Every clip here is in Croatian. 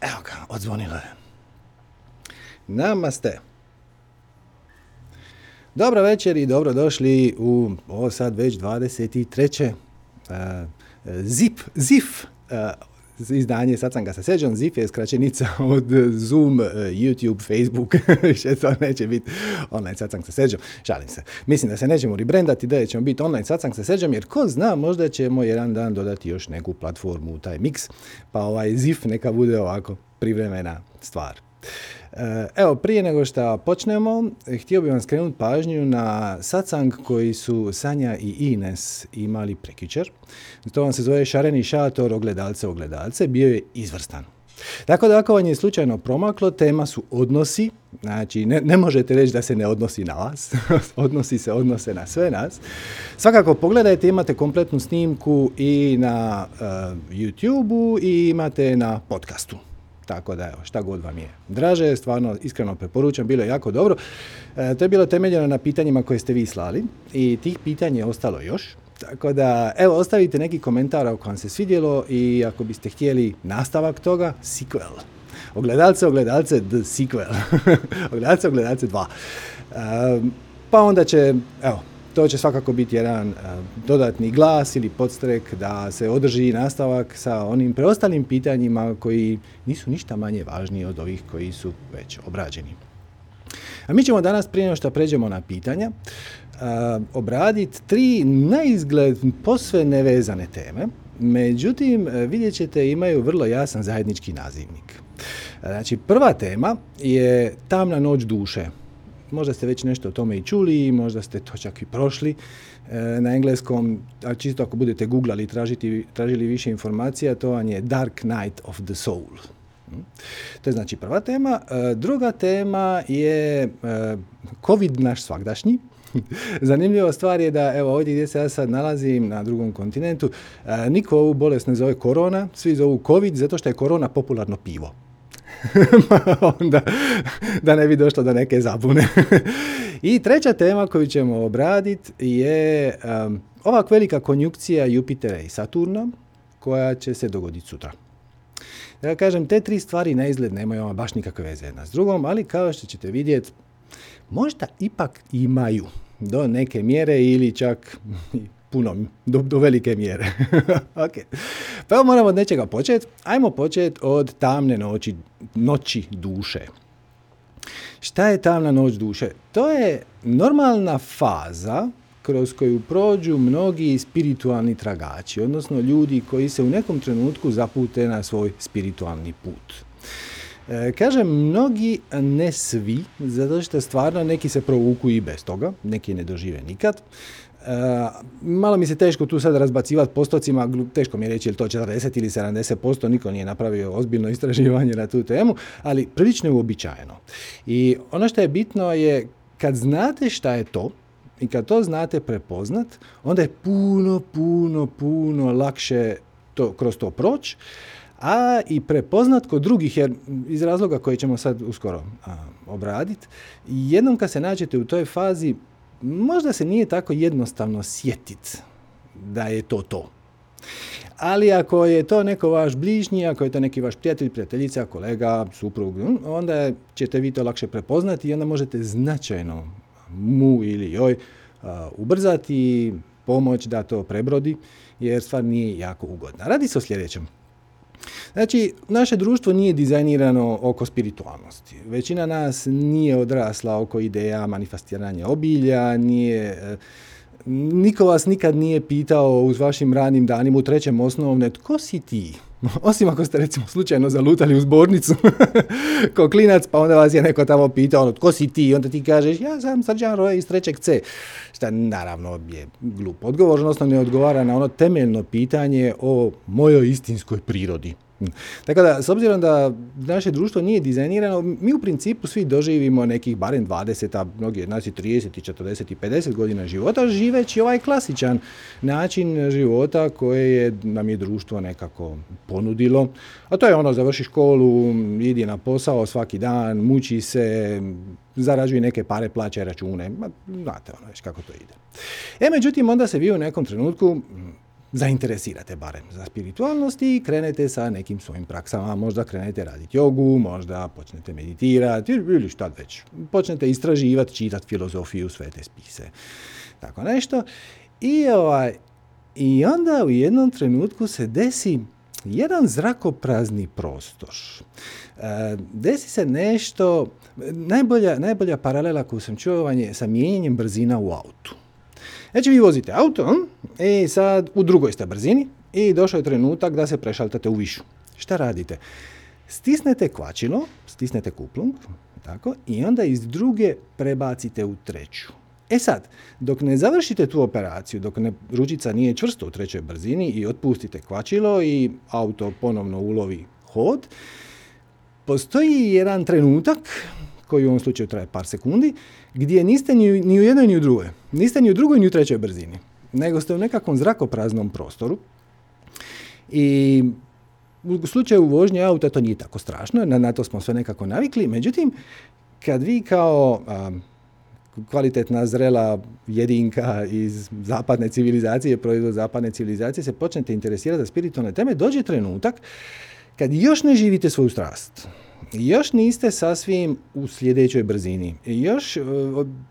Evo ga, odzvonilo je. Namaste. Dobro večer i dobrodošli u ovo sad već 23. Uh, zip, ZIF uh, izdanje Satsanga sa Seđom. ZIF je skraćenica od Zoom, uh, YouTube, Facebook, više to neće biti online Satsang sa Seđom. Šalim se. Mislim da se nećemo rebrandati, da ćemo biti online Satsang sa Seđom, jer ko zna, možda ćemo jedan dan dodati još neku platformu u taj miks, pa ovaj ZIF neka bude ovako privremena stvar. Evo, prije nego što počnemo, htio bih vam skrenuti pažnju na satsang koji su Sanja i Ines imali prekjučer. To vam se zove Šareni šator, ogledalce, ogledalce. Bio je izvrstan. Tako da ako vam je slučajno promaklo, tema su odnosi, znači ne, ne možete reći da se ne odnosi na vas, odnosi se odnose na sve nas. Svakako pogledajte, imate kompletnu snimku i na uh, YouTube-u i imate na podcastu. Tako da, evo, šta god vam je draže, stvarno iskreno preporučam, bilo je jako dobro. E, to je bilo temeljeno na pitanjima koje ste vi slali i tih pitanja je ostalo još. Tako da, evo, ostavite neki komentar ako vam se svidjelo i ako biste htjeli nastavak toga, sequel. Ogledalce, ogledalce, the sequel. ogledalce, ogledalce 2. E, pa onda će, evo, to će svakako biti jedan uh, dodatni glas ili podstrek da se održi nastavak sa onim preostalim pitanjima koji nisu ništa manje važniji od ovih koji su već obrađeni. A mi ćemo danas, prije što pređemo na pitanja, uh, obraditi tri na posve nevezane teme, međutim, vidjet ćete imaju vrlo jasan zajednički nazivnik. Znači, prva tema je tamna noć duše, Možda ste već nešto o tome i čuli, možda ste to čak i prošli e, na engleskom, ali čisto ako budete googlali i tražiti, tražili više informacija, to vam je Dark Night of the Soul. Hm? To je znači prva tema. E, druga tema je e, COVID naš svakdašnji. Zanimljiva stvar je da, evo ovdje gdje se ja sad nalazim na drugom kontinentu, niko ovu bolest ne zove korona, svi zovu COVID zato što je korona popularno pivo. onda da ne bi došlo do neke zabune. I treća tema koju ćemo obraditi je um, ova velika konjukcija Jupitera i Saturna koja će se dogoditi sutra. Ja kažem, te tri stvari na izgled nemaju baš nikakve veze jedna s drugom, ali kao što ćete vidjeti, možda ipak imaju do neke mjere ili čak puno, do, do velike mjere. ok. Pa evo moramo od nečega početi. Ajmo početi od tamne noći, noći duše. Šta je tamna noć duše? To je normalna faza kroz koju prođu mnogi spiritualni tragači, odnosno ljudi koji se u nekom trenutku zapute na svoj spiritualni put. E, kažem, mnogi, ne svi, zato što stvarno neki se provuku i bez toga, neki ne dožive nikad. Malo mi se teško tu sad razbacivati postocima, teško mi je reći je li to 40 ili 70%, niko nije napravio ozbiljno istraživanje na tu temu, ali prilično je uobičajeno. I ono što je bitno je kad znate šta je to, i kad to znate prepoznat, onda je puno, puno, puno lakše to, kroz to proći, a i prepoznat kod drugih, jer iz razloga koje ćemo sad uskoro obraditi, jednom kad se nađete u toj fazi, možda se nije tako jednostavno sjetit da je to to. Ali ako je to neko vaš bližnji, ako je to neki vaš prijatelj, prijateljica, kolega, suprug, onda ćete vi to lakše prepoznati i onda možete značajno mu ili joj ubrzati pomoć da to prebrodi, jer stvar nije jako ugodna. Radi se o sljedećem. Znači, naše društvo nije dizajnirano oko spiritualnosti. Većina nas nije odrasla oko ideja manifestiranja obilja, nije... E, niko vas nikad nije pitao uz vašim ranim danima u trećem osnovne tko si ti? Osim ako ste recimo slučajno zalutali u zbornicu ko klinac, pa onda vas je neko tamo pitao ono, tko si ti? I onda ti kažeš ja sam Srđan Roje iz trećeg C. Šta naravno je glup odgovor, odnosno ne odgovara na ono temeljno pitanje o mojoj istinskoj prirodi. Tako da, s obzirom da naše društvo nije dizajnirano, mi u principu svi doživimo nekih barem 20, a mnogi od nas i 30, 40 i 50 godina života, živeći ovaj klasičan način života koje je, nam je društvo nekako ponudilo. A to je ono, završi školu, idi na posao svaki dan, muči se, zarađuje neke pare, plaća račune. Ma, znate ono kako to ide. E, međutim, onda se vi u nekom trenutku zainteresirate barem za spiritualnost i krenete sa nekim svojim praksama. Možda krenete raditi jogu, možda počnete meditirati ili šta već. Počnete istraživati, čitati filozofiju, sve te spise. Tako nešto. I, ovaj, I onda u jednom trenutku se desi jedan zrakoprazni prostor. E, desi se nešto, najbolja, najbolja paralela koju sam čuo vam je sa mijenjanjem brzina u autu. Znači vi vozite auto i sad u drugoj ste brzini i došao je trenutak da se prešaltate u višu. Šta radite? Stisnete kvačilo, stisnete kuplung, tako, i onda iz druge prebacite u treću. E sad, dok ne završite tu operaciju, dok ne, ručica nije čvrsto u trećoj brzini i otpustite kvačilo i auto ponovno ulovi hod, postoji jedan trenutak, koji u ovom slučaju traje par sekundi, gdje niste ni, ni u jednoj ni u drugoj. Niste ni u drugoj ni u trećoj brzini, nego ste u nekakvom zrakopraznom prostoru. I u slučaju vožnje auta to nije tako strašno, na, na to smo sve nekako navikli, međutim, kad vi kao kvalitetna, zrela jedinka iz zapadne civilizacije, proizvod zapadne civilizacije, se počnete interesirati za spiritualne teme, dođe trenutak kad još ne živite svoju strast još niste sasvim u sljedećoj brzini. Još e,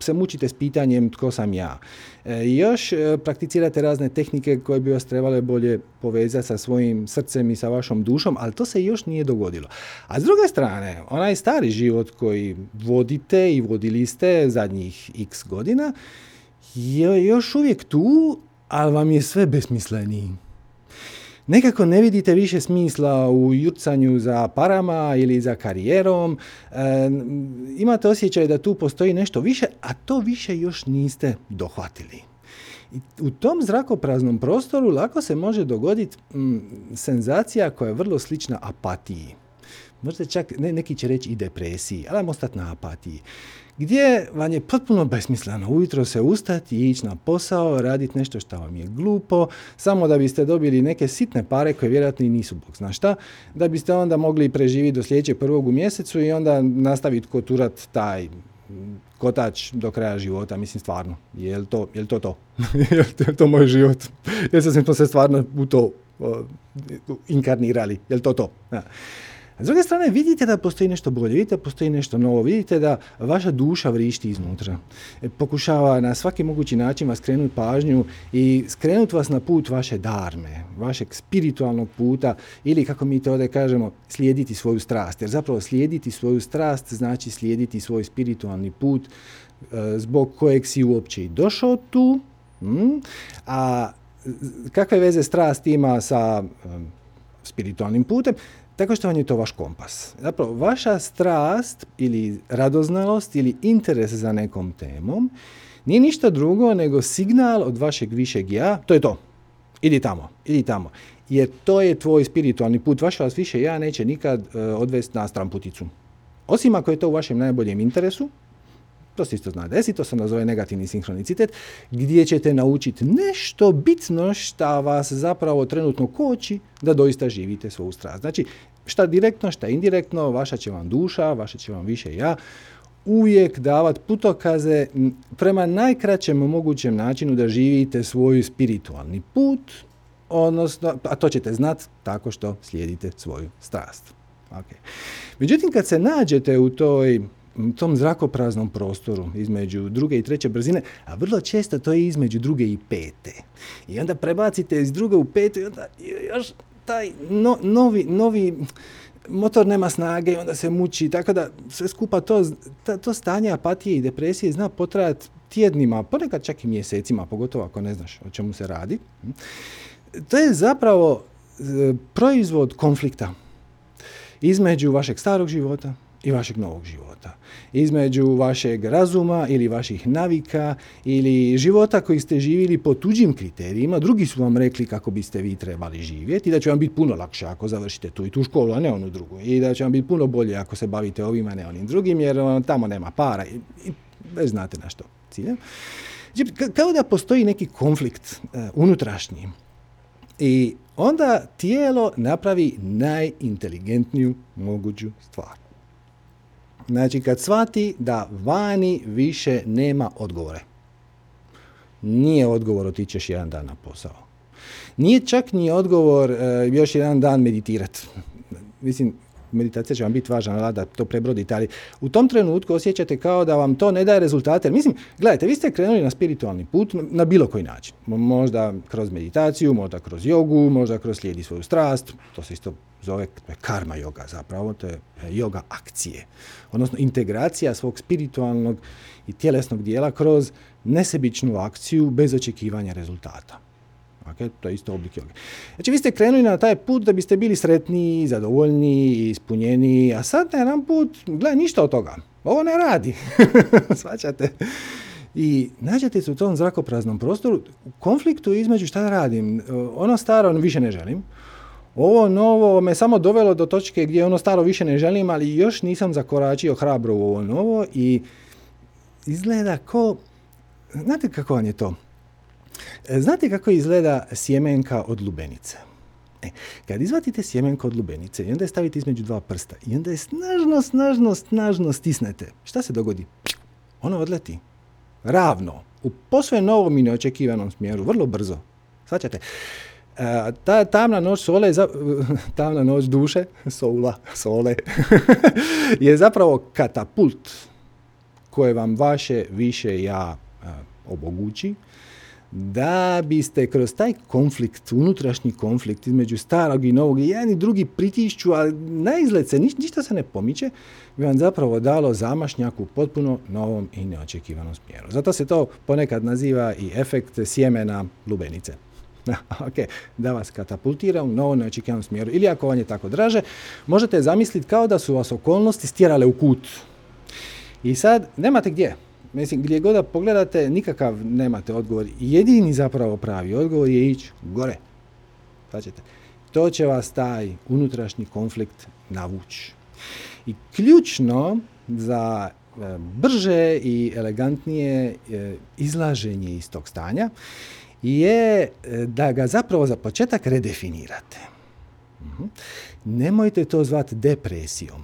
se mučite s pitanjem tko sam ja. E, još e, prakticirate razne tehnike koje bi vas trebale bolje povezati sa svojim srcem i sa vašom dušom, ali to se još nije dogodilo. A s druge strane, onaj stari život koji vodite i vodili ste zadnjih x godina je još uvijek tu, ali vam je sve besmisleniji nekako ne vidite više smisla u jurcanju za parama ili za karijerom. E, imate osjećaj da tu postoji nešto više, a to više još niste dohvatili. I u tom zrakopraznom prostoru lako se može dogoditi mm, senzacija koja je vrlo slična apatiji. Možda čak, ne, neki će reći i depresiji, ali ostati na apatiji gdje vam je potpuno besmisleno ujutro se ustati i ići na posao, raditi nešto što vam je glupo, samo da biste dobili neke sitne pare koje vjerojatno i nisu bog zna šta, da biste onda mogli preživjeti do sljedećeg prvog u mjesecu i onda nastaviti koturat taj kotač do kraja života, mislim stvarno, je li to je to? to? je li to moj život? Jel sam to se stvarno u to inkarnirali? Je li to to? Ja. S druge strane, vidite da postoji nešto bolje, vidite da postoji nešto novo, vidite da vaša duša vrišti iznutra. E, pokušava na svaki mogući način vas skrenuti pažnju i skrenuti vas na put vaše darme, vašeg spiritualnog puta ili, kako mi to ovdje kažemo, slijediti svoju strast. Jer zapravo slijediti svoju strast znači slijediti svoj spiritualni put e, zbog kojeg si uopće i došao tu, a kakve veze strast ima sa spiritualnim putem? Tako što vam je to vaš kompas. Zapravo, vaša strast ili radoznalost ili interes za nekom temom nije ništa drugo nego signal od vašeg višeg ja, to je to. Idi tamo, idi tamo. Jer to je tvoj spiritualni put. Vaša vas više ja neće nikad uh, odvesti na stramputicu. Osim ako je to u vašem najboljem interesu, to se isto zna desiti, to se nazove negativni sinhronicitet, gdje ćete naučiti nešto bitno što vas zapravo trenutno koči da doista živite svoju strast. Znači, šta direktno, šta indirektno, vaša će vam duša, vaša će vam više ja, uvijek davati putokaze prema najkraćem mogućem načinu da živite svoj spiritualni put, odnosno, a to ćete znati tako što slijedite svoju strast. Okay. Međutim, kad se nađete u toj tom zrakopraznom prostoru između druge i treće brzine, a vrlo često to je između druge i pete. I onda prebacite iz druge u petu i onda još taj no, novi, novi motor nema snage i onda se muči, tako da sve skupa to, to stanje apatije i depresije zna potrajati tjednima, ponekad čak i mjesecima, pogotovo ako ne znaš o čemu se radi. To je zapravo e, proizvod konflikta između vašeg starog života i vašeg novog života. Između vašeg razuma ili vaših navika ili života koji ste živjeli po tuđim kriterijima, drugi su vam rekli kako biste vi trebali živjeti i da će vam biti puno lakše ako završite tu i tu školu, a ne onu drugu. I da će vam biti puno bolje ako se bavite ovim, a ne onim drugim, jer tamo nema para i, i već znate na što cilja. Znači, kao da postoji neki konflikt uh, unutrašnji. I onda tijelo napravi najinteligentniju moguću stvar. Znači kad shvati da vani više nema odgovore. Nije odgovor otićeš jedan dan na posao. Nije čak ni odgovor e, još jedan dan meditirati. Mislim, meditacija će vam biti važna da to prebrodite, ali u tom trenutku osjećate kao da vam to ne daje rezultate. Mislim, gledajte, vi ste krenuli na spiritualni put na bilo koji način. Možda kroz meditaciju, možda kroz jogu, možda kroz slijedi svoju strast, to se isto zove karma yoga zapravo, to je yoga akcije. Odnosno integracija svog spiritualnog i tjelesnog dijela kroz nesebičnu akciju bez očekivanja rezultata. Okay? To je isto oblik joge. Znači, vi ste krenuli na taj put da biste bili sretniji, zadovoljni, ispunjeni, a sad na jedan put, gledaj, ništa od toga. Ovo ne radi. Svaćate? I nađete se u tom zrakopraznom prostoru, u konfliktu između šta radim. Ono staro više ne želim. Ovo novo me samo dovelo do točke gdje ono staro više ne želim, ali još nisam zakoračio hrabro u ovo novo i izgleda ko... Znate kako vam je to? E, znate kako izgleda sjemenka od lubenice? E, kad izvatite sjemenko od lubenice i onda je stavite između dva prsta i onda je snažno, snažno, snažno stisnete, šta se dogodi? Ono odleti. Ravno. U posve novom i neočekivanom smjeru. Vrlo brzo. Svaćate? E, ta tamna noć sole, za, tamna noć duše, soula, sole, je zapravo katapult koje vam vaše više ja e, obogući da biste kroz taj konflikt, unutrašnji konflikt između starog i novog, i jedan i drugi pritišću, a na izgled se ništa se ne pomiče, bi vam zapravo dalo zamašnjak u potpuno novom i neočekivanom smjeru. Zato se to ponekad naziva i efekt sjemena lubenice. ok, da vas katapultira u novom neočekivanom smjeru. Ili ako vam je tako draže, možete zamisliti kao da su vas okolnosti stjerale u kut. I sad, nemate gdje. Mislim, gdje god da pogledate, nikakav nemate odgovor. Jedini zapravo pravi odgovor je ići gore. Značite, to će vas taj unutrašnji konflikt navući. I ključno za e, brže i elegantnije e, izlaženje iz tog stanja je e, da ga zapravo za početak redefinirate. Mhm. Nemojte to zvati depresijom.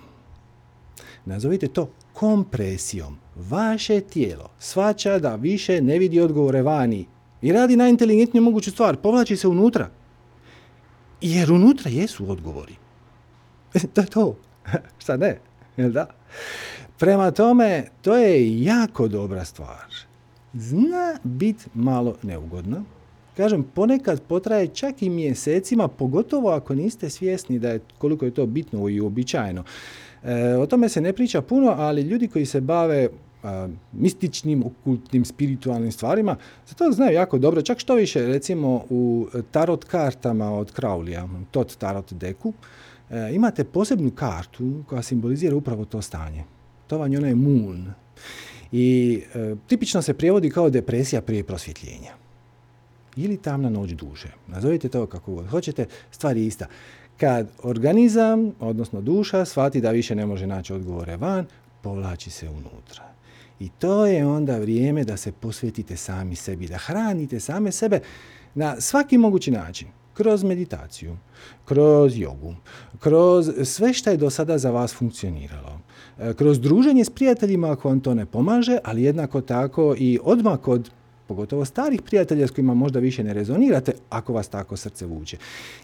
Nazovite to kompresijom. Vaše tijelo svača da više ne vidi odgovore vani i radi najinteligentniju moguću stvar, povlači se unutra. Jer unutra jesu odgovori. to je to. Šta ne? Jel da? Prema tome, to je jako dobra stvar. Zna biti malo neugodno. Kažem, ponekad potraje čak i mjesecima, pogotovo ako niste svjesni da je koliko je to bitno i uobičajeno. E, o tome se ne priča puno, ali ljudi koji se bave mističnim, okultnim, spiritualnim stvarima, za to znaju jako dobro. Čak što više, recimo u tarot kartama od Crowleya, tot tarot deku, e, imate posebnu kartu koja simbolizira upravo to stanje. To vam je onaj moon. I e, tipično se prijevodi kao depresija prije prosvjetljenja. Ili tamna noć duže. Nazovite to kako god hoćete, stvar je ista. Kad organizam, odnosno duša, shvati da više ne može naći odgovore van, povlači se unutra. I to je onda vrijeme da se posvetite sami sebi, da hranite same sebe na svaki mogući način. Kroz meditaciju, kroz jogu, kroz sve što je do sada za vas funkcioniralo. E, kroz druženje s prijateljima ako vam to ne pomaže, ali jednako tako i odmah kod pogotovo starih prijatelja s kojima možda više ne rezonirate, ako vas tako srce vuče.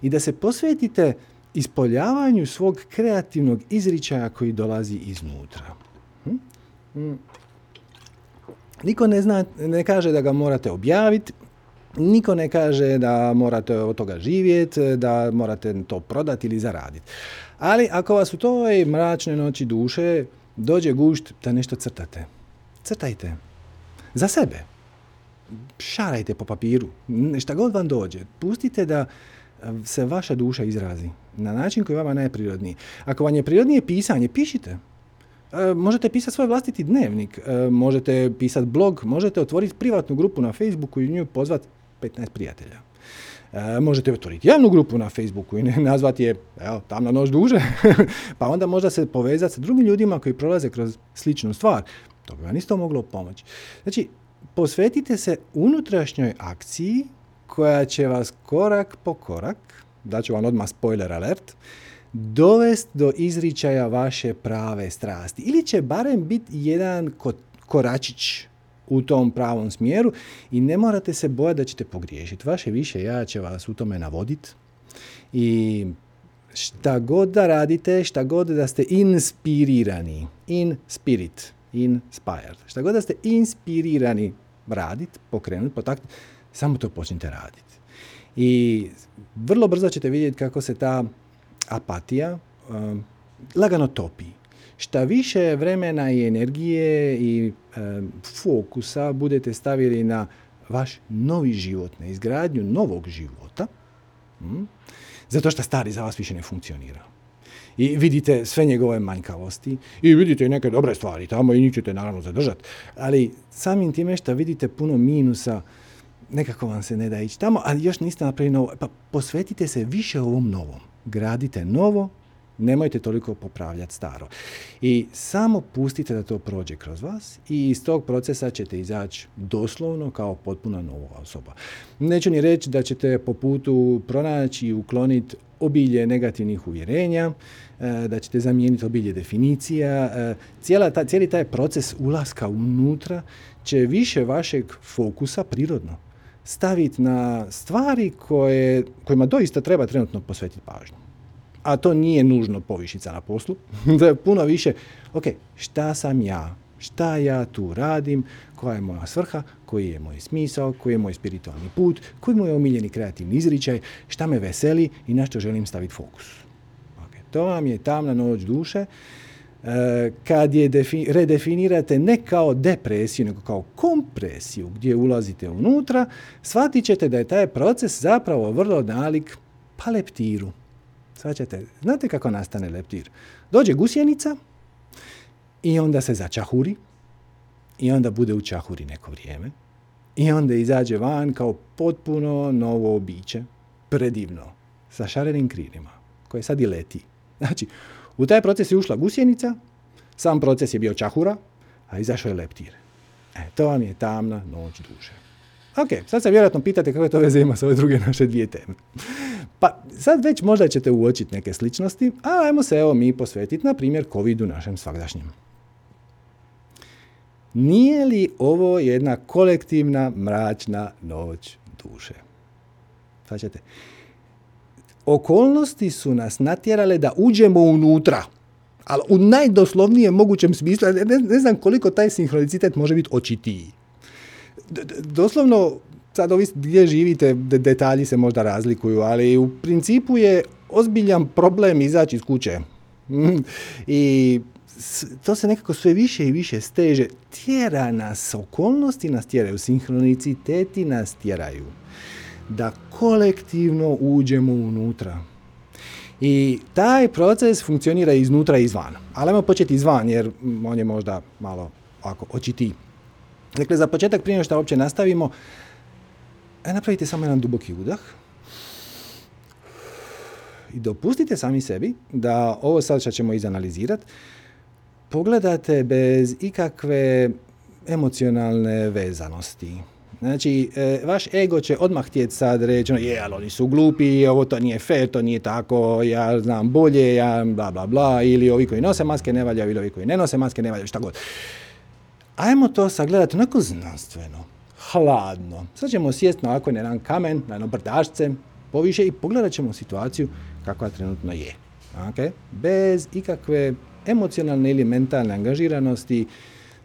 I da se posvetite ispoljavanju svog kreativnog izričaja koji dolazi iznutra. Hm? hm. Niko ne, zna, ne kaže da ga morate objaviti, niko ne kaže da morate od toga živjeti, da morate to prodati ili zaraditi. Ali ako vas u toj mračnoj noći duše dođe gušt da nešto crtate, crtajte. Za sebe šarajte po papiru, šta god vam dođe. Pustite da se vaša duša izrazi na način koji vama najprirodniji. Ako vam je prirodnije pisanje, pišite. E, možete pisati svoj vlastiti dnevnik, e, možete pisati blog, možete otvoriti privatnu grupu na Facebooku i nju pozvati 15 prijatelja. E, možete otvoriti javnu grupu na Facebooku i nazvati je evo, tamna noć duže, pa onda možda se povezati sa drugim ljudima koji prolaze kroz sličnu stvar. To bi vam isto moglo pomoći. Znači, posvetite se unutrašnjoj akciji koja će vas korak po korak, daću vam odmah spoiler alert, dovest do izričaja vaše prave strasti. Ili će barem biti jedan koračić u tom pravom smjeru i ne morate se bojati da ćete pogriješiti. Vaše više ja će vas u tome navoditi i šta god da radite, šta god da ste inspirirani, in spirit, inspired, šta god da ste inspirirani raditi, pokrenuti, potaknuti, samo to počnite raditi. I vrlo brzo ćete vidjeti kako se ta apatija um, lagano topi. Šta više vremena i energije i um, fokusa budete stavili na vaš novi život, na izgradnju novog života, hm, zato što stari za vas više ne funkcionira. I vidite sve njegove manjkavosti i vidite neke dobre stvari tamo i njih ćete naravno zadržati. Ali samim time što vidite puno minusa, nekako vam se ne da ići tamo, ali još niste napravili novo. Pa posvetite se više ovom novom. Gradite novo, nemojte toliko popravljati staro. I samo pustite da to prođe kroz vas i iz tog procesa ćete izaći doslovno kao potpuno nova osoba. Neću ni reći da ćete po putu pronaći i ukloniti obilje negativnih uvjerenja, e, da ćete zamijeniti obilje definicija. E, cijela ta, cijeli taj proces ulaska unutra će više vašeg fokusa prirodno staviti na stvari koje, kojima doista treba trenutno posvetiti pažnju. A to nije nužno povišica na poslu, da je puno više, ok, šta sam ja, šta ja tu radim, koja je moja svrha, koji je moj smisao, koji je moj spiritualni put, koji je moj omiljeni kreativni izričaj, šta me veseli i na što želim staviti fokus. Okay. To vam je tamna noć duše. E, kad je redefinirate ne kao depresiju, nego kao kompresiju gdje ulazite unutra, shvatit ćete da je taj proces zapravo vrlo nalik pa leptiru. Svaćate, znate kako nastane leptir? Dođe gusjenica i onda se začahuri i onda bude u čahuri neko vrijeme i onda izađe van kao potpuno novo biće, predivno, sa šarenim krilima, koje sad i leti. Znači, u taj proces je ušla gusjenica, sam proces je bio čahura, a izašao je leptir. E, to vam je tamna noć duše. Ok, sad se vjerojatno pitate kako to veze ima s ove druge naše dvije teme. Pa sad već možda ćete uočiti neke sličnosti, a ajmo se evo mi posvetiti na primjer COVID-u našem svakdašnjem. Nije li ovo jedna kolektivna mračna noć duše? Sad ćete okolnosti su nas natjerale da uđemo unutra. Ali u najdoslovnijem mogućem smislu, ne, ne znam koliko taj sinhronicitet može biti očitiji. Doslovno, sad ovis gdje živite, detalji se možda razlikuju, ali u principu je ozbiljan problem izaći iz kuće. I to se nekako sve više i više steže. Tjera nas, okolnosti nas tjeraju, sinhroniciteti nas tjeraju da kolektivno uđemo unutra. I taj proces funkcionira iznutra i izvana. Ali ajmo početi izvan jer on je možda malo ovako očitiji. Dakle, za početak prije što uopće nastavimo, e, napravite samo jedan duboki udah i dopustite sami sebi da ovo sad što ćemo izanalizirati pogledate bez ikakve emocionalne vezanosti. Znači, e, vaš ego će odmah htjeti sad reći, ono, je, ali oni su glupi, ovo to nije fair, to nije tako, ja znam bolje, ja bla bla bla, ili ovi koji nose maske ne valjaju, ili ovi koji ne nose maske ne valjaju, šta god. Ajmo to sagledati onako znanstveno, hladno. Sad ćemo sjesti na ovako jedan kamen, na jedno brdašce, poviše i pogledat ćemo situaciju kakva trenutno je. Okay? Bez ikakve emocionalne ili mentalne angažiranosti,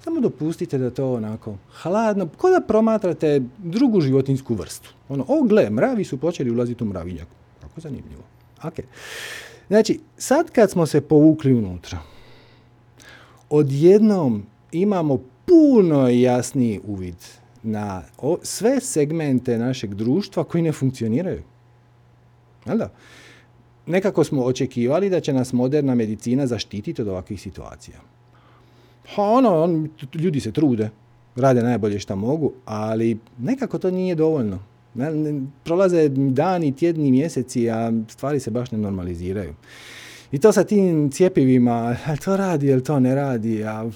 samo dopustite da to onako hladno, ko da promatrate drugu životinsku vrstu. Ono, o gle, mravi su počeli ulaziti u mravinjak. Kako zanimljivo. Ok. Znači, sad kad smo se povukli unutra, odjednom imamo puno jasniji uvid na sve segmente našeg društva koji ne funkcioniraju. Jel da? Nekako smo očekivali da će nas moderna medicina zaštititi od ovakvih situacija. Pa ono, on, ljudi se trude, rade najbolje što mogu, ali nekako to nije dovoljno. Prolaze dani, tjedni, mjeseci, a stvari se baš ne normaliziraju. I to sa tim cijepivima, to radi, jel to ne radi, a,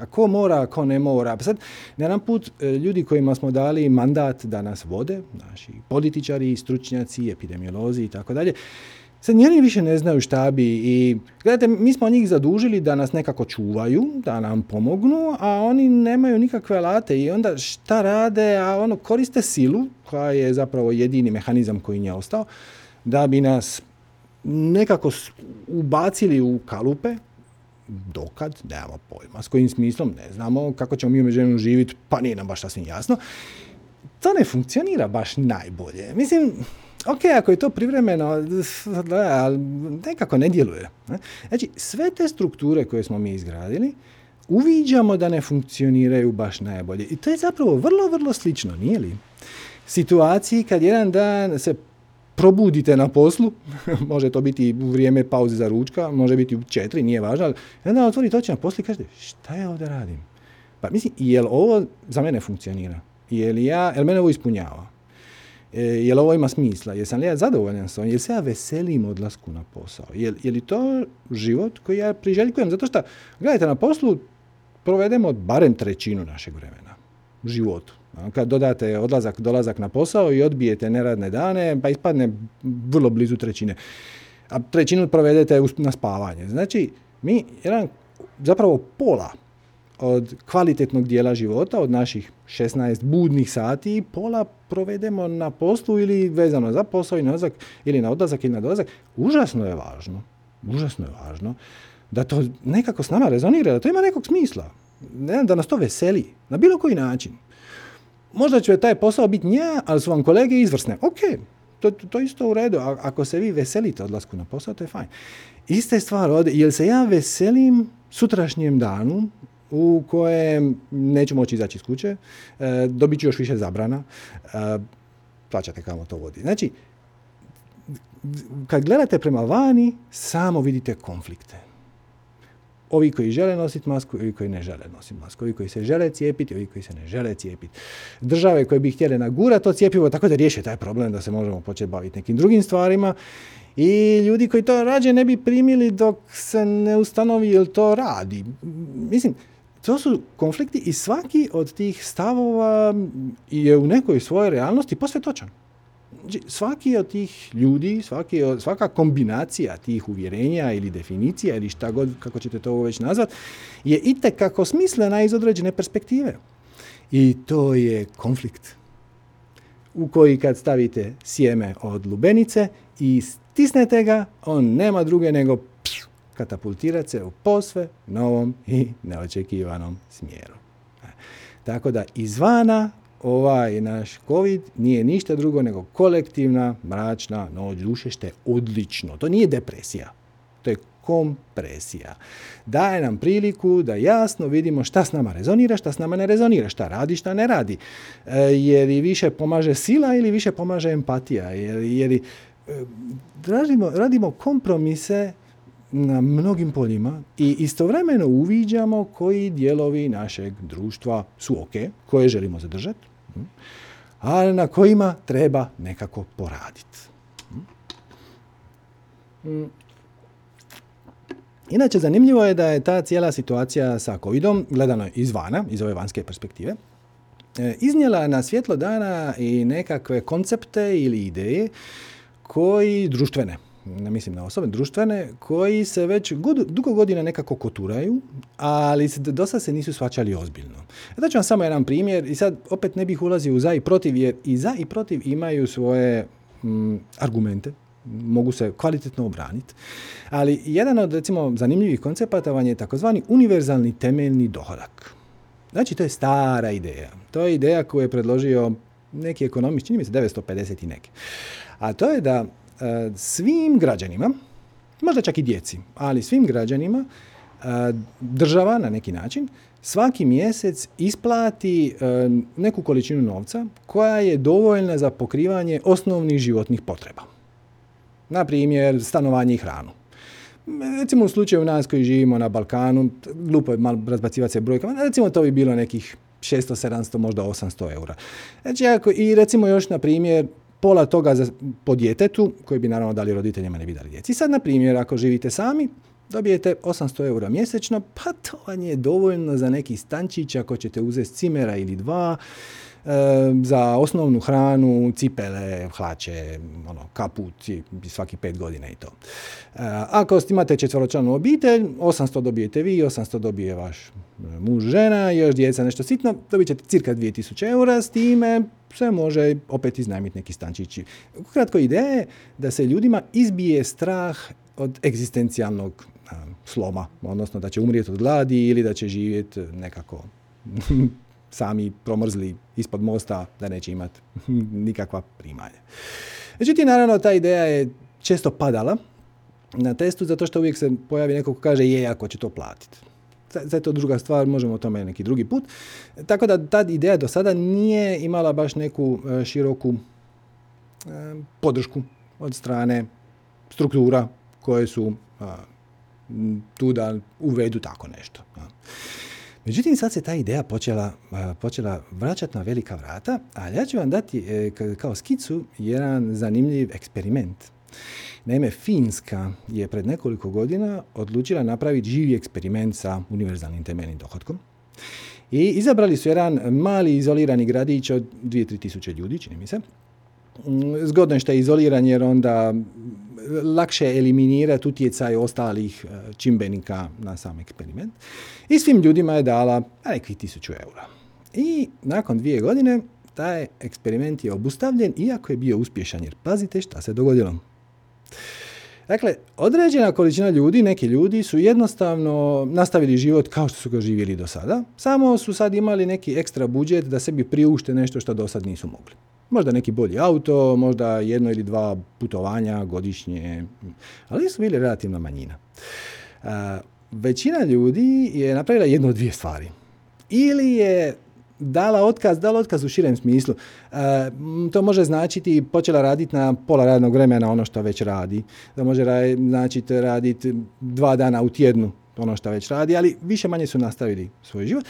a ko mora, a ko ne mora. Pa sad, jedan put, e, ljudi kojima smo dali mandat da nas vode, naši političari, stručnjaci, epidemiolozi i tako dalje, Sad ni više ne znaju šta bi i gledajte, mi smo njih zadužili da nas nekako čuvaju, da nam pomognu, a oni nemaju nikakve alate i onda šta rade, a ono koriste silu, koja je zapravo jedini mehanizam koji nije ostao, da bi nas nekako ubacili u kalupe, dokad, nemamo pojma, s kojim smislom, ne znamo kako ćemo mi u živjeti, pa nije nam baš sasvim jasno. To ne funkcionira baš najbolje. Mislim, ok, ako je to privremeno, ali nekako ne djeluje. Znači, sve te strukture koje smo mi izgradili, uviđamo da ne funkcioniraju baš najbolje. I to je zapravo vrlo, vrlo slično, nije li? Situaciji kad jedan dan se probudite na poslu, može to biti u vrijeme pauze za ručka, može biti u četiri, nije važno, ali onda otvorite oči na poslu i kažete, šta ja ovdje radim? Pa mislim, jel ovo za mene funkcionira? Jel ja, jel mene ovo ispunjava? E, jel ovo ima smisla? Jesam li ja zadovoljan s ovim? Jel se ja veselim odlasku na posao? Je, je li to život koji ja priželjkujem? Zato što, gledajte, na poslu provedemo barem trećinu našeg vremena u životu. Kad dodate odlazak, dolazak na posao i odbijete neradne dane, pa ispadne vrlo blizu trećine. A trećinu provedete na spavanje. Znači, mi jedan, zapravo pola od kvalitetnog dijela života, od naših 16 budnih sati, pola provedemo na poslu ili vezano za posao i na odlazak, ili na odlazak ili na dolazak. Užasno je važno, užasno je važno da to nekako s nama rezonira, da to ima nekog smisla. Ne, da nas to veseli, na bilo koji način. Možda će taj posao biti nja, ali su vam kolege izvrsne. Ok, to, to isto u redu. A, ako se vi veselite odlasku na posao, to je fajn. Ista stvar ovdje, jel se ja veselim sutrašnjem danu u kojem neću moći izaći iz kuće, e, dobit ću još više zabrana, e, plaćate kamo to vodi. Znači, kad gledate prema vani, samo vidite konflikte. Ovi koji žele nositi masku, ovi koji ne žele nositi masku, ovi koji se žele cijepiti, ovi koji se ne žele cijepiti. Države koje bi htjele nagurati to cijepivo tako da riješe taj problem da se možemo početi baviti nekim drugim stvarima i ljudi koji to rađe ne bi primili dok se ne ustanovi jel to radi. Mislim, to su konflikti i svaki od tih stavova je u nekoj svojoj realnosti posve točan. Znači, svaki od tih ljudi, svaki, svaka kombinacija tih uvjerenja ili definicija ili šta god, kako ćete to već nazvat, je itekako smislena iz određene perspektive. I to je konflikt u koji kad stavite sjeme od lubenice i stisnete ga, on nema druge nego katapultirati se u posve novom i neočekivanom smjeru. Tako da izvana ovaj naš COVID nije ništa drugo nego kolektivna mračna noć duše, što je odlično. To nije depresija, to je kompresija. Daje nam priliku da jasno vidimo šta s nama rezonira, šta s nama ne rezonira, šta radi, šta ne radi. E, jer li više pomaže sila ili više pomaže empatija. Jer, jer e, radimo, radimo kompromise na mnogim poljima i istovremeno uviđamo koji dijelovi našeg društva su ok, koje želimo zadržati, ali na kojima treba nekako poraditi. Hm. Inače, zanimljivo je da je ta cijela situacija sa covidom, gledano izvana, iz ove vanjske perspektive, e, iznijela na svjetlo dana i nekakve koncepte ili ideje koji društvene, ne mislim na osobe, društvene, koji se već dugo godina nekako koturaju, ali do sada se nisu svačali ozbiljno. Da ću vam samo jedan primjer i sad opet ne bih ulazio u za i protiv, jer i za i protiv imaju svoje mm, argumente, mogu se kvalitetno obraniti. Ali jedan od recimo zanimljivih koncepata vam je takozvani univerzalni temeljni dohodak. Znači to je stara ideja. To je ideja koju je predložio neki ekonomist, čini mi se 950 i neke. A to je da E, svim građanima, možda čak i djeci, ali svim građanima e, država na neki način svaki mjesec isplati e, neku količinu novca koja je dovoljna za pokrivanje osnovnih životnih potreba. Na primjer, stanovanje i hranu. Recimo u slučaju nas koji živimo na Balkanu, glupo je malo razbacivati se brojkama, recimo to bi bilo nekih 600, 700, možda 800 eura. Znači, i recimo još, na primjer, pola toga za, po djetetu, koji bi naravno dali roditeljima, ne bi dali djeci. Sad, na primjer, ako živite sami, dobijete 800 eura mjesečno, pa to vam je dovoljno za neki stančić ako ćete uzeti cimera ili dva, za osnovnu hranu, cipele, hlače, ono, kaput, svaki pet godina i to. Ako imate četvoročlanu obitelj, 800 dobijete vi, 800 dobije vaš muž, žena, još djeca nešto sitno, dobit ćete cirka 2000 eura, s time se može opet iznajmiti neki stančići. Kratko ideja je da se ljudima izbije strah od egzistencijalnog sloma, odnosno da će umrijeti od gladi ili da će živjeti nekako sami promrzli ispod mosta da neće imati nikakva primanja. Međutim, naravno, ta ideja je često padala na testu zato što uvijek se pojavi neko ko kaže je, ako će to platiti. Sad je to druga stvar, možemo o tome neki drugi put. Tako da ta ideja do sada nije imala baš neku e, široku e, podršku od strane struktura koje su tu da uvedu tako nešto. Međutim, sad se ta ideja počela, počela vraćati na velika vrata, ali ja ću vam dati e, kao skicu jedan zanimljiv eksperiment. Naime, Finska je pred nekoliko godina odlučila napraviti živi eksperiment sa univerzalnim temeljnim dohodkom. I izabrali su jedan mali izolirani gradić od 2-3 tisuće ljudi, čini mi se. Zgodno je što je izoliran jer onda lakše eliminirati utjecaj ostalih e, čimbenika na sam eksperiment. I svim ljudima je dala nekih tisuću eura. I nakon dvije godine taj eksperiment je obustavljen iako je bio uspješan jer pazite šta se dogodilo. Dakle, određena količina ljudi, neki ljudi su jednostavno nastavili život kao što su ga živjeli do sada, samo su sad imali neki ekstra budžet da sebi priušte nešto što do sad nisu mogli. Možda neki bolji auto, možda jedno ili dva putovanja godišnje, ali su bili relativna manjina. većina ljudi je napravila jedno od dvije stvari. Ili je dala otkaz, dala otkaz u širem smislu. to može značiti počela raditi na pola radnog vremena ono što već radi. To može značiti raditi dva dana u tjednu ono što već radi, ali više manje su nastavili svoj život.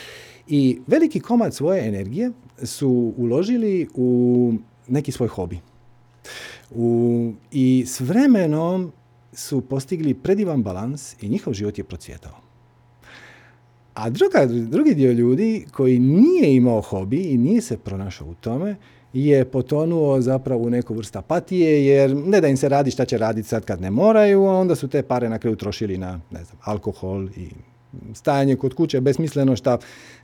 I veliki komad svoje energije su uložili u neki svoj hobi. U, I s vremenom su postigli predivan balans i njihov život je procvjetao. A druga, drugi dio ljudi koji nije imao hobi i nije se pronašao u tome, je potonuo zapravo u neku vrstu apatije, jer ne da im se radi šta će raditi sad kad ne moraju, onda su te pare na kraju trošili na ne znam, alkohol i stajanje kod kuće besmisleno šta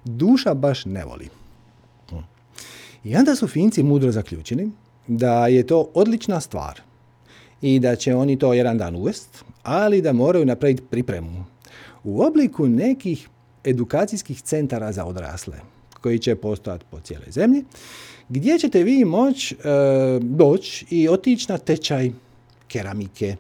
duša baš ne voli. I onda su Finci mudro zaključili da je to odlična stvar i da će oni to jedan dan uvest, ali da moraju napraviti pripremu u obliku nekih edukacijskih centara za odrasle koji će postojati po cijeloj zemlji, gdje ćete vi moći e, doći i otići na tečaj keramike,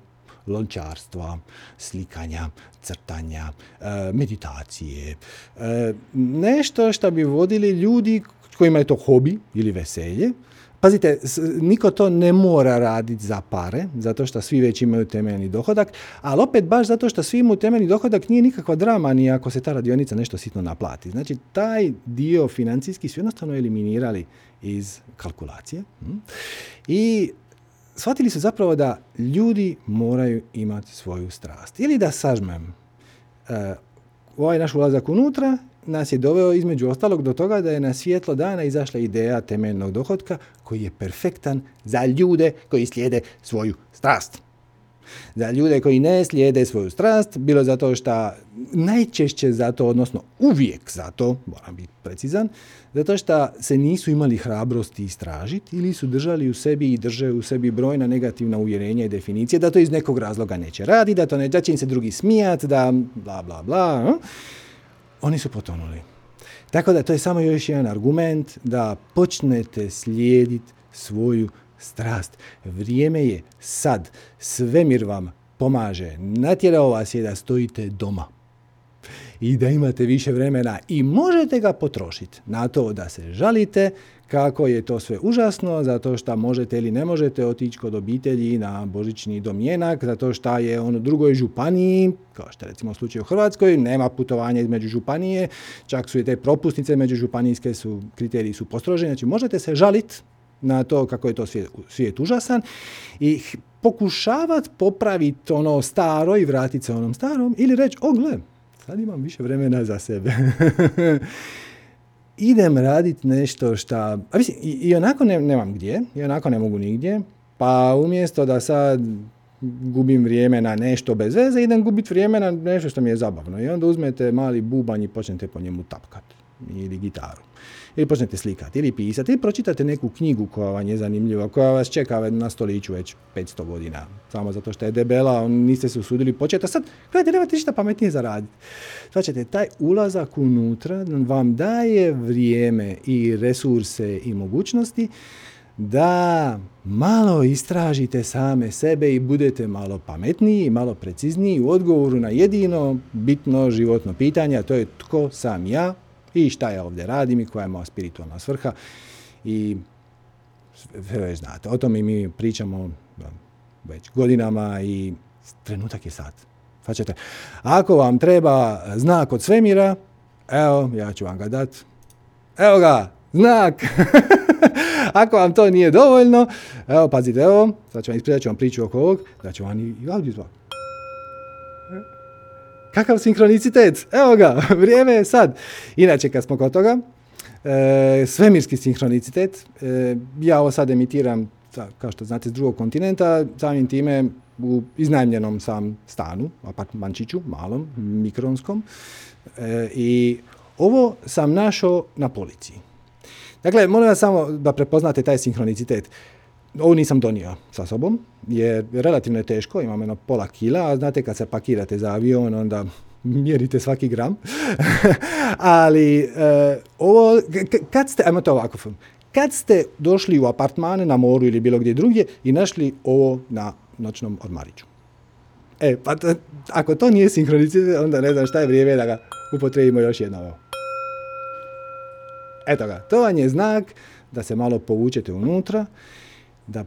lončarstva, slikanja, crtanja, e, meditacije. E, nešto što bi vodili ljudi kojima je to hobi ili veselje. Pazite, niko to ne mora raditi za pare, zato što svi već imaju temeljni dohodak, ali opet baš zato što svi imaju temeljni dohodak nije nikakva drama ni ako se ta radionica nešto sitno naplati. Znači, taj dio financijski su jednostavno eliminirali iz kalkulacije. Hm? I shvatili su zapravo da ljudi moraju imati svoju strast. Ili da sažmem, uh, ovaj naš ulazak unutra nas je doveo između ostalog do toga da je na svjetlo dana izašla ideja temeljnog dohotka koji je perfektan za ljude koji slijede svoju strast. Za ljude koji ne slijede svoju strast, bilo zato što najčešće zato, odnosno uvijek zato, moram biti precizan, zato što se nisu imali hrabrosti istražiti ili su držali u sebi i drže u sebi brojna negativna uvjerenja i definicije da to iz nekog razloga neće raditi, da, to ne, da će im se drugi smijat, da bla bla bla. Oni su potonuli. Tako da to je samo još jedan argument da počnete slijediti svoju strast. Vrijeme je sad. Svemir vam pomaže. Natjerao vas je da stojite doma i da imate više vremena i možete ga potrošiti na to da se žalite kako je to sve užasno, zato što možete ili ne možete otići kod obitelji na božićni domjenak, zato što je on u drugoj županiji, kao što recimo u slučaju u Hrvatskoj, nema putovanja između županije, čak su i te propusnice među županijske su, kriteriji su postroženi, znači možete se žaliti na to kako je to svijet, svijet užasan i pokušavati popraviti ono staro i vratiti se onom starom ili reći, o gle, sad imam više vremena za sebe. idem raditi nešto što, a mislim, i, i onako ne, nemam gdje, i onako ne mogu nigdje, pa umjesto da sad gubim vrijeme na nešto bez veze, idem gubiti vrijeme na nešto što mi je zabavno. I onda uzmete mali bubanj i počnete po njemu tapkati. Ili gitaru. Ili počnete slikati, ili pisati, ili pročitate neku knjigu koja vam je zanimljiva, koja vas čeka na stoliću već 500 godina. Samo zato što je debela, niste se usudili početi. A sad, gledajte, nemate ništa pametnije zaraditi. Znači, taj ulazak unutra vam daje vrijeme i resurse i mogućnosti da malo istražite same sebe i budete malo pametniji malo precizniji u odgovoru na jedino bitno životno pitanje, a to je tko sam ja i šta ja ovdje radim i koja je moja spiritualna svrha. I sve već znate, o tome mi pričamo već godinama i trenutak je sad. Faćete, ako vam treba znak od svemira, evo, ja ću vam ga dati. Evo ga, znak! Ako vam to nije dovoljno, evo, pazite, evo, sad ću vam ispričat ću vam priču oko ovog, da ću vam i audio zvuk. Kakav sinkronicitet? Evo ga, vrijeme je sad. Inače, kad smo kod toga, e, svemirski sinkronicitet, e, ja ovo sad emitiram, kao što znate, s drugog kontinenta, samim time u iznajmljenom sam stanu, apartmančiću, malom, mikronskom, e, i ovo sam našao na policiji. Dakle, molim vas samo da prepoznate taj sinhronicitet. Ovo nisam donio sa sobom, jer relativno je teško, imam jedno pola kila, a znate kad se pakirate za avion, onda mjerite svaki gram. Ali e, ovo, kad ste, ajmo to ovako, kad ste došli u apartmane na moru ili bilo gdje drugdje i našli ovo na noćnom odmariću. E, pa ako to nije sinhronicitet, onda ne znam šta je vrijeme da ga upotrebimo još jedno. Eto ga, to vam je znak da se malo povučete unutra, da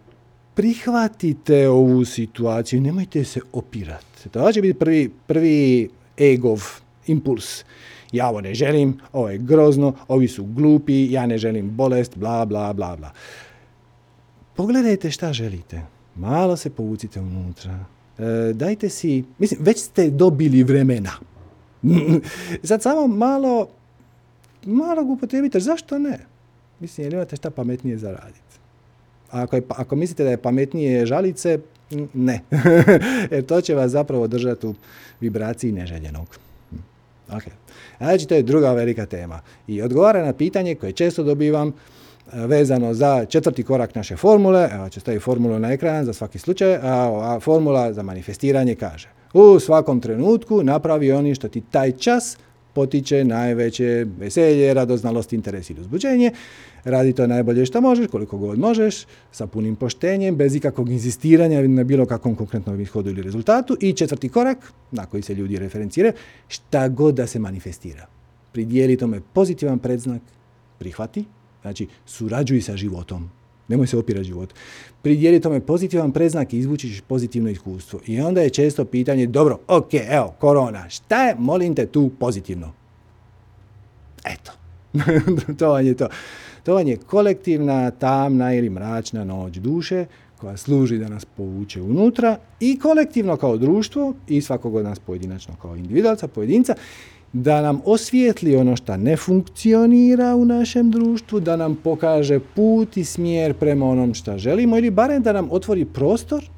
prihvatite ovu situaciju, nemojte se opirati. To će biti prvi, prvi egov impuls. Ja ovo ne želim, ovo je grozno, ovi su glupi, ja ne želim bolest, bla, bla, bla, bla. Pogledajte šta želite. Malo se povucite unutra. E, dajte si, mislim, već ste dobili vremena. Sad samo malo malo ga upotrijebite, zašto ne? Mislim, jer imate šta pametnije zaraditi. Ako, je, ako mislite da je pametnije žalice, ne. jer to će vas zapravo držati u vibraciji neželjenog. Hm. Ok. Znači, to je druga velika tema. I odgovara na pitanje koje često dobivam e, vezano za četvrti korak naše formule. Evo ću staviti formulu na ekran za svaki slučaj. A, formula za manifestiranje kaže u svakom trenutku napravi oni što ti taj čas potiče najveće veselje, radoznalost, interes ili uzbuđenje. Radi to najbolje što možeš, koliko god možeš, sa punim poštenjem, bez ikakvog inzistiranja na bilo kakvom konkretnom ishodu ili rezultatu. I četvrti korak, na koji se ljudi referenciraju, šta god da se manifestira. Pridijeli tome pozitivan predznak, prihvati, znači surađuj sa životom, Nemoj se opirati život. Pridjeli tome pozitivan preznak i izvučiš pozitivno iskustvo. I onda je često pitanje, dobro, ok, evo, korona, šta je, molim te, tu pozitivno? Eto, to vam je to. To vam je kolektivna, tamna ili mračna noć duše koja služi da nas povuče unutra i kolektivno kao društvo i svakog od nas pojedinačno kao individualca, pojedinca da nam osvijetli ono što ne funkcionira u našem društvu, da nam pokaže put i smjer prema onom što želimo ili barem da nam otvori prostor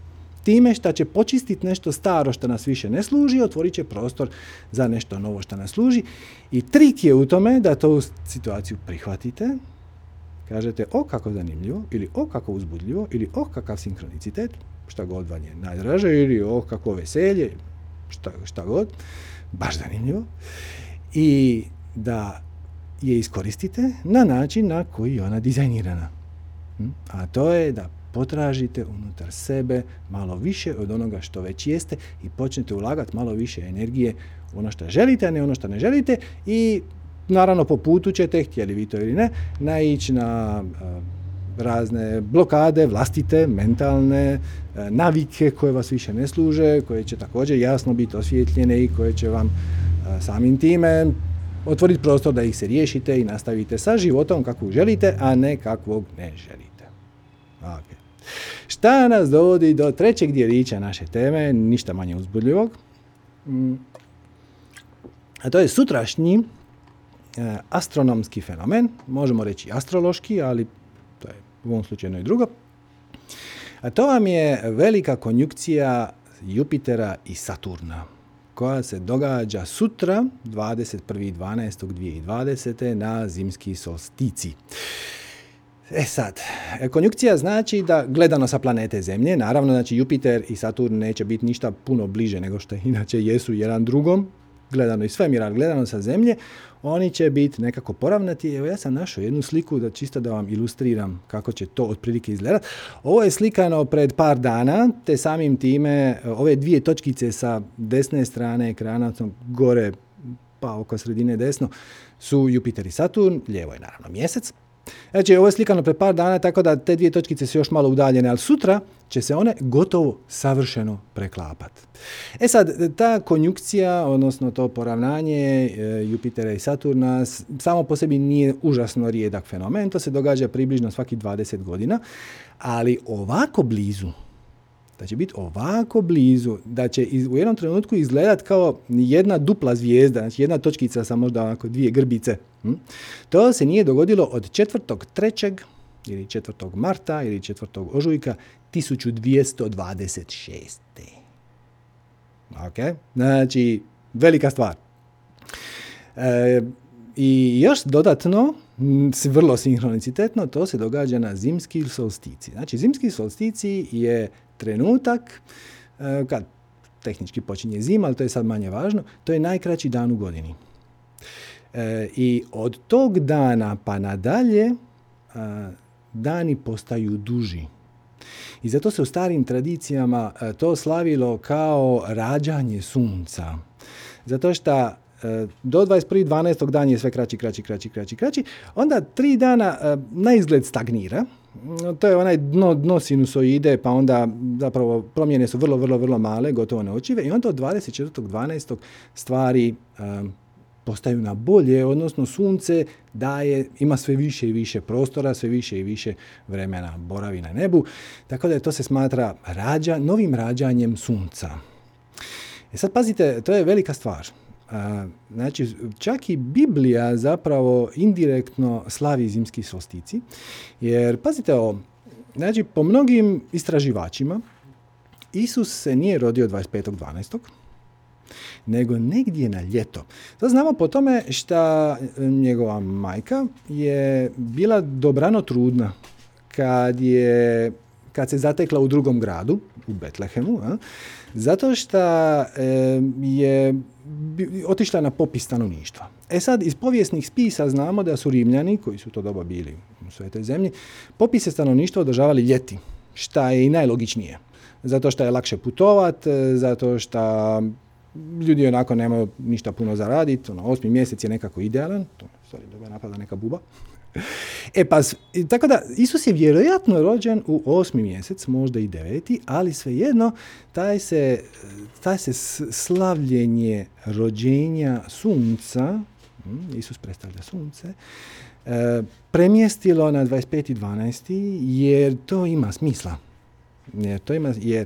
time što će počistiti nešto staro što nas više ne služi, otvorit će prostor za nešto novo što nas služi. I trik je u tome da tu situaciju prihvatite, kažete o kako zanimljivo, ili o kako uzbudljivo, ili o kakav sinkronicitet, šta god vam je najdraže, ili o kako veselje, šta, šta god baš zanimljivo, i da je iskoristite na način na koji je ona dizajnirana. Hm? A to je da potražite unutar sebe malo više od onoga što već jeste i počnete ulagati malo više energije u ono što želite, a ne ono što ne želite i naravno po putu ćete, htjeli vi to ili ne, naići na razne blokade, vlastite, mentalne, e, navike koje vas više ne služe, koje će također jasno biti osvjetljene i koje će vam e, samim time otvoriti prostor da ih se riješite i nastavite sa životom kakvog želite, a ne kakvog ne želite. Okay. Šta nas dovodi do trećeg dijelića naše teme, ništa manje uzbudljivog, mm. a to je sutrašnji astronomski fenomen, možemo reći astrološki, ali u ovom slučaju i drugo. A to vam je velika konjukcija Jupitera i Saturna koja se događa sutra 21.12.2020. na zimski solstici. E sad, konjukcija znači da gledano sa planete Zemlje, naravno znači Jupiter i Saturn neće biti ništa puno bliže nego što inače jesu jedan drugom, gledano iz svemira, gledano sa Zemlje, oni će biti nekako poravnati. Evo ja sam našao jednu sliku da čisto da vam ilustriram kako će to otprilike izgledati. Ovo je slikano pred par dana, te samim time ove dvije točkice sa desne strane ekrana, gore pa oko sredine desno, su Jupiter i Saturn, lijevo je naravno mjesec. Znači, ovo je slikano pre par dana, tako da te dvije točkice su još malo udaljene, ali sutra će se one gotovo savršeno preklapati. E sad, ta konjukcija, odnosno to poravnanje e, Jupitera i Saturna, samo po sebi nije užasno rijedak fenomen, to se događa približno svaki 20 godina, ali ovako blizu, da će biti ovako blizu, da će u jednom trenutku izgledat kao jedna dupla zvijezda, znači jedna točkica sa možda onako dvije grbice. Hm? To se nije dogodilo od 4.3. ili 4. marta ili 4. ožujka 1226. Ok, znači velika stvar. E, I još dodatno, vrlo sinhronicitetno, to se događa na zimski solstici. Znači, zimski solstici je trenutak e, kad tehnički počinje zima, ali to je sad manje važno, to je najkraći dan u godini. E, I od tog dana pa nadalje e, dani postaju duži. I zato se u starim tradicijama to slavilo kao rađanje sunca. Zato što do 21.12. dan je sve kraći, kraći, kraći, kraći, kraći. Onda tri dana na izgled stagnira, to je onaj dno, dno sinusoide, pa onda zapravo promjene su vrlo, vrlo, vrlo male, gotovo neočive i onda od 24.12. stvari um, postaju na bolje, odnosno sunce daje, ima sve više i više prostora, sve više i više vremena boravi na nebu, tako da je to se smatra rađa, novim rađanjem sunca. E sad pazite, to je velika stvar. Znači, čak i Biblija zapravo indirektno slavi zimski solstici, jer pazite ovo, znači po mnogim istraživačima Isus se nije rodio 25.12., nego negdje na ljeto. To znamo po tome što njegova majka je bila dobrano trudna kad je kad se zatekla u drugom gradu, u Betlehemu, a, zato što je otišla na popis stanovništva. E sad, iz povijesnih spisa znamo da su Rimljani, koji su to doba bili u svetoj zemlji, popise stanovništva održavali ljeti, šta je i najlogičnije. Zato što je lakše putovat, zato što ljudi onako nemaju ništa puno zaraditi, ono, osmi mjesec je nekako idealan, to, sorry, dobro napada neka buba. E pa, tako da, Isus je vjerojatno rođen u osmi mjesec, možda i deveti, ali svejedno, taj se, taj se slavljenje rođenja sunca, hm, Isus predstavlja sunce, e, premjestilo na 25.12. jer to ima smisla. Jer to ima, jer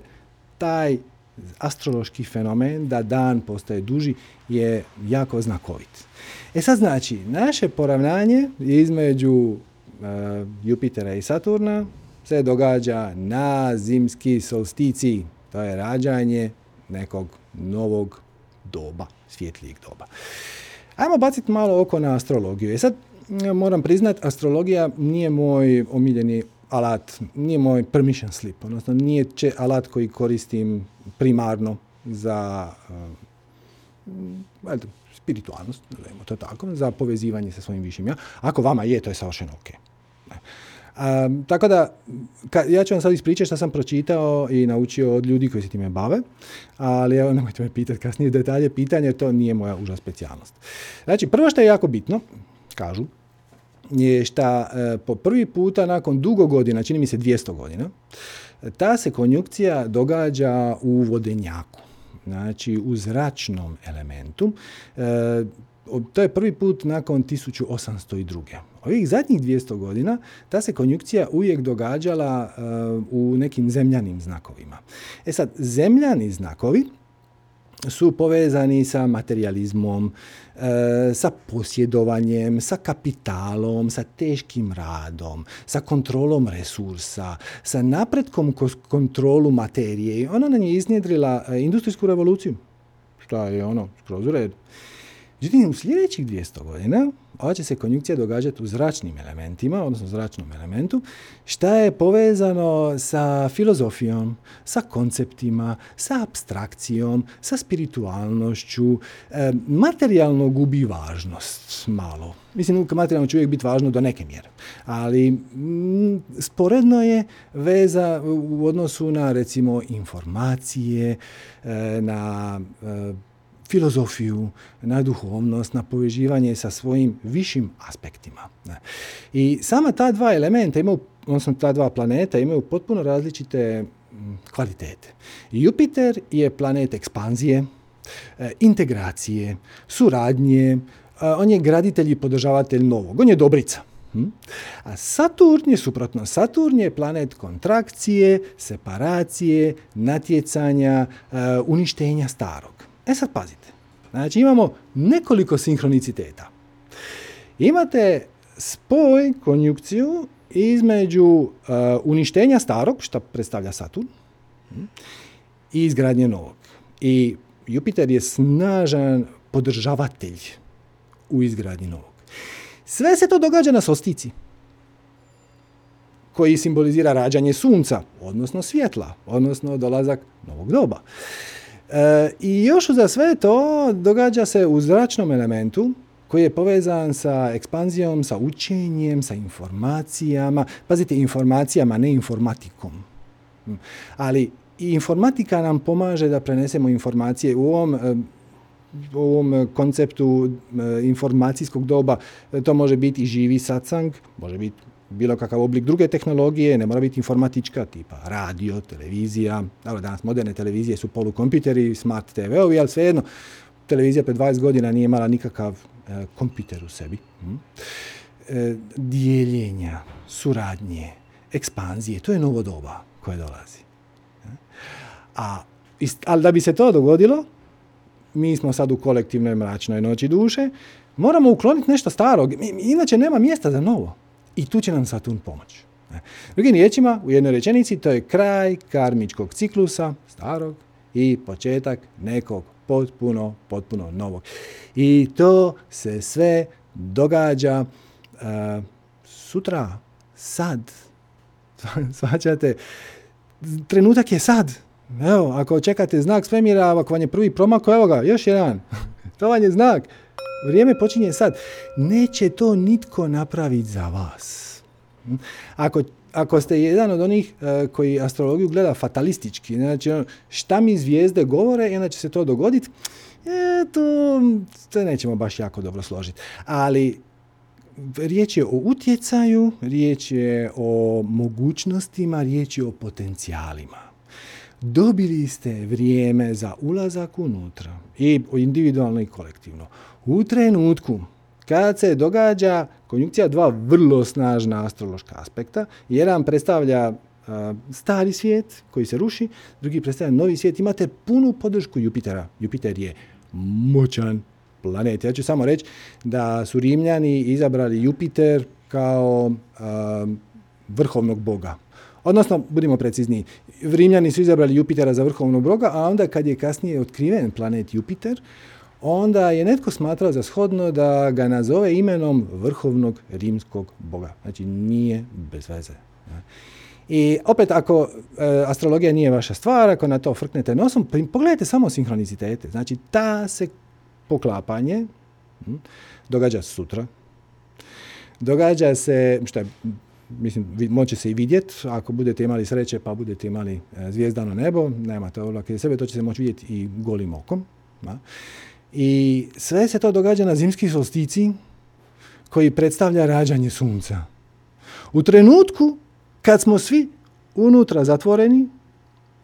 taj astrološki fenomen da dan postaje duži je jako znakovit. E sad znači, naše poravnanje između uh, Jupitera i Saturna se događa na zimski solstici. To je rađanje nekog novog doba, svjetlijeg doba. Ajmo baciti malo oko na astrologiju. E sad moram priznat, astrologija nije moj omiljeni alat, nije moj permission slip, odnosno nije će alat koji koristim primarno za uh, spiritualnost, to tako, za povezivanje sa svojim višim ja. Ako vama je, to je savršeno ok. tako da, ka, ja ću vam sad ispričati što sam pročitao i naučio od ljudi koji se time bave, ali evo, nemojte me pitati kasnije detalje pitanja, to nije moja uža specijalnost. Znači, prvo što je jako bitno, kažu, je što e, po prvi puta nakon dugo godina, čini mi se 200 godina, ta se konjukcija događa u vodenjaku znači u zračnom elementu. E, to je prvi put nakon 1802. Ovih zadnjih 200 godina ta se konjukcija uvijek događala e, u nekim zemljanim znakovima. E sad, zemljani znakovi su povezani sa materializmom, e, sa posjedovanjem, sa kapitalom, sa teškim radom, sa kontrolom resursa, sa napretkom kroz kontrolu materije. Ona nam je iznjedrila e, industrijsku revoluciju. Šta je ono, skroz u redu. Međutim, u sljedećih 200 godina ova će se konjukcija događati u zračnim elementima, odnosno zračnom elementu, šta je povezano sa filozofijom, sa konceptima, sa abstrakcijom, sa spiritualnošću. E, materijalno gubi važnost malo. Mislim, materijalno će uvijek biti važno do neke mjere. Ali m, sporedno je veza u odnosu na, recimo, informacije, e, na e, filozofiju, na duhovnost, na poveživanje sa svojim višim aspektima. I sama ta dva elementa imaju, odnosno ta dva planeta imaju potpuno različite kvalitete. Jupiter je planet ekspanzije, e, integracije, suradnje, on je graditelj i podržavatelj novog, on je dobrica. Hm? A Saturn je suprotno. Saturn je planet kontrakcije, separacije, natjecanja, e, uništenja starog. E sad pazite. Znači imamo nekoliko sinhroniciteta. Imate spoj, konjukciju između uh, uništenja starog, što predstavlja Saturn, hm, i izgradnje novog. I Jupiter je snažan podržavatelj u izgradnji novog. Sve se to događa na sostici koji simbolizira rađanje sunca, odnosno svjetla, odnosno dolazak novog doba. E, I još za sve to događa se u zračnom elementu koji je povezan sa ekspanzijom, sa učenjem, sa informacijama. Pazite, informacijama, ne informatikom. Hm. Ali informatika nam pomaže da prenesemo informacije u ovom e, u ovom konceptu e, informacijskog doba to može biti i živi satsang, može biti bilo kakav oblik druge tehnologije, ne mora biti informatička, tipa radio, televizija, dobro, danas moderne televizije su polukompiteri, smart TV-ovi, ali svejedno, televizija pred 20 godina nije imala nikakav e, kompjuter u sebi. Hm? E, dijeljenja, suradnje, ekspanzije, to je novo doba koje dolazi. E? A, ali da bi se to dogodilo, mi smo sad u kolektivnoj mračnoj noći duše, moramo ukloniti nešto starog, inače nema mjesta za novo. I tu će nam Saturn pomoći. Drugim riječima, u jednoj rečenici, to je kraj karmičkog ciklusa, starog, i početak nekog potpuno, potpuno novog. I to se sve događa uh, sutra, sad. Svaćate, trenutak je sad. Evo, ako čekate znak svemira, ako vam je prvi promako, evo ga, još jedan. to vam je znak. Vrijeme počinje sad. Neće to nitko napraviti za vas. Hm? Ako, ako ste jedan od onih uh, koji astrologiju gleda fatalistički, znači ono, šta mi zvijezde govore i će se to dogoditi, e, to, to nećemo baš jako dobro složiti. Ali riječ je o utjecaju, riječ je o mogućnostima, riječ je o potencijalima. Dobili ste vrijeme za ulazak unutra i individualno i kolektivno. U trenutku kad se događa konjunkcija dva vrlo snažna astrološka aspekta, jedan predstavlja stari svijet koji se ruši, drugi predstavlja novi svijet, imate punu podršku Jupitera. Jupiter je moćan planet. Ja ću samo reći da su Rimljani izabrali Jupiter kao vrhovnog boga. Odnosno, budimo precizniji, Rimljani su izabrali Jupitera za vrhovnog boga, a onda kad je kasnije otkriven planet Jupiter, onda je netko smatrao za shodno da ga nazove imenom vrhovnog rimskog boga. Znači nije bez veze. I opet, ako e, astrologija nije vaša stvar, ako na to frknete nosom, pogledajte samo sinhronicitete. Znači, ta se poklapanje hm, događa sutra. Događa se, što je, mislim, moće se i vidjeti, ako budete imali sreće pa budete imali e, zvijezdano nebo, nemate ovlake sebe, to će se moći vidjeti i golim okom. I sve se to događa na zimski solstici koji predstavlja rađanje sunca. U trenutku kad smo svi unutra zatvoreni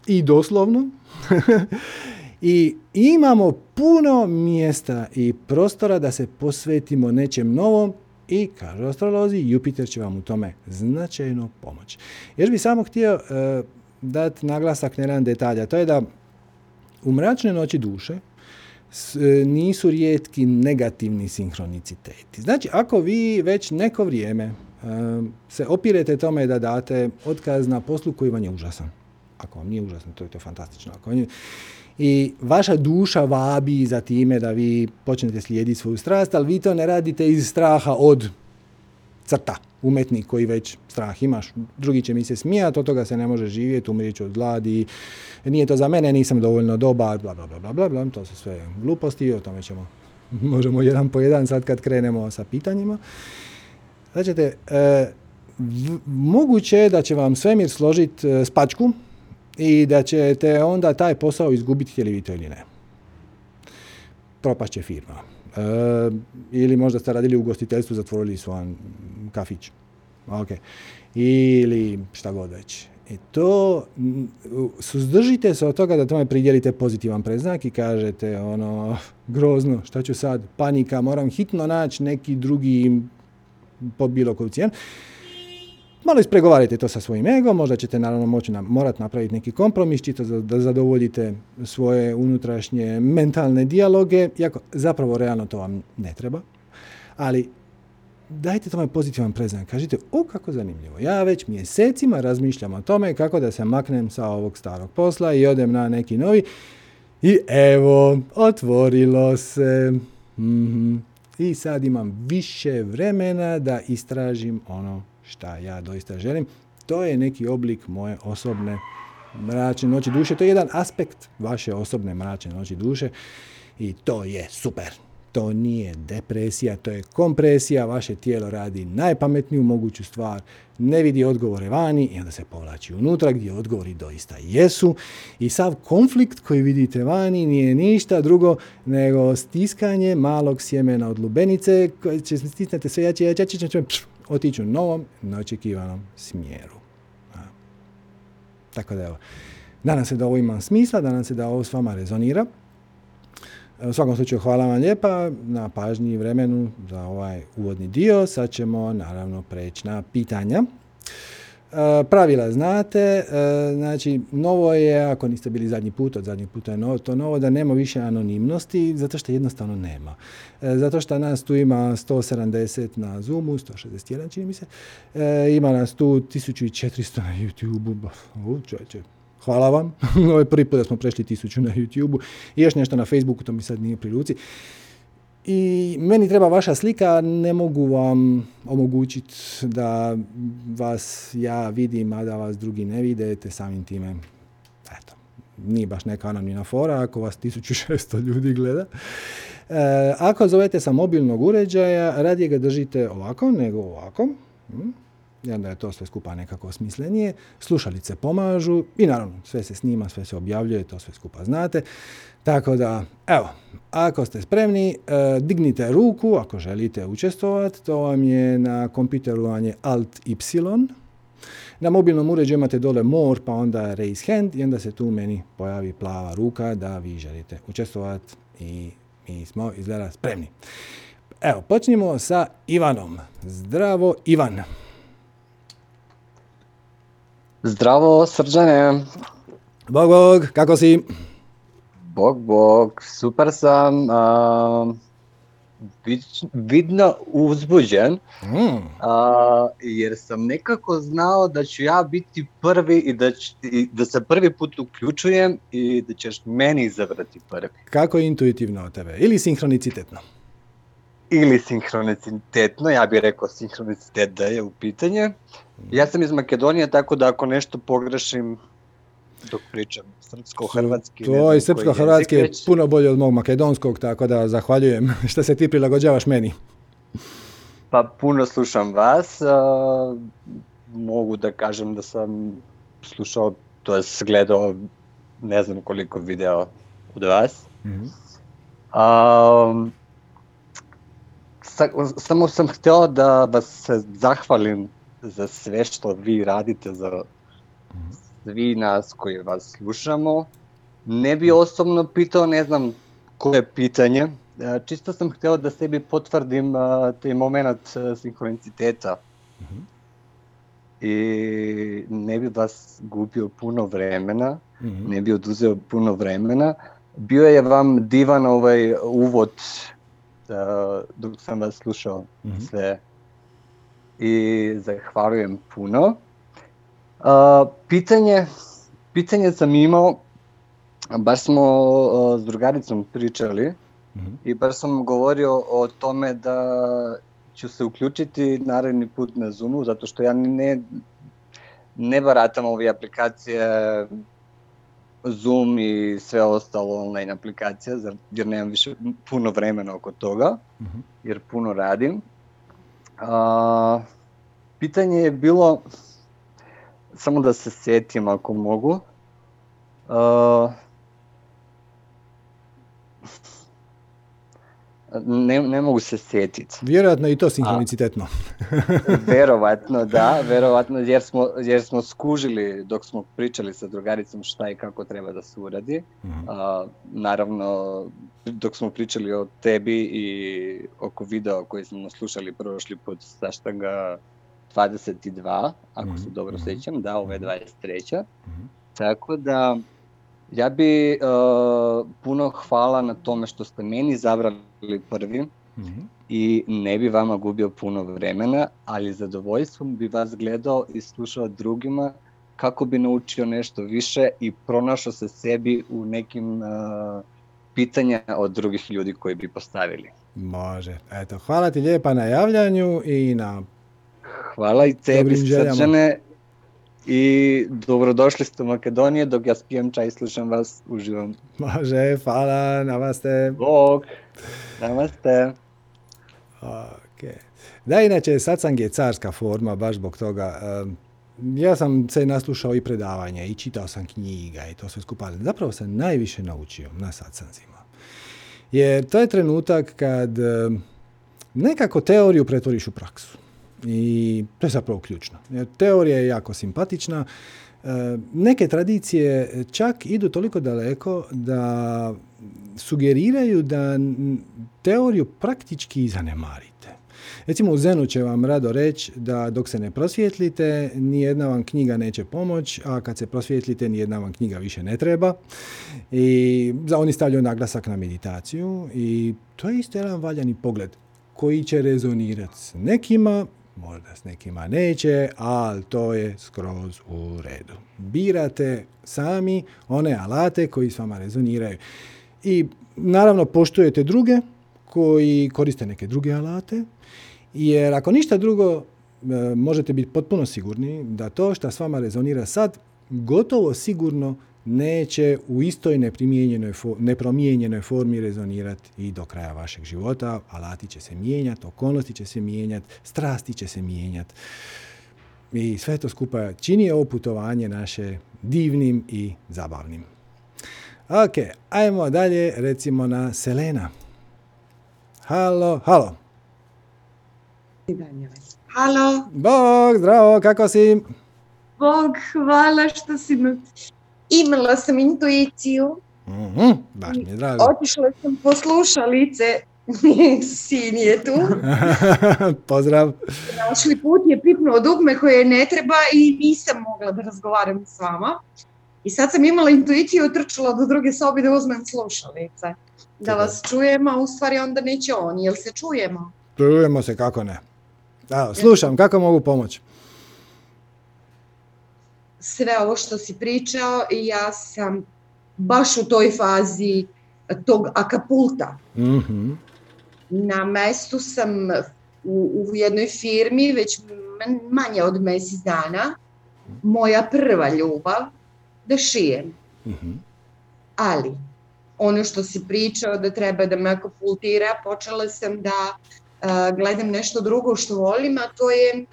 i doslovno i imamo puno mjesta i prostora da se posvetimo nečem novom i, kažu astrolozi, Jupiter će vam u tome značajno pomoći. Još bih samo htio uh, dati naglasak na jedan detalj, a to je da u mračne noći duše nisu rijetki negativni sinhroniciteti. Znači, ako vi već neko vrijeme se opirete tome da date otkaz na poslu koji vam je užasan. Ako vam nije užasan, to je to fantastično. Ako I vaša duša vabi za time da vi počnete slijediti svoju strast, ali vi to ne radite iz straha od crta. Umetnik koji već strah imaš, drugi će mi se smijati, od toga se ne može živjeti, umrijet od gladi, nije to za mene, nisam dovoljno dobar, bla, bla, bla, bla, bla, to su sve gluposti, o tome ćemo, možemo jedan po jedan sad kad krenemo sa pitanjima. Znači, e, moguće je da će vam svemir složiti e, spačku i da ćete onda taj posao izgubiti htjeli vi to ili ne. Propašće firma. E, ili možda ste radili u gostiteljstvu, zatvorili su vam kafić. Ok. Ili šta god već. I to, suzdržite se od toga da tome pridjelite pozitivan preznak i kažete ono, grozno, šta ću sad, panika, moram hitno naći neki drugi po bilo koju cijenu. Malo ispregovarajte to sa svojim egom, možda ćete naravno moći na, morati napraviti neki kompromis, čito da zadovoljite svoje unutrašnje mentalne dijaloge, iako zapravo realno to vam ne treba. Ali dajte tome pozitivan preznak. Kažite, o kako zanimljivo. Ja već mjesecima razmišljam o tome kako da se maknem sa ovog starog posla i odem na neki novi. I evo, otvorilo se. mm I sad imam više vremena da istražim ono šta ja doista želim. To je neki oblik moje osobne mračne noći duše. To je jedan aspekt vaše osobne mračne noći duše i to je super. To nije depresija, to je kompresija, vaše tijelo radi najpametniju moguću stvar, ne vidi odgovore vani i onda se povlači unutra gdje odgovori doista jesu i sav konflikt koji vidite vani nije ništa drugo nego stiskanje malog sjemena od lubenice koje će stisnete sve jače, jače, jače, jače, otići u novom, neočekivanom smjeru. Tako da evo, nadam se da ovo ima smisla, nadam se da ovo s vama rezonira. U svakom slučaju hvala vam lijepa na pažnji i vremenu za ovaj uvodni dio. Sad ćemo naravno preći na pitanja. E, pravila znate, e, znači novo je, ako niste bili zadnji put, od zadnjeg puta je novo, to novo da nema više anonimnosti, zato što jednostavno nema. E, zato što nas tu ima 170 na Zoomu, 161 čini mi se, ima nas tu 1400 na YouTubeu, čovječe, hvala vam, ovo je prvi put da smo prešli 1000 na YouTubeu. I još nešto na Facebooku, to mi sad nije pri i meni treba vaša slika, ne mogu vam omogućiti da vas ja vidim, a da vas drugi ne vide, te samim time, eto, nije baš neka anonimna fora ako vas 1600 ljudi gleda. E, ako zovete sa mobilnog uređaja, radije ga držite ovako nego ovako. Hm? I onda je to sve skupa nekako osmislenije. Slušalice pomažu i naravno sve se snima, sve se objavljuje, to sve skupa znate. Tako da, evo, ako ste spremni, e, dignite ruku ako želite učestvovati. To vam je na kompjuteru vam je Alt Y. Na mobilnom uređaju imate dole more, pa onda raise hand i onda se tu meni pojavi plava ruka da vi želite učestvovati i mi smo izgleda spremni. Evo, počnimo sa Ivanom. Zdravo, Ivan. Zdravo, srđane. Bog, bog, kako si? Bog, bog, super sam. Uh, vidno uzbuđen, mm. jer sam nekako znao da ću ja biti prvi i da, ću, i da se prvi put uključujem i da ćeš meni izabrati prvi. Kako je intuitivno od tebe? Ili sinhronicitetno? Ili sinhronicitetno, ja bih rekao sinhronicitet da je u pitanje. Ja sam iz Makedonije, tako da ako nešto pogrešim dok pričam srpsko-hrvatski. Tvoj srpsko-hrvatski je puno bolje od mog makedonskog, tako da zahvaljujem što se ti prilagođavaš meni. Pa puno slušam vas. mogu da kažem da sam slušao, to je gledao ne znam koliko video od vas. Mm samo sam htio da vas zahvalim za sve što vi radite za svi nas koji vas slušamo. Ne bi osobno pitao, ne znam koje pitanje. E, čisto sam htio da sebi potvrdim e, taj moment e, sinhroniciteta. I ne bi vas gubio puno vremena, ne bi oduzeo puno vremena. bio je vam divan ovaj uvod dok sam vas slušao Mhm. sve i zahvaljujem puno. Uh, pitanje, pitanje sam imao, baš smo uh, s drugaricom pričali Mhm. i baš sam govorio o tome da ću se uključiti naredni put na Zoomu, zato što ja ne, ne baratam ove aplikacije Zoom i sve ostalo online aplikacija, jer nemam više puno vremena oko toga, Mhm. jer puno radim. A, pitanje je bilo, samo da se sjetim ako mogu, a, ne, ne mogu se sjetiti. Vjerojatno i to sinhronicitetno. Verovatno da, verovatno jer smo, jer smo skužili dok smo pričali sa drugaricom šta i kako treba da se uradi. A, naravno, dok smo pričali o tebi i oko videa koji smo slušali prošli put sa Štanga 22, ako se Mhm, dobro mhm. sećam, da, ovo je 23. Mhm. Tako da, ja bi uh, puno hvala na tome što ste meni zabrali prvi Mhm. i ne bi vama gubio puno vremena, ali zadovoljstvom bi vas gledao i slušao drugima kako bi naučio nešto više i pronašao se sebi u nekim uh, pitanja od drugih ljudi koji bi postavili. Može. Eto, hvala ti lijepa na javljanju i na... Hvala i tebi srčane i dobrodošli ste u Makedonije dok ja spijem čaj i slušam vas, uživam. Može, hvala, namaste. Bog, namaste. Ok. Da, inače, satsang je carska forma, baš zbog toga. ja sam se naslušao i predavanja i čitao sam knjiga i to sve skupa, zapravo sam najviše naučio na satsanzima. Jer to je trenutak kad nekako teoriju pretvoriš u praksu. I to je zapravo ključno. Teorija je jako simpatična. E, Neke tradicije čak idu toliko daleko da sugeriraju da teoriju praktički zanemarite. Recimo u Zenu će vam rado reći da dok se ne prosvjetlite, nijedna vam knjiga neće pomoć, a kad se prosvjetlite, nijedna vam knjiga više ne treba. I oni stavljaju naglasak na meditaciju i to je isto jedan valjani pogled koji će rezonirati s nekima, možda s nekima neće, ali to je skroz u redu. Birate sami one alate koji s vama rezoniraju. I naravno poštujete druge koji koriste neke druge alate, jer ako ništa drugo, e, možete biti potpuno sigurni da to što s vama rezonira sad, gotovo sigurno neće u istoj nepromijenjenoj formi rezonirati i do kraja vašeg života. Alati će se mijenjati, okolnosti će se mijenjati, strasti će se mijenjati. I sve to skupa čini ovo putovanje naše divnim i zabavnim. Ok, ajmo dalje, recimo na Selena. Halo, halo. Halo, Bog, zdravo, kako si? Bog, hvala što si me... Imala sam intuiciju, Mhm, baš mi je drago. otišla sam po slušalice, sin je tu, Pozdrav. prošli put je pipnuo dugme koje ne treba i nisam mogla da razgovaram s vama. I sad sam imala intuiciju, otrčala do druge sobe da uzmem slušalice. Da vas čujem, a u stvari onda neće on. Jel se čujemo? Čujemo se, kako ne. Evo, slušam, kako mogu pomoći? Sve ovo što si pričao, ja sam baš u toj fazi tog akapulta. Mhm, Na mestu sam u, u jednoj firmi već man- manje od mjesec dana. Moja prva ljubav da šijem. mhm, Ali, ono što si pričao da treba da me akapultira, počela sam da gledam nešto drugo što volim, a to je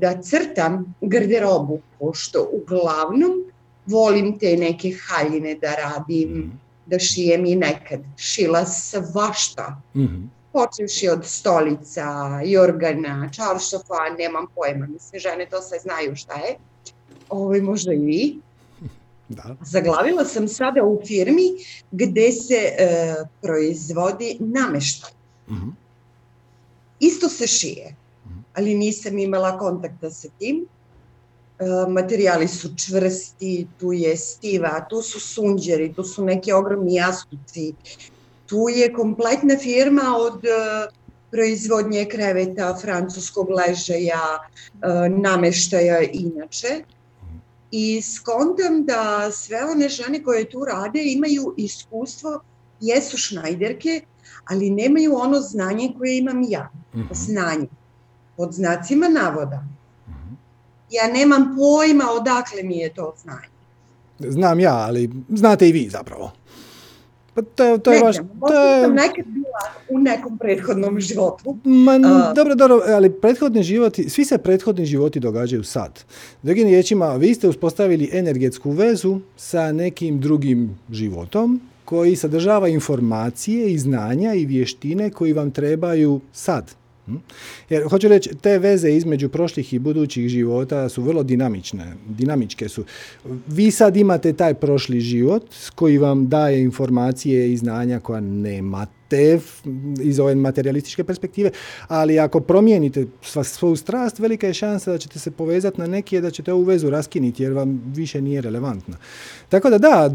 da crtam garderobu, pošto uglavnom volim te neke haljine da radim, mhm, da šijem i nekad. Šila svašta, mhm. počevši od stolica, jorgana, čaršafa, nemam pojma, mislim, žene to sve znaju šta je. Ovo možda i vi. Da. Zaglavila sam sada u firmi gde se e, proizvodi nameštaj. mhm, Isto se šije. Ali nisam imala kontakta sa tim. materijali su čvrsti, tu je stiva, tu su sunđeri, tu su neki ogromni jastuci, tu je kompletna firma od proizvodnje kreveta, francuskog ležaja, nameštaja inače. I skontam da sve one žene koje tu rade imaju iskustvo, jesu šnajderke, ali nemaju ono znanje koje imam ja. Mm-hmm. Znanje. Pod znacima navoda. Mm-hmm. Ja nemam pojma odakle mi je to znanje. Znam ja, ali znate i vi zapravo. Pa to, to je vaš... To je... sam nekad bila u nekom prethodnom životu. Ma, uh, dobro, dobro, ali prethodni životi, svi se prethodni životi događaju sad. Drugim riječima, vi ste uspostavili energetsku vezu sa nekim drugim životom koji sadržava informacije i znanja i vještine koji vam trebaju sad. Hm? Jer hoću reći, te veze između prošlih i budućih života su vrlo dinamične, dinamičke su. Vi sad imate taj prošli život koji vam daje informacije i znanja koja nemate iz ove materialističke perspektive, ali ako promijenite svoju strast, velika je šansa da ćete se povezati na neki da ćete ovu vezu raskiniti jer vam više nije relevantna. Tako da da,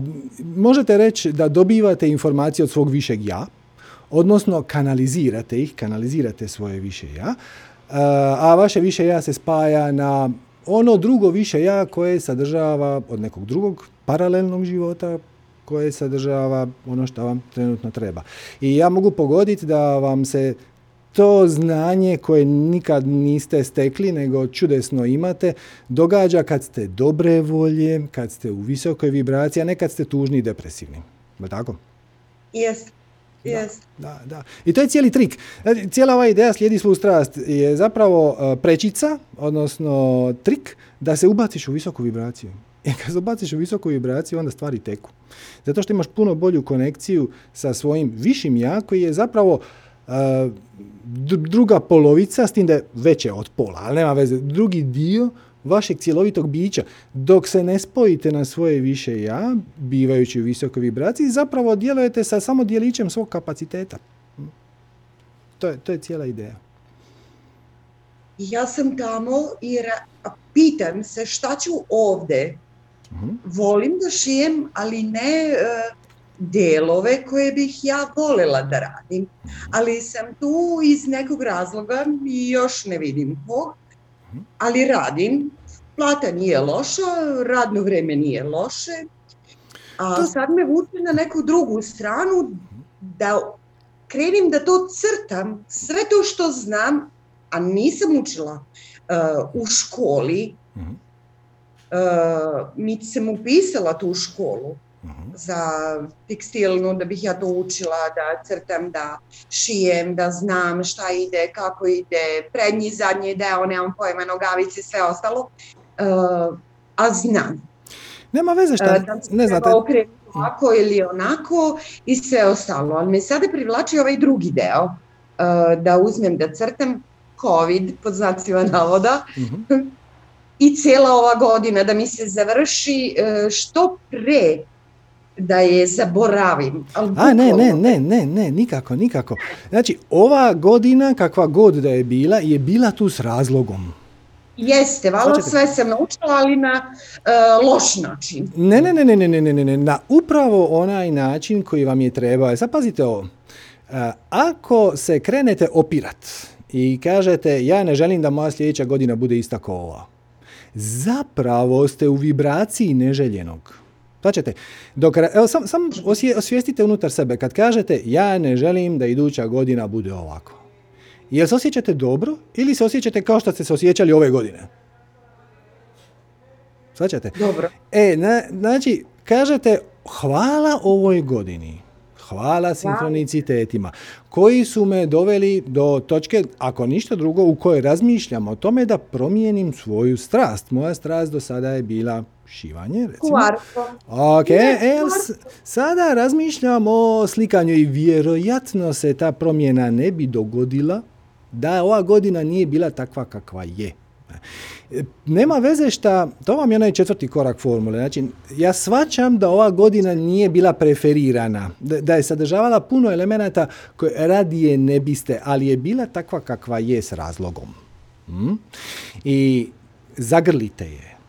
možete reći da dobivate informacije od svog višeg ja, odnosno kanalizirate ih, kanalizirate svoje više ja, a vaše više ja se spaja na ono drugo više ja koje sadržava od nekog drugog paralelnog života koje sadržava ono što vam trenutno treba. I ja mogu pogoditi da vam se to znanje koje nikad niste stekli, nego čudesno imate, događa kad ste dobre volje, kad ste u visokoj vibraciji, a ne kad ste tužni i depresivni. Je tako? Jest. Yes. Da, da, I to je cijeli trik. Cijela ova ideja slijedi svu strast je zapravo e, prečica, odnosno trik da se ubaciš u visoku vibraciju. I kad se ubaciš u visoku vibraciju, onda stvari teku. Zato što imaš puno bolju konekciju sa svojim višim ja, koji je zapravo uh, druga polovica, s tim da je veće od pola, ali nema veze, drugi dio vašeg cjelovitog bića. Dok se ne spojite na svoje više ja, bivajući u visokoj vibraciji, zapravo djelujete sa samo dijelićem svog kapaciteta. To je, to je cijela ideja. Ja sam tamo i pitam se šta ću ovde. uh Volim da šijem, ali ne uh, delove koje bih ja volela da radim. Mhm. Ali sam tu iz nekog razloga i još ne vidim kog ali radim. Plata nije loša, radno vreme nije loše, a sad me vuče na neku drugu stranu da krenim da to crtam, sve to što znam, a nisam učila uh, u školi, uh, niti sam upisala tu školu, Za tekstilnu, da bih ja to učila, da crtam, da šijem, da znam šta ide, kako ide, prednji, zadnji deo, nemam pojma, nogavice, sve ostalo, uh, a znam. Nema veze šta, uh, ne znate. ovako ili onako i sve ostalo, ali me sada privlači ovaj drugi deo, uh, da uzmem da crtam COVID, pod znacima navoda, uh-huh. i cijela ova godina da mi se završi što pre da je zaboravim. Ali A ne, ne, ne, ne, ne, nikako, nikako. Znači, ova godina, kakva god da je bila, je bila tu s razlogom. Jeste, valo sve sam naučila, ali na uh, loš način. Ne, ne, ne, ne, ne, ne, ne, ne, na upravo onaj način koji vam je trebao. Sad pazite ovo. Uh, ako se krenete opirat i kažete ja ne želim da moja sljedeća godina bude ista kao ova, zapravo ste u vibraciji neželjenog. Plaćate. Dok, evo, sam, sam osvijestite unutar sebe. Kad kažete ja ne želim da iduća godina bude ovako. Jel se osjećate dobro ili se osjećate kao što ste se osjećali ove godine? Svaćate? Dobro. E, na, znači, kažete hvala ovoj godini. Hvala sinhronicitetima koji su me doveli do točke, ako ništa drugo, u kojoj razmišljam o tome da promijenim svoju strast. Moja strast do sada je bila šivanje, recimo. Ok, e, sada razmišljam o slikanju i vjerojatno se ta promjena ne bi dogodila da ova godina nije bila takva kakva je. Nema veze šta, to vam je onaj četvrti korak formule. Znači, ja svačam da ova godina nije bila preferirana, da, je sadržavala puno elemenata koje radije ne biste, ali je bila takva kakva je s razlogom. Hmm? I zagrlite je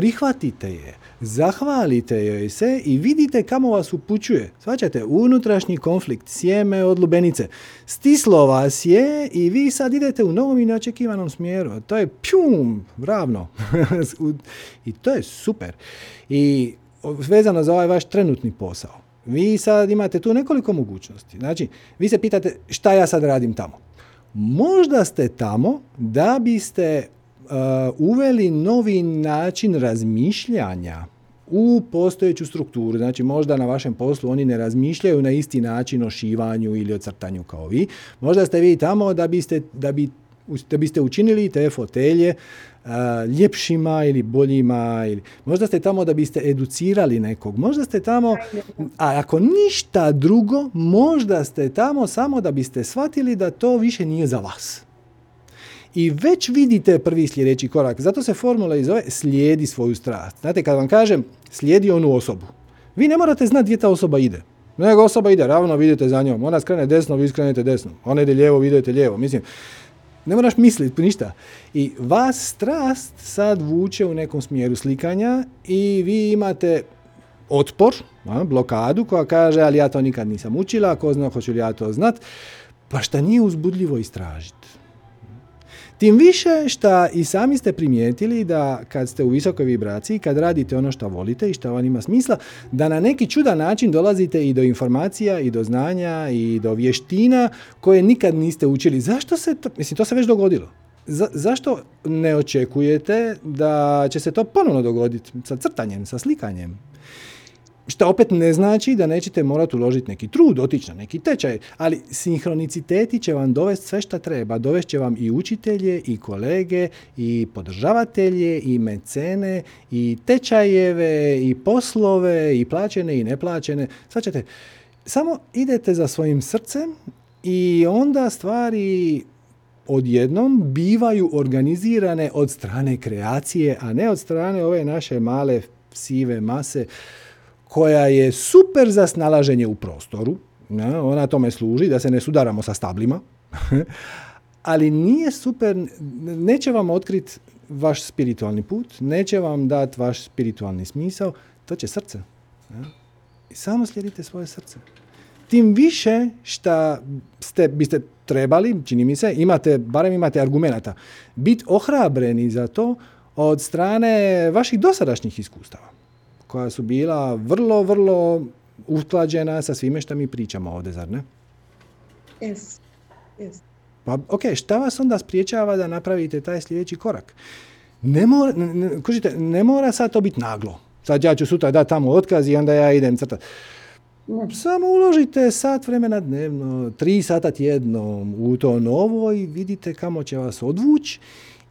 prihvatite je, zahvalite joj se i vidite kamo vas upućuje. Svaćate, unutrašnji konflikt, sjeme od lubenice. Stislo vas je i vi sad idete u novom i neočekivanom smjeru. To je pjum, ravno. I to je super. I vezano za ovaj vaš trenutni posao. Vi sad imate tu nekoliko mogućnosti. Znači, vi se pitate šta ja sad radim tamo. Možda ste tamo da biste uveli novi način razmišljanja u postojeću strukturu. Znači možda na vašem poslu oni ne razmišljaju na isti način o šivanju ili o crtanju kao vi. Možda ste vi tamo da biste, da bi, da biste učinili te fotelje uh, ljepšima ili boljima. Ili, možda ste tamo da biste educirali nekog. Možda ste tamo, a ako ništa drugo, možda ste tamo samo da biste shvatili da to više nije za vas i već vidite prvi sljedeći korak. Zato se formula i zove slijedi svoju strast. Znate, kad vam kažem slijedi onu osobu, vi ne morate znati gdje ta osoba ide. Nego osoba ide ravno, vidite za njom. Ona skrene desno, vi skrenete desno. Ona ide lijevo, vidite lijevo. Mislim, ne moraš misliti ništa. I vas strast sad vuče u nekom smjeru slikanja i vi imate otpor, blokadu koja kaže ali ja to nikad nisam učila, ko zna hoću li ja to znat, pa šta nije uzbudljivo istražiti. Tim više što i sami ste primijetili da kad ste u visokoj vibraciji, kad radite ono što volite i što vam ima smisla, da na neki čudan način dolazite i do informacija i do znanja i do vještina koje nikad niste učili. Zašto se to, mislim to se već dogodilo. zašto ne očekujete da će se to ponovno dogoditi sa crtanjem, sa slikanjem? Što opet ne znači da nećete morati uložiti neki trud, otići na neki tečaj, ali sinhroniciteti će vam dovesti sve što treba. Dovest će vam i učitelje, i kolege, i podržavatelje, i mecene, i tečajeve, i poslove, i plaćene, i neplaćene. Sad samo idete za svojim srcem i onda stvari odjednom bivaju organizirane od strane kreacije, a ne od strane ove naše male sive mase koja je super za snalaženje u prostoru, ona tome služi, da se ne sudaramo sa stablima, ali nije super, neće vam otkriti vaš spiritualni put, neće vam dati vaš spiritualni smisao, to će srce. I samo slijedite svoje srce. Tim više što ste, biste trebali, čini mi se, imate, barem imate argumenata, biti ohrabreni za to od strane vaših dosadašnjih iskustava koja su bila vrlo, vrlo usklađena sa svime što mi pričamo ovdje, zar ne? Yes. Yes. Pa, ok, šta vas onda spriječava da napravite taj sljedeći korak? Ne mora, ne, ne mora sad to biti naglo. Sad ja ću sutra dati tamo otkaz i onda ja idem crtati. Samo uložite sat vremena dnevno, tri sata tjedno u to novo i vidite kamo će vas odvući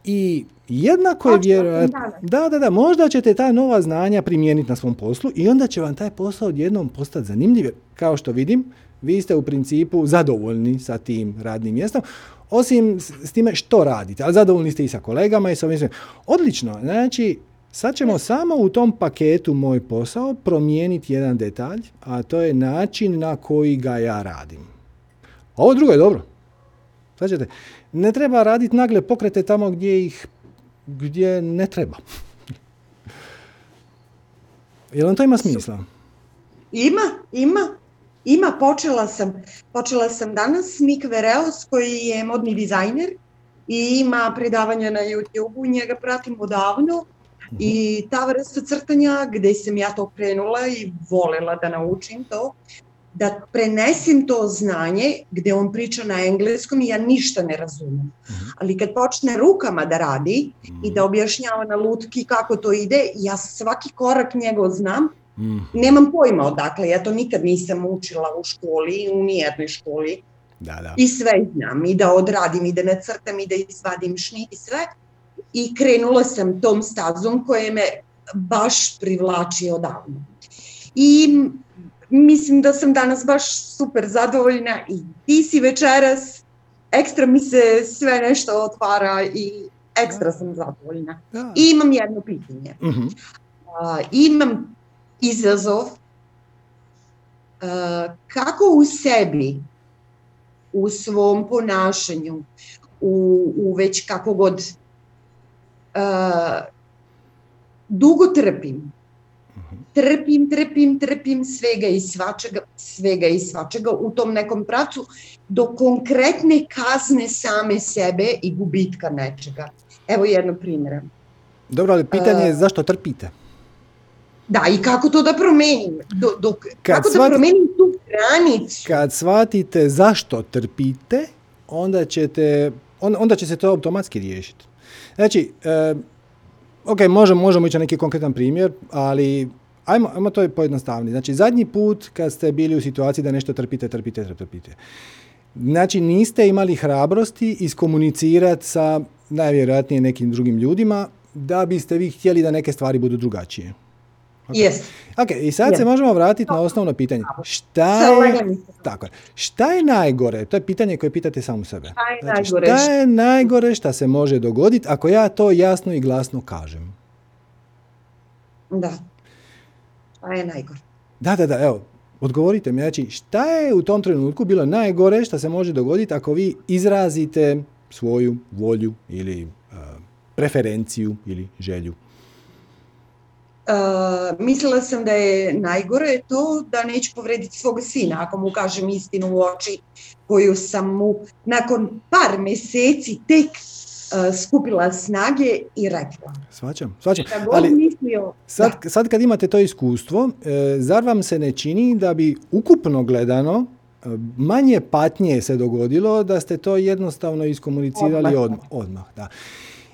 i jednako je vjerojatno... Da, da, da, možda ćete ta nova znanja primijeniti na svom poslu i onda će vam taj posao odjednom postati zanimljiv. Kao što vidim, vi ste u principu zadovoljni sa tim radnim mjestom, osim s time što radite, ali zadovoljni ste i sa kolegama i sa ovim Odlično, znači sad ćemo samo u tom paketu moj posao promijeniti jedan detalj, a to je način na koji ga ja radim. Ovo drugo je dobro. Sad ćete, ne treba raditi nagle pokrete tamo gdje ih gdje ne treba. Jel vam to ima smisla? Ima, ima. Ima, počela sam. Počela sam danas Mik Vereos koji je modni dizajner i ima predavanja na YouTube-u, njega pratim odavno i ta vrsta crtanja gdje sam ja to krenula i volela da naučim to, da prenesem to znanje gdje on priča na engleskom i ja ništa ne razumijem. Mhm. Ali kad počne rukama da radi i da mhm. objašnjava na lutki kako to ide, ja svaki korak njegov znam, mhm. nemam pojma odakle, ja to nikad nisam učila u školi, u nijednoj školi. Da, da. I sve znam, i da odradim, i da nacrtam, i da izvadim šnit i sve. I krenula sam tom stazom koje me baš privlači odavno. I mislim da sam danas baš super zadovoljna i ti si večeras, ekstra mi se sve nešto otvara i ekstra sam zadovoljna. I imam jedno pitanje. Mhm. imam izazov kako u sebi, u svom ponašanju, u, u već kako god dugo trpim. Trpim, trpim, trpim svega i svačega, svega i svačega u tom nekom pracu do konkretne kazne same sebe i gubitka nečega. Evo jedno primjera. Dobro, ali pitanje je zašto trpite? Da, i kako to da promenim? Do, do, Kad kako da promenim tu granicu? Kad shvatite zašto trpite, onda ćete, on- onda će se to automatski riješiti. Znači, e, ok, možemo, možemo ići na neki konkretan primjer, ali ajmo, ajmo to pojednostavniti. Znači, zadnji put kad ste bili u situaciji da nešto trpite, trpite, trpite. Znači, niste imali hrabrosti iskomunicirati sa najvjerojatnije nekim drugim ljudima da biste vi htjeli da neke stvari budu drugačije. Yes. Ok, i sad se Je. možemo vratiti na osnovno pitanje. Šta je, tako je, šta je najgore? To je pitanje koje pitate samu sebe. Šta je Znači, šta je najgore šta se može dogoditi ako ja to jasno i glasno kažem? Da. A je najgore. Da, da, da, evo, odgovorite mi. Znači, šta je u tom trenutku bilo najgore šta se može dogoditi ako vi izrazite svoju volju ili uh, preferenciju ili želju? Uh, mislila sam da je najgore to da neću povrediti svog sina ako mu kažem istinu u oči koju sam mu nakon par mjeseci tek skupila snage i rekla. Šta god Ali, mislio, Sad, sad kad imate to iskustvo, e, zar vam se ne čini da bi ukupno gledano e, manje patnje se dogodilo da ste to jednostavno iskomunicirali Odmah. odmah? da.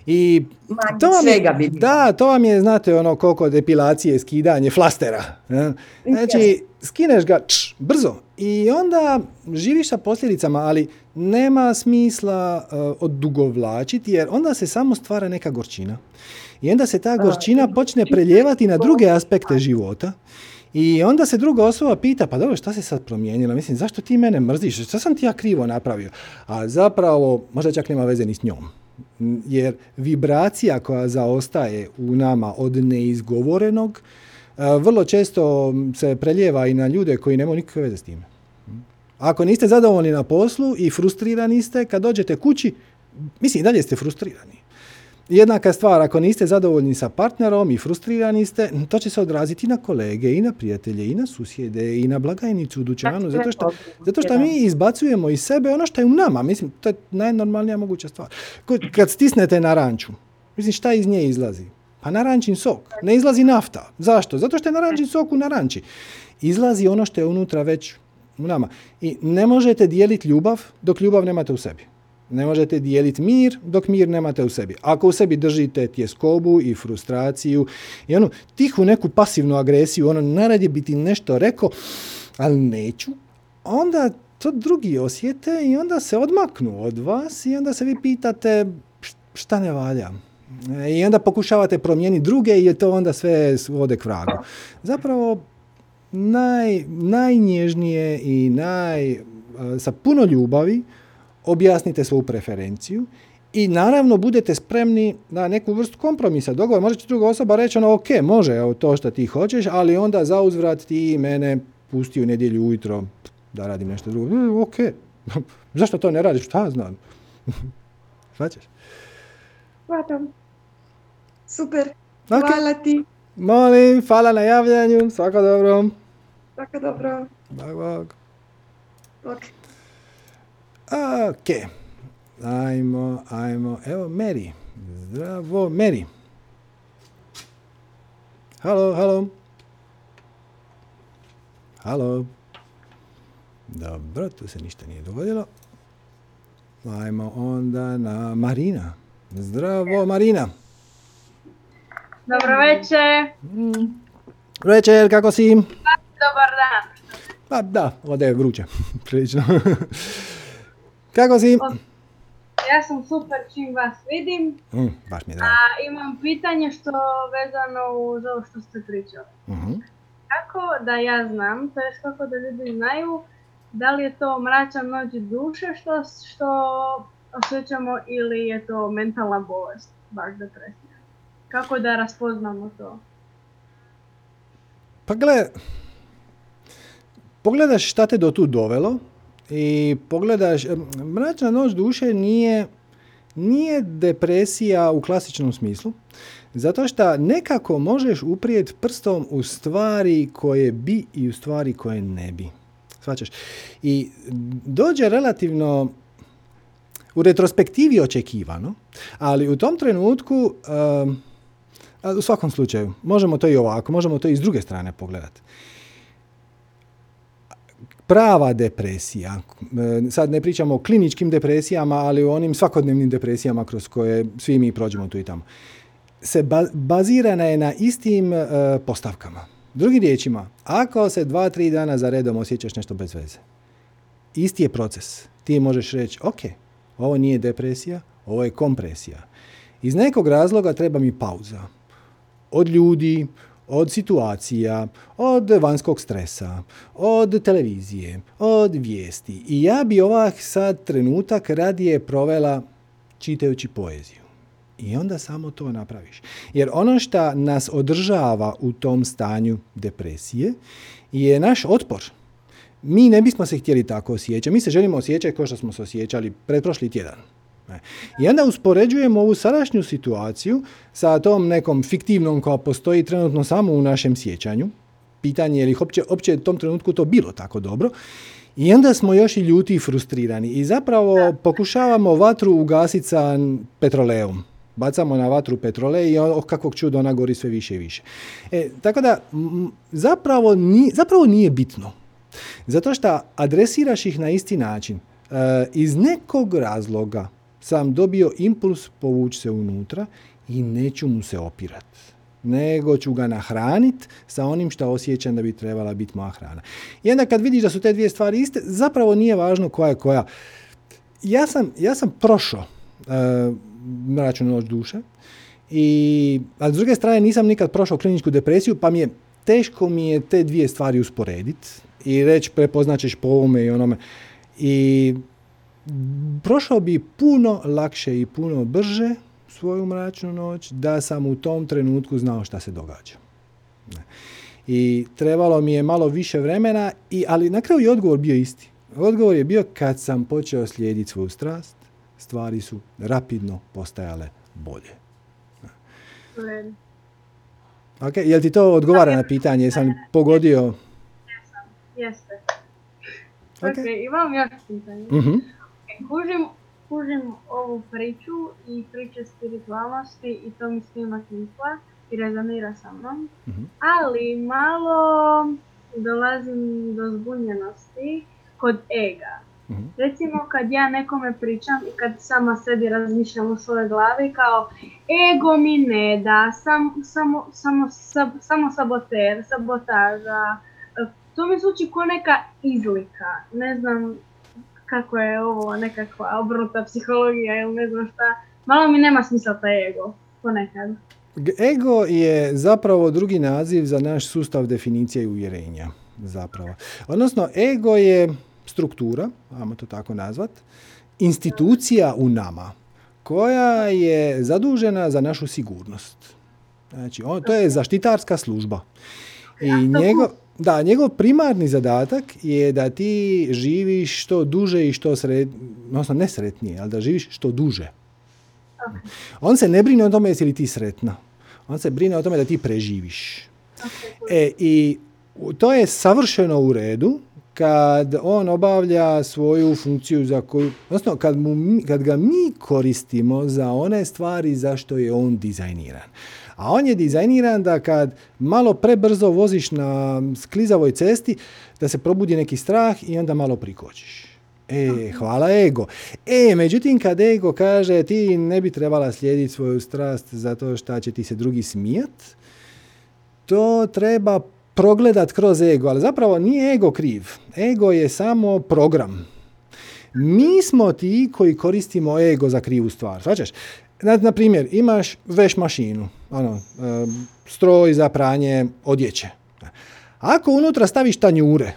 I Manje to vam je, svega bi bilo. da, to vam je, znate, ono koliko depilacije, skidanje, flastera. Znači, skineš ga č, brzo i onda živiš sa posljedicama, ali nema smisla uh, odugovlačiti jer onda se samo stvara neka gorčina. I onda se ta gorčina počne preljevati na druge aspekte života. I onda se druga osoba pita, pa dobro, šta se sad promijenilo? Mislim, zašto ti mene mrziš? Šta sam ti ja krivo napravio? A zapravo, možda čak nema veze ni s njom. Jer vibracija koja zaostaje u nama od neizgovorenog, vrlo često se preljeva i na ljude koji nemaju nikakve veze s time. Ako niste zadovoljni na poslu i frustrirani ste, kad dođete kući, mislim, i dalje ste frustrirani. Jednaka stvar, ako niste zadovoljni sa partnerom i frustrirani ste, to će se odraziti i na kolege, i na prijatelje, i na susjede, i na blagajnicu u dućanu, zato što, zato što mi izbacujemo iz sebe ono što je u nama. Mislim, to je najnormalnija moguća stvar. Kad stisnete naranču, mislim, šta iz nje izlazi? Pa narančin sok. Ne izlazi nafta. Zašto? Zato što je narančin sok u naranči. Izlazi ono što je unutra već u nama. I ne možete dijeliti ljubav dok ljubav nemate u sebi. Ne možete dijeliti mir dok mir nemate u sebi. Ako u sebi držite tjeskobu i frustraciju i onu tihu neku pasivnu agresiju, ono naradje bi ti nešto rekao, ali neću, onda to drugi osjete i onda se odmaknu od vas i onda se vi pitate "Š- šta ne valja. I onda pokušavate promijeniti druge i to onda sve vode k vragu. Zapravo naj, najnježnije i naj, e, sa puno ljubavi objasnite svoju preferenciju i naravno budete spremni na neku vrstu kompromisa, dogovor. Možda će druga osoba reći ono, ok, može to što ti hoćeš, ali onda za uzvrat ti mene pusti u nedjelju ujutro da radim nešto drugo. E, ok, zašto to ne radiš? Šta znam? Shvaćaš? Hvatam. Super. Ok. Hvala ti. Molim, hvala na javljanju, svako dobro. Tako dobro. Bog, bog. Ok. Ok. Ajmo, ajmo. Evo, Mary. Zdravo, Mary. Halo, halo. Halo. Dobro, tu se ništa nije dogodilo. Ajmo onda na Marina. Zdravo, Marina. Dobro večer, Večer, kako si? dobar dan. Pa da, ovdje je vruće. Prilično. kako si? Ja sam super čim vas vidim, Mm, baš mi je drago. a imam pitanje što vezano uz ovo što ste pričali. Mhm. Kako da ja znam, to jest kako da ljudi znaju, da li je to mračan noć duše što, što osjećamo ili je to mentalna bolest, baš depresija. Kako da raspoznamo to? Pa gle, pogledaš šta te do tu dovelo i pogledaš, mračna noć duše nije nije depresija u klasičnom smislu, zato što nekako možeš uprijeti prstom u stvari koje bi i u stvari koje ne bi. Svačaš? I dođe relativno u retrospektivi očekivano, ali u tom trenutku, u svakom slučaju, možemo to i ovako, možemo to i s druge strane pogledati. Prava depresija, sad ne pričamo o kliničkim depresijama, ali o onim svakodnevnim depresijama kroz koje svi mi prođemo tu i tamo, se bazirana je na istim e, postavkama. Drugim riječima, ako se dva, tri dana za redom osjećaš nešto bez veze, isti je proces. Ti možeš reći, ok, ovo nije depresija, ovo je kompresija. Iz nekog razloga treba mi pauza. Od ljudi, od situacija, od vanjskog stresa, od televizije, od vijesti. I ja bi ovak sad trenutak radije provela čitajući poeziju. I onda samo to napraviš. Jer ono što nas održava u tom stanju depresije je naš otpor. Mi ne bismo se htjeli tako osjećati. Mi se želimo osjećati kao što smo se osjećali pretprošli tjedan. I onda uspoređujemo ovu sadašnju situaciju sa tom nekom fiktivnom koja postoji trenutno samo u našem sjećanju. Pitanje je li uopće, uopće u tom trenutku to bilo tako dobro. I onda smo još i ljuti i frustrirani. I zapravo pokušavamo vatru ugasiti sa petroleom bacamo na vatru petrole i oh, kakvog čuda ona gori sve više i više. E, tako da zapravo, nije, zapravo nije bitno. Zato što adresiraš ih na isti način. E, iz nekog razloga sam dobio impuls povući se unutra i neću mu se opirat. Nego ću ga nahranit sa onim što osjećam da bi trebala biti moja hrana. I onda kad vidiš da su te dvije stvari iste, zapravo nije važno koja je koja. Ja sam, ja sam prošao e, mračnu noć duše. I, a s druge strane nisam nikad prošao kliničku depresiju, pa mi je teško mi je te dvije stvari usporediti i reći prepoznaćeš po ovome i onome. I prošao bi puno lakše i puno brže svoju mračnu noć da sam u tom trenutku znao šta se događa. I trebalo mi je malo više vremena, i, ali na kraju je odgovor bio isti. Odgovor je bio kad sam počeo slijediti svoju strast, stvari su rapidno postajale bolje. Ok, jel ti to odgovara na pitanje? Jesam pogodio? Jeste. Ok, imam još pitanje. Uh-huh. Kužim, kužim ovu priču i priče spiritualnosti i to mi snima smisla i rezonira sa mnom. Uh-huh. Ali malo dolazim do zbunjenosti kod ega. Mhm. Recimo kad ja nekome pričam i kad sama sebi razmišljam u svojoj glavi kao ego mi ne da, sam, samo, samo, sab, samo saboter, sabotaža, to mi zvuči kao neka izlika, ne znam kako je ovo nekakva obrnuta psihologija ili ne znam šta, malo mi nema smisla taj ego, ponekad. Ego je zapravo drugi naziv za naš sustav definicije i uvjerenja. Zapravo. Odnosno, ego je struktura, ajmo to tako nazvat, institucija u nama koja je zadužena za našu sigurnost. Znači, on, to je zaštitarska služba. I njegov, da, njegov primarni zadatak je da ti živiš što duže i što sretnije, odnosno ne sretnije, ali da živiš što duže. On se ne brine o tome jesi li ti sretna. On se brine o tome da ti preživiš. E, I to je savršeno u redu kad on obavlja svoju funkciju za koju, odnosno kad, mu, kad ga mi koristimo za one stvari za što je on dizajniran. A on je dizajniran da kad malo prebrzo voziš na sklizavoj cesti, da se probudi neki strah i onda malo prikočiš. E, hvala ego. E, međutim, kad ego kaže ti ne bi trebala slijediti svoju strast zato što će ti se drugi smijat, to treba progledat kroz ego, ali zapravo nije ego kriv. Ego je samo program. Mi smo ti koji koristimo ego za krivu stvar. Svačaš? Na, na primjer, imaš veš mašinu, ono, stroj za pranje odjeće. Ako unutra staviš tanjure,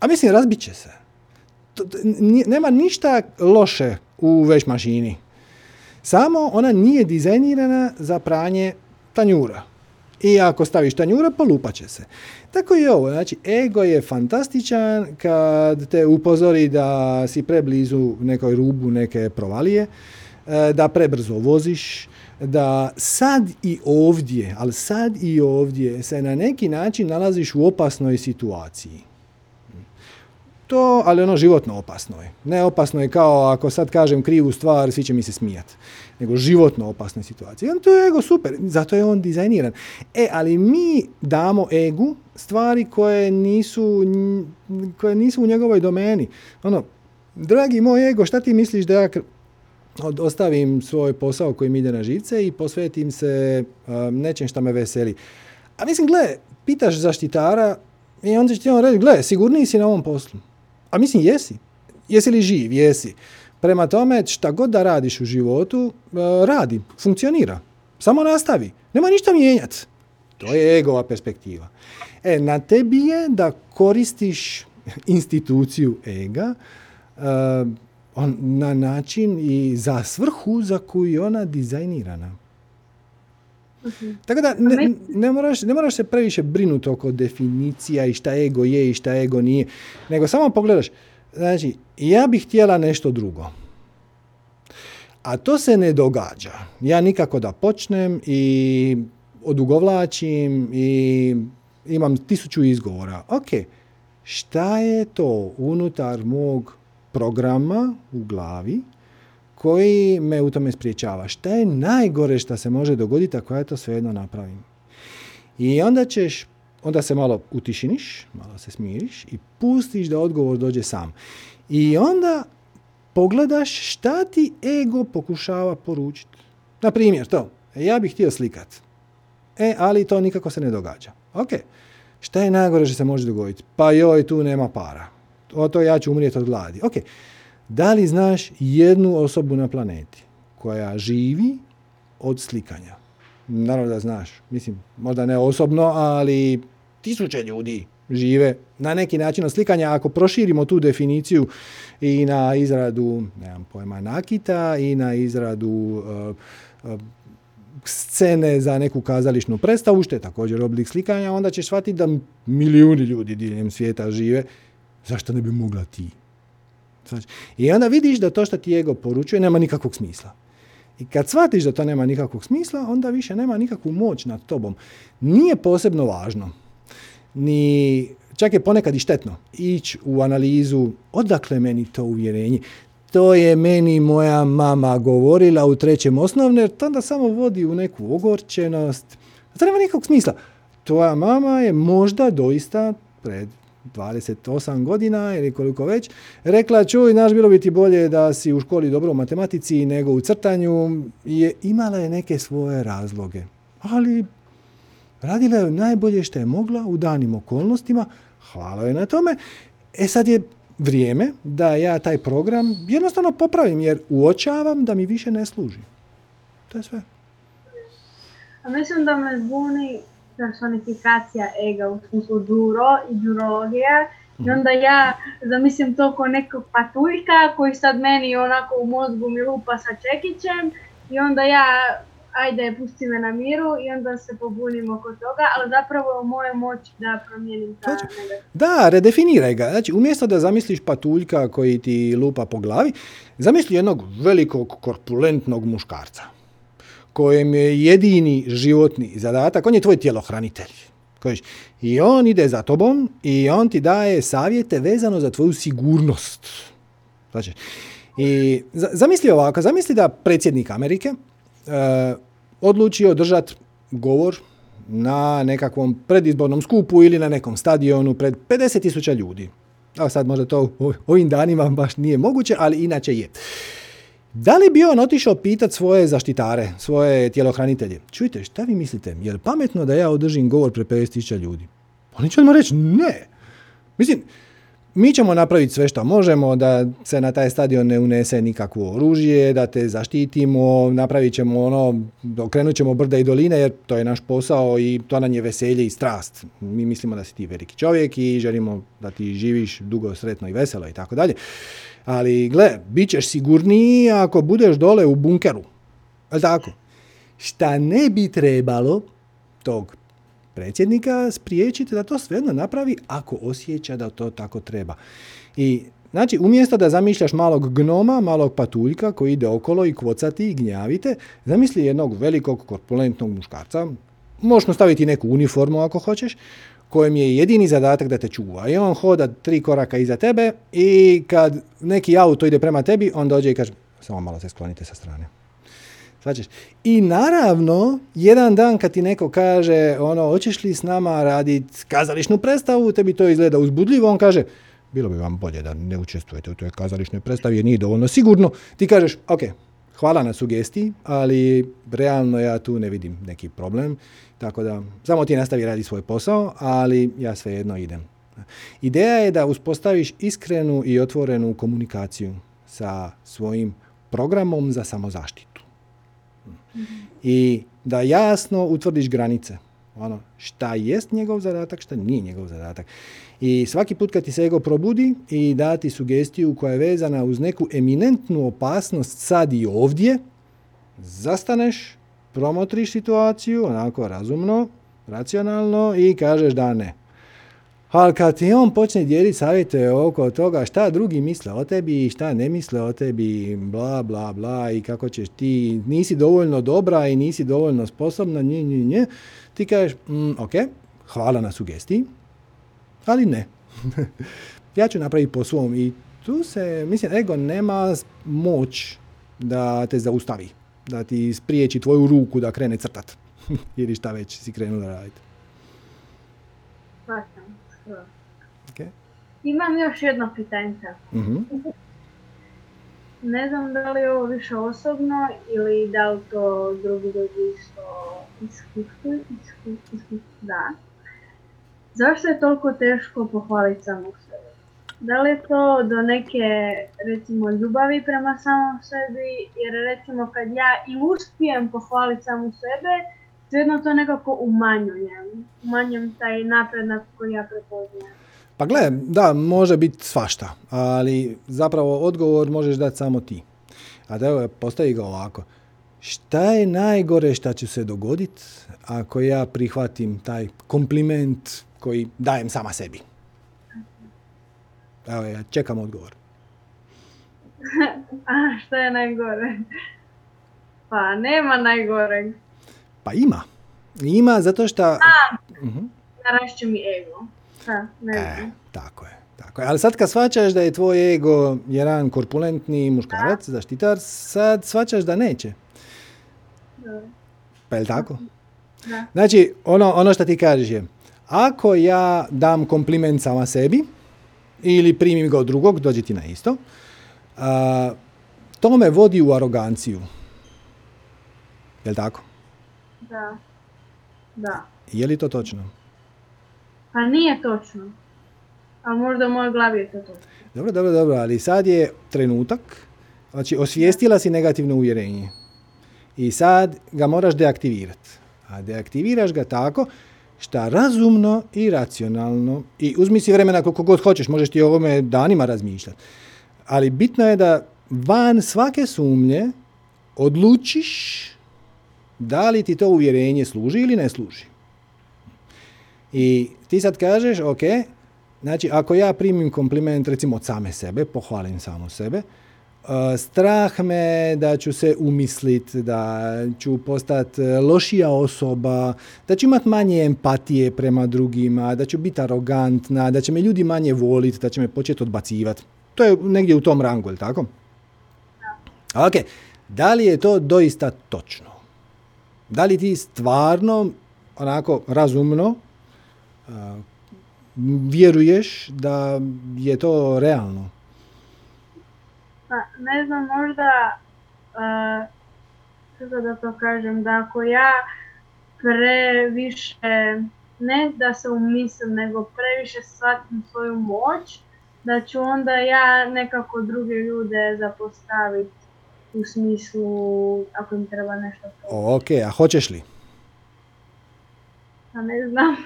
a mislim razbit će se. Nema ništa loše u veš mašini. Samo ona nije dizajnirana za pranje tanjura. I ako staviš tanjura, polupat će se. Tako i ovo. Znači, ego je fantastičan kad te upozori da si preblizu nekoj rubu neke provalije. E, da prebrzo voziš, da sad i ovdje, ali sad i ovdje se na neki način nalaziš u opasnoj situaciji. To, ali ono životno opasno je. Ne opasno je kao ako sad kažem krivu stvar, svi će mi se smijati. Nego životno opasne situacije. On to je ego super, zato je on dizajniran. E, ali mi damo egu stvari koje nisu, koje nisu u njegovoj domeni. Ono, dragi moj ego, šta ti misliš da ja ostavim svoj posao koji mi ide na živce i posvetim se nečem što me veseli. A mislim, gle, pitaš zaštitara i onda će ti on reći, gle, sigurniji si na ovom poslu. A mislim, jesi. Jesi li živ? Jesi. Prema tome, šta god da radiš u životu, uh, radi, funkcionira. Samo nastavi. Nema ništa mijenjati. To je egova perspektiva. E, na tebi je da koristiš instituciju ega uh, on, na način i za svrhu za koju je ona dizajnirana. Tako da ne, ne, moraš, ne moraš se previše brinuti oko definicija i šta ego je i šta ego nije, nego samo pogledaš, znači, ja bih htjela nešto drugo. A to se ne događa. Ja nikako da počnem i odugovlačim i imam tisuću izgovora. Ok, šta je to unutar mog programa u glavi koji me u tome spriječava. Šta je najgore što se može dogoditi ako ja to svejedno napravim? I onda ćeš, onda se malo utišiniš, malo se smiriš i pustiš da odgovor dođe sam. I onda pogledaš šta ti ego pokušava poručiti. Na primjer, to, ja bih htio slikat. E, ali to nikako se ne događa. Ok, šta je najgore što se može dogoditi? Pa joj, tu nema para o to ja ću umrijeti od gladi. Ok, da li znaš jednu osobu na planeti koja živi od slikanja? Naravno da znaš. Mislim, možda ne osobno, ali tisuće ljudi žive na neki način od slikanja. Ako proširimo tu definiciju i na izradu, nemam pojma, nakita i na izradu uh, uh, scene za neku kazališnu predstavu, što je također oblik slikanja, onda ćeš shvatiti da milijuni ljudi diljem svijeta žive Zašto ne bi mogla ti? I onda vidiš da to što ti ego poručuje nema nikakvog smisla. I kad shvatiš da to nema nikakvog smisla, onda više nema nikakvu moć nad tobom. Nije posebno važno, ni čak je ponekad i štetno ići u analizu odakle meni to uvjerenje. To je meni moja mama govorila u trećem osnovne, jer to onda samo vodi u neku ogorčenost. To nema nikakvog smisla. Tvoja mama je možda doista pred 28 godina ili koliko već, rekla čuj, naš bilo bi ti bolje da si u školi dobro u matematici nego u crtanju, je, imala je neke svoje razloge. Ali radila je najbolje što je mogla u danim okolnostima, hvala je na tome. E sad je vrijeme da ja taj program jednostavno popravim jer uočavam da mi više ne služi. To je sve. Mislim da me zbuni personifikacija ega u smislu duro i durologija. I mhm. onda ja zamislim to kao nekog patuljka koji sad meni onako u mozgu mi lupa sa čekićem i onda ja ajde pusti me na miru i onda se pobunimo oko toga, ali zapravo je u moje moći da promijenim ta Da, redefiniraj ga. Znači, umjesto da zamisliš patuljka koji ti lupa po glavi, zamisli jednog velikog korpulentnog muškarca kojem je jedini životni zadatak, on je tvoj tjelohranitelj. I on ide za tobom i on ti daje savjete vezano za tvoju sigurnost. Znači, I zamisli ovako, zamisli da predsjednik Amerike uh, odluči održati govor na nekakvom predizbornom skupu ili na nekom stadionu pred 50.000 ljudi. A sad možda to ovim danima baš nije moguće, ali inače je. Da li bi on otišao pitati svoje zaštitare, svoje tjelohranitelje? Čujte, šta vi mislite? Je li pametno da ja održim govor pre 50.000 ljudi? Oni će odmah reći ne. Mislim, mi ćemo napraviti sve što možemo da se na taj stadion ne unese nikakvo oružje, da te zaštitimo, napravit ćemo ono, okrenut ćemo brda i doline jer to je naš posao i to nam je veselje i strast. Mi mislimo da si ti veliki čovjek i želimo da ti živiš dugo, sretno i veselo i tako dalje. Ali gle, bit ćeš sigurniji ako budeš dole u bunkeru. Ali tako? Šta ne bi trebalo tog predsjednika spriječiti da to svejedno napravi ako osjeća da to tako treba. I Znači, umjesto da zamišljaš malog gnoma, malog patuljka koji ide okolo i kvocati i gnjavite, zamisli jednog velikog korpulentnog muškarca, možeš staviti neku uniformu ako hoćeš, kojem je jedini zadatak da te čuva. I on hoda tri koraka iza tebe i kad neki auto ide prema tebi, on dođe i kaže, samo malo se sklonite sa strane. Svačeš? I naravno, jedan dan kad ti neko kaže, ono, hoćeš li s nama raditi kazališnu predstavu, tebi to izgleda uzbudljivo, on kaže, bilo bi vam bolje da ne učestvujete u toj kazališnoj predstavi jer nije dovoljno sigurno. Ti kažeš, ok, hvala na sugestiji, ali realno ja tu ne vidim neki problem. Tako da, samo ti nastavi radi svoj posao, ali ja svejedno idem. Ideja je da uspostaviš iskrenu i otvorenu komunikaciju sa svojim programom za samozaštitu. I da jasno utvrdiš granice. Ono, šta jest njegov zadatak, šta nije njegov zadatak. I svaki put kad ti se ego probudi i dati sugestiju koja je vezana uz neku eminentnu opasnost sad i ovdje, zastaneš, promotriš situaciju, onako razumno, racionalno i kažeš da ne. Ali kad ti on počne dijeliti savjete oko toga šta drugi misle o tebi, šta ne misle o tebi, bla, bla, bla, i kako ćeš ti, nisi dovoljno dobra i nisi dovoljno sposobna, nje, nje, nje, ti kažeš, mm, ok, hvala na sugestiji, ali ne. ja ću napraviti po svom i tu se, mislim, ego nema moć da te zaustavi, da ti spriječi tvoju ruku da krene crtat ili šta već si krenula raditi. Okay. Imam još jedno pitanje. uh Ne znam da li je ovo više osobno ili da li to drugi ljudi isto iskustuju, da. Zašto je toliko teško pohvaliti samog sebe? Da li je to do neke, recimo, ljubavi prema samom sebi, jer recimo kad ja i uspijem pohvaliti samu sebe, svejedno to nekako umanjujem. Umanjujem taj napredak koji ja prepoznajem. Pa gle, da, može biti svašta, ali zapravo odgovor možeš dati samo ti. A da evo, postavi ga ovako. Šta je najgore šta će se dogoditi ako ja prihvatim taj kompliment koji dajem sama sebi? Evo, ja čekam odgovor. A, šta je najgore? Pa, nema najgoreg. Pa ima. Ima zato što... Uh-huh. mi ego. Ha, ne e, tako je. Tako je. Ali sad kad svačaš da je tvoj ego jedan korpulentni muškarac, da. zaštitar, sad svačaš da neće. Da. Pa je li tako? Da. Znači, ono, ono što ti kažeš je, ako ja dam kompliment sama sebi ili primim ga od drugog, dođe ti na isto, a, to me vodi u aroganciju. Je li tako? Da. Da. Je li to točno? Pa nije točno. A možda u mojoj glavi je to točno. Dobro, dobro, dobro, ali sad je trenutak, znači osvijestila si negativno uvjerenje. I sad ga moraš deaktivirati. A deaktiviraš ga tako šta razumno i racionalno i uzmi si vremena koliko god hoćeš, možeš ti o ovome danima razmišljati. Ali bitno je da van svake sumnje odlučiš da li ti to uvjerenje služi ili ne služi. I ti sad kažeš, ok, znači ako ja primim kompliment recimo od same sebe, pohvalim samo sebe, strah me da ću se umislit, da ću postati lošija osoba, da ću imat manje empatije prema drugima, da ću biti arogantna, da će me ljudi manje voliti, da će me početi odbacivati. To je negdje u tom rangu, ili tako? Ok, da li je to doista točno? Da li ti stvarno, onako razumno, vjeruješ da je to realno? Pa, ne znam, možda, uh, kako da to kažem, da ako ja previše, ne da se umislim, nego previše shvatim svoju moć, da ću onda ja nekako druge ljude zapostaviti u smislu ako im treba nešto Ok, a hoćeš li? Pa ne znam.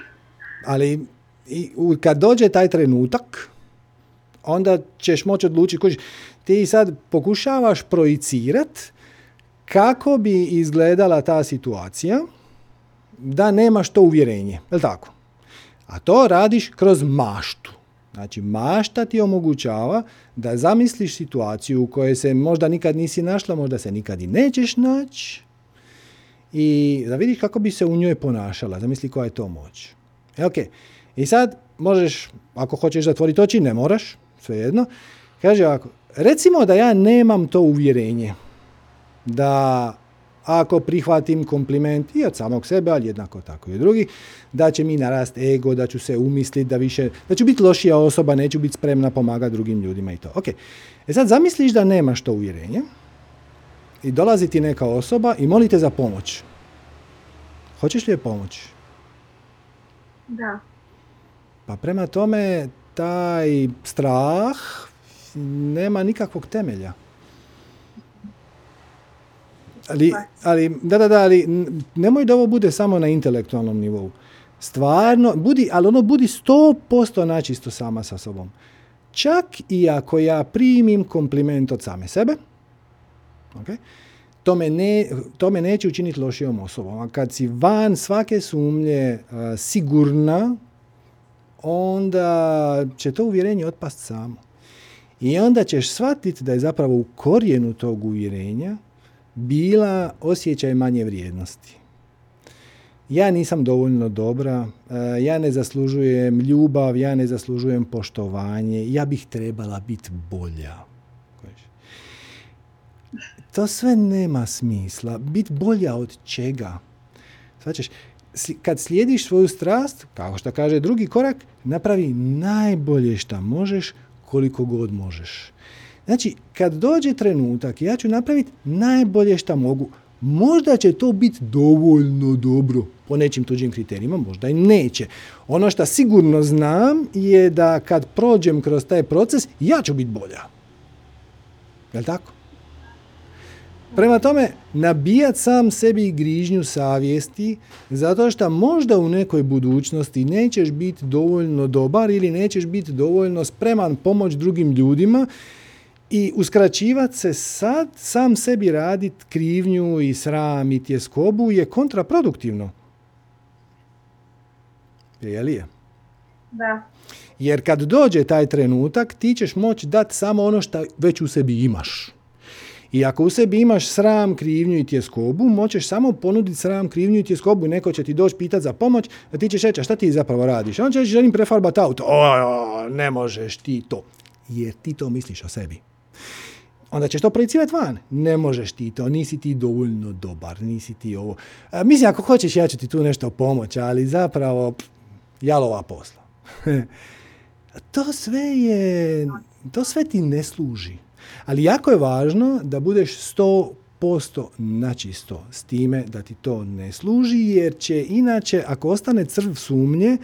Ali i, kad dođe taj trenutak, onda ćeš moći odlučiti ti sad pokušavaš projicirat kako bi izgledala ta situacija da nemaš to uvjerenje, je tako? A to radiš kroz maštu. Znači, mašta ti omogućava da zamisliš situaciju u kojoj se možda nikad nisi našla, možda se nikad i nećeš naći i da vidiš kako bi se u njoj ponašala. Zamisli koja je to moć. E, ok. I sad možeš, ako hoćeš zatvoriti oči, ne moraš, svejedno. Kaže ovako, recimo da ja nemam to uvjerenje da ako prihvatim kompliment i od samog sebe, ali jednako tako i od drugih, da će mi narast ego, da ću se umisliti, da više, da ću biti lošija osoba, neću biti spremna pomagati drugim ljudima i to. Ok, e sad zamisliš da nemaš to uvjerenje i dolazi ti neka osoba i molite za pomoć. Hoćeš li je pomoći? Da. Pa prema tome, taj strah nema nikakvog temelja. Ali, ali, da, da, da, ali nemoj da ovo bude samo na intelektualnom nivou. Stvarno, budi, ali ono budi sto posto načisto sama sa sobom. Čak i ako ja primim kompliment od same sebe, okay, to, me ne, to me neće učiniti lošijom osobom. A kad si van svake sumnje sigurna, onda će to uvjerenje otpast samo. I onda ćeš shvatiti da je zapravo u korijenu tog uvjerenja bila osjećaj manje vrijednosti. Ja nisam dovoljno dobra, e, ja ne zaslužujem ljubav, ja ne zaslužujem poštovanje, ja bih trebala biti bolja. To sve nema smisla. Biti bolja od čega? Svačeš, kad slijediš svoju strast, kao što kaže drugi korak, napravi najbolje što možeš koliko god možeš. Znači, kad dođe trenutak, ja ću napraviti najbolje što mogu. Možda će to biti dovoljno dobro po nekim tuđim kriterijima, možda i neće. Ono što sigurno znam je da kad prođem kroz taj proces, ja ću biti bolja. Jel tako? Prema tome, nabijat sam sebi grižnju savjesti zato što možda u nekoj budućnosti nećeš biti dovoljno dobar ili nećeš biti dovoljno spreman pomoć drugim ljudima i uskraćivati se sad, sam sebi radit krivnju i sram i tjeskobu je kontraproduktivno. Je li je? Da. Jer kad dođe taj trenutak, ti ćeš moći dati samo ono što već u sebi imaš. I ako u sebi imaš sram, krivnju i tjeskobu, moćeš samo ponuditi sram, krivnju i tjeskobu i neko će ti doći pitati za pomoć, a ti ćeš reći, šta ti zapravo radiš? A on će reći, želim prefarbati auto. O, ne možeš ti to. Jer ti to misliš o sebi onda ćeš to projicirati van. Ne možeš ti to, nisi ti dovoljno dobar, nisi ti ovo. A, mislim, ako hoćeš, ja ću ti tu nešto pomoći, ali zapravo, pff, jalova posla. to sve je, to sve ti ne služi. Ali jako je važno da budeš sto posto načisto s time da ti to ne služi, jer će inače, ako ostane crv sumnje,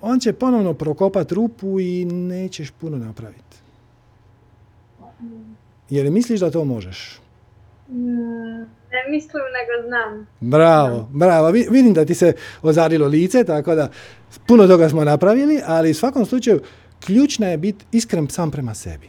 on će ponovno prokopati rupu i nećeš puno napraviti. Je li misliš da to možeš? Ne mislim, nego znam. Bravo, bravo. Vidim da ti se ozarilo lice, tako da puno toga smo napravili, ali u svakom slučaju ključna je biti iskren sam prema sebi.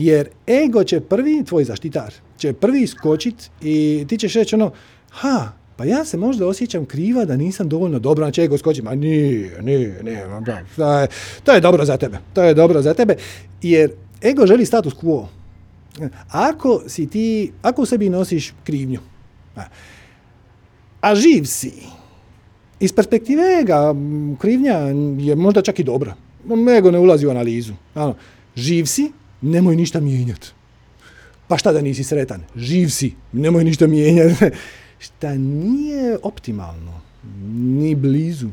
Jer ego će prvi, tvoj zaštitar, će prvi skočit i ti ćeš reći ono, ha, pa ja se možda osjećam kriva da nisam dovoljno dobro, znači ego skoči, ma nije, nije, nije, to je, to je dobro za tebe, to je dobro za tebe, jer ego želi status quo. Ako si ti, ako u sebi nosiš krivnju, a živ si, iz perspektive ega, krivnja je možda čak i dobra. Ego ne ulazi u analizu. Živ si, nemoj ništa mijenjati. Pa šta da nisi sretan? Živ si, nemoj ništa mijenjati. šta nije optimalno, ni blizu.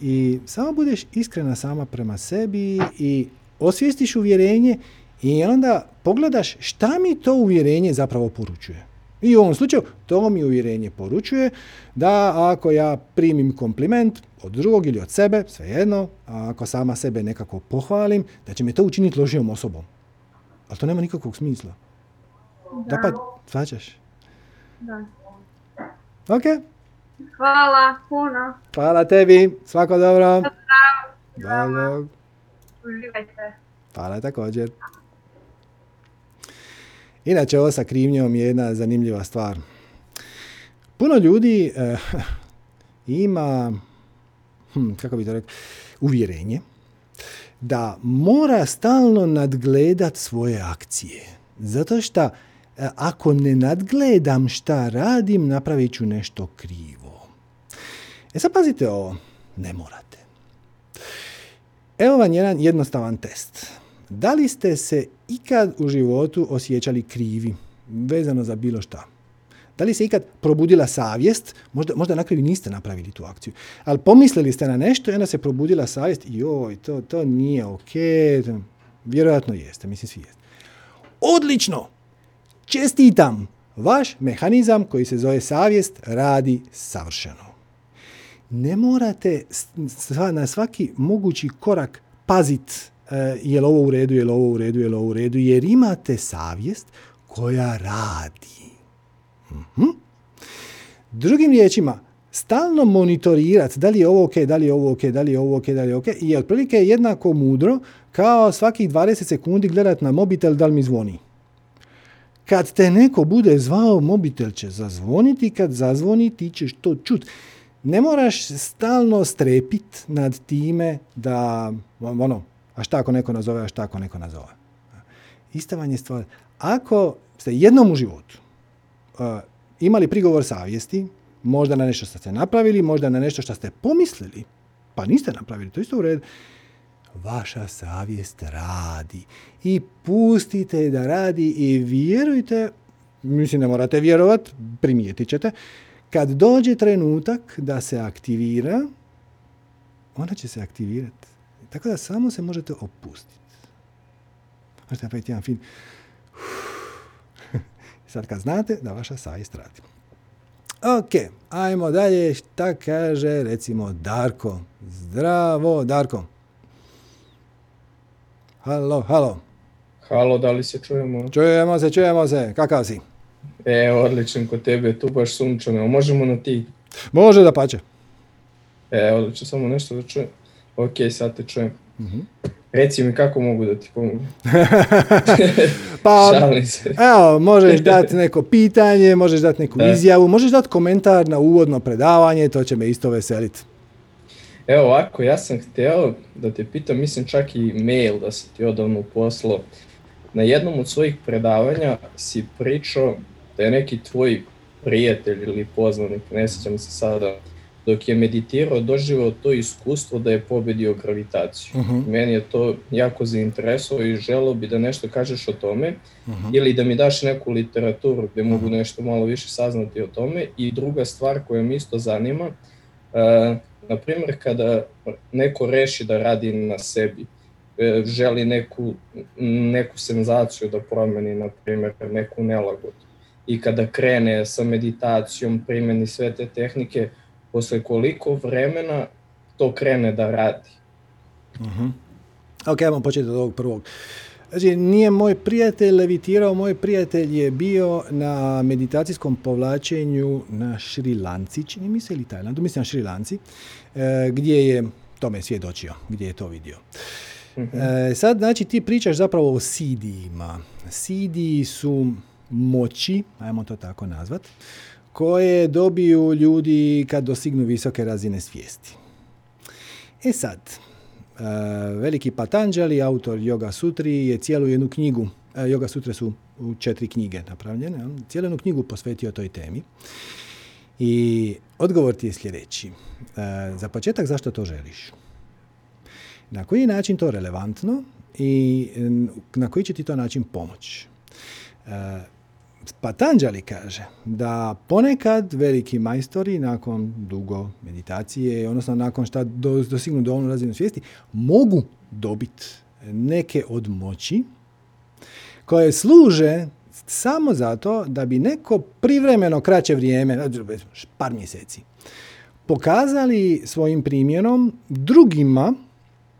I samo budeš iskrena sama prema sebi i osvijestiš uvjerenje i onda pogledaš šta mi to uvjerenje zapravo poručuje. I u ovom slučaju to mi uvjerenje poručuje da ako ja primim kompliment od drugog ili od sebe, svejedno, a ako sama sebe nekako pohvalim, da će me to učiniti lošijom osobom. Ali to nema nikakvog smisla. Da, da pa, svačaš? Da. Ok. Hvala puno. Hvala tebi. Svako dobro. Zdravo. Uživajte. Hvala također. Inače, ovo sa krivnjom je jedna zanimljiva stvar. Puno ljudi eh, ima, hm, kako bi to rekao, uvjerenje da mora stalno nadgledat svoje akcije. Zato što e, ako ne nadgledam šta radim, napravit ću nešto krivo. E sad pazite ovo, ne morate. Evo vam jedan jednostavan test. Da li ste se ikad u životu osjećali krivi, vezano za bilo šta? Da li se ikad probudila savjest, možda, možda na kraju niste napravili tu akciju, ali pomislili ste na nešto i onda se probudila savjest, joj, to, to nije ok, vjerojatno jeste, mislim svi jeste. Odlično! Čestitam! Vaš mehanizam koji se zove savjest radi savršeno. Ne morate na svaki mogući korak pazit uh, je li ovo u redu, je li ovo u redu, je li ovo u redu, jer imate savjest koja radi. Mhm. Drugim riječima, stalno monitorirati da li je ovo ok, da li je ovo ok, da li je ovo ok, da li je ok, je otprilike jednako mudro kao svakih 20 sekundi gledati na mobitel da li mi zvoni. Kad te neko bude zvao, mobitel će zazvoniti, kad zazvoni ti ćeš to čut. Ne moraš stalno strepit nad time da, ono, a šta ako neko nazove, a šta ako neko nazove. Ista vam je stvar. Ako ste jednom u životu imali prigovor savjesti, možda na nešto što ste napravili, možda na nešto što ste pomislili, pa niste napravili, to isto u redu. Vaša savjest radi i pustite da radi i vjerujte, mislim ne morate vjerovat, primijetit ćete, kad dođe trenutak da se aktivira, ona će se aktivirati. Tako da samo se možete opustiti. Možete napraviti jedan film. Sad kad znate da vaša savjest radi. Ok, ajmo dalje. Šta kaže recimo Darko? Zdravo, Darko. Halo, halo. Halo, da li se čujemo? Čujemo se, čujemo se. Kakav si? E, odličan kod tebe, tu baš sunčano. Možemo na ti? Može da pače. E, odlično, samo nešto da čujem. Ok, sad te čujem. Mhm. Reci mi kako mogu da ti pomogu. pa, se. evo, možeš dati neko pitanje, možeš dati neku Da. izjavu, možeš dati komentar na uvodno predavanje, to će me isto veseliti. Evo ovako, ja sam hteo da te pitam, mislim čak i mail da sam ti odavno poslao. Na jednom od svojih predavanja si pričao da je neki tvoj prijatelj ili poznanik, ne sjećam se sada, dok je meditirao doživao to iskustvo da je pobedio gravitaciju. Mhm. Meni je to jako zainteresovao i želeo bi da nešto kažeš o tome Mhm. ili da mi daš neku literaturu gdje mogu nešto malo više saznati o tome. I druga stvar koja me isto zanima, uh, na primjer kada neko reši da radi na sebi, e, želi neku, neku senzaciju da promeni, na primjer neku nelagodu. I kada krene sa meditacijom, primeni sve te tehnike, posle koliko vremena to krene da radi. Mhm. Ok, ajmo početi od ovog prvog. Znači, nije moj prijatelj levitirao, moj prijatelj je bio na meditacijskom povlačenju na Šrilanci, čini mi se, ili Tajlandu, mislim na Šrilanci, e, gdje je, to me je svjedočio, gdje je to vidio. E, sad, znači, ti pričaš zapravo o CD-ima. CD su moći, ajmo to tako nazvat, koje dobiju ljudi kad dosignu visoke razine svijesti. E sad, e, veliki Patanjali, autor Yoga Sutri, je cijelu jednu knjigu, e, Yoga Sutre su u četiri knjige napravljene, jel? cijelu jednu knjigu posvetio toj temi. I odgovor ti je sljedeći. E, za početak, zašto to želiš? Na koji način to relevantno i na koji će ti to način pomoć? Patanjali kaže da ponekad veliki majstori nakon dugo meditacije, odnosno nakon šta do, dosignu dovoljnu razinu svijesti, mogu dobiti neke od moći koje služe samo zato da bi neko privremeno kraće vrijeme, par mjeseci, pokazali svojim primjerom drugima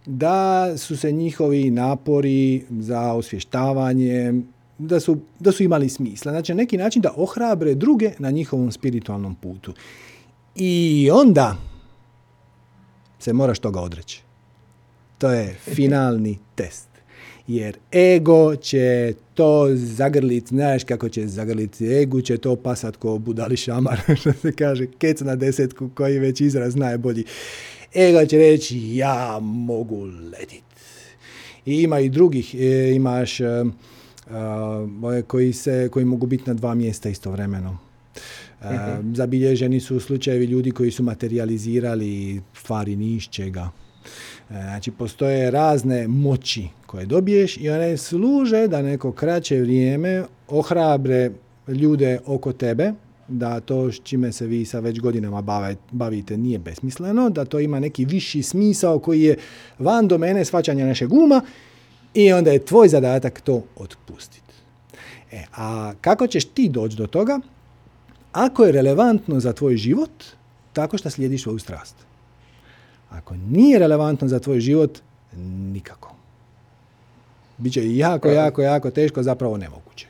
da su se njihovi napori za osvještavanje, da su, da su imali smisla. Znači, na neki način da ohrabre druge na njihovom spiritualnom putu. I onda se moraš toga odreći. To je finalni test. Jer ego će to zagrlit, znaš kako će zagrlit, egu će to pasat ko budali šamar, što se kaže, kec na desetku, koji već izraz najbolji. Ego će reći ja mogu letit. I ima i drugih, e, imaš e, koji, se, koji mogu biti na dva mjesta istovremeno. Uh Zabilježeni su slučajevi ljudi koji su materializirali stvari ni čega. Znači, postoje razne moći koje dobiješ i one služe da neko kraće vrijeme ohrabre ljude oko tebe, da to s čime se vi sa već godinama bavite nije besmisleno, da to ima neki viši smisao koji je van domene svačanja našeg uma i onda je tvoj zadatak to otpustiti. E, a kako ćeš ti doći do toga? Ako je relevantno za tvoj život, tako što slijediš svoju strast. Ako nije relevantno za tvoj život, nikako. Biće jako, jako, jako teško, zapravo nemoguće.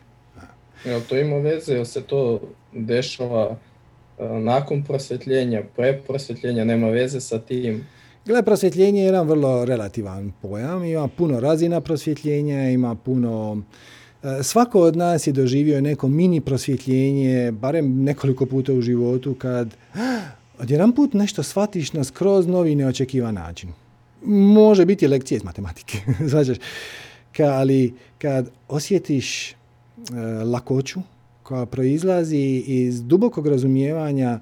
Jel to ima veze, jel se to dešava e, nakon prosvjetljenja, pre prosvjetljenja, nema veze sa tim? Gle, prosvjetljenje je jedan vrlo relativan pojam, ima puno razina prosvjetljenja, ima puno... E, svako od nas je doživio neko mini prosvjetljenje, barem nekoliko puta u životu, kad odjedan put nešto shvatiš na skroz novi neočekivan način. Može biti lekcije iz matematike, ali kad osjetiš E, lakoću koja proizlazi iz dubokog razumijevanja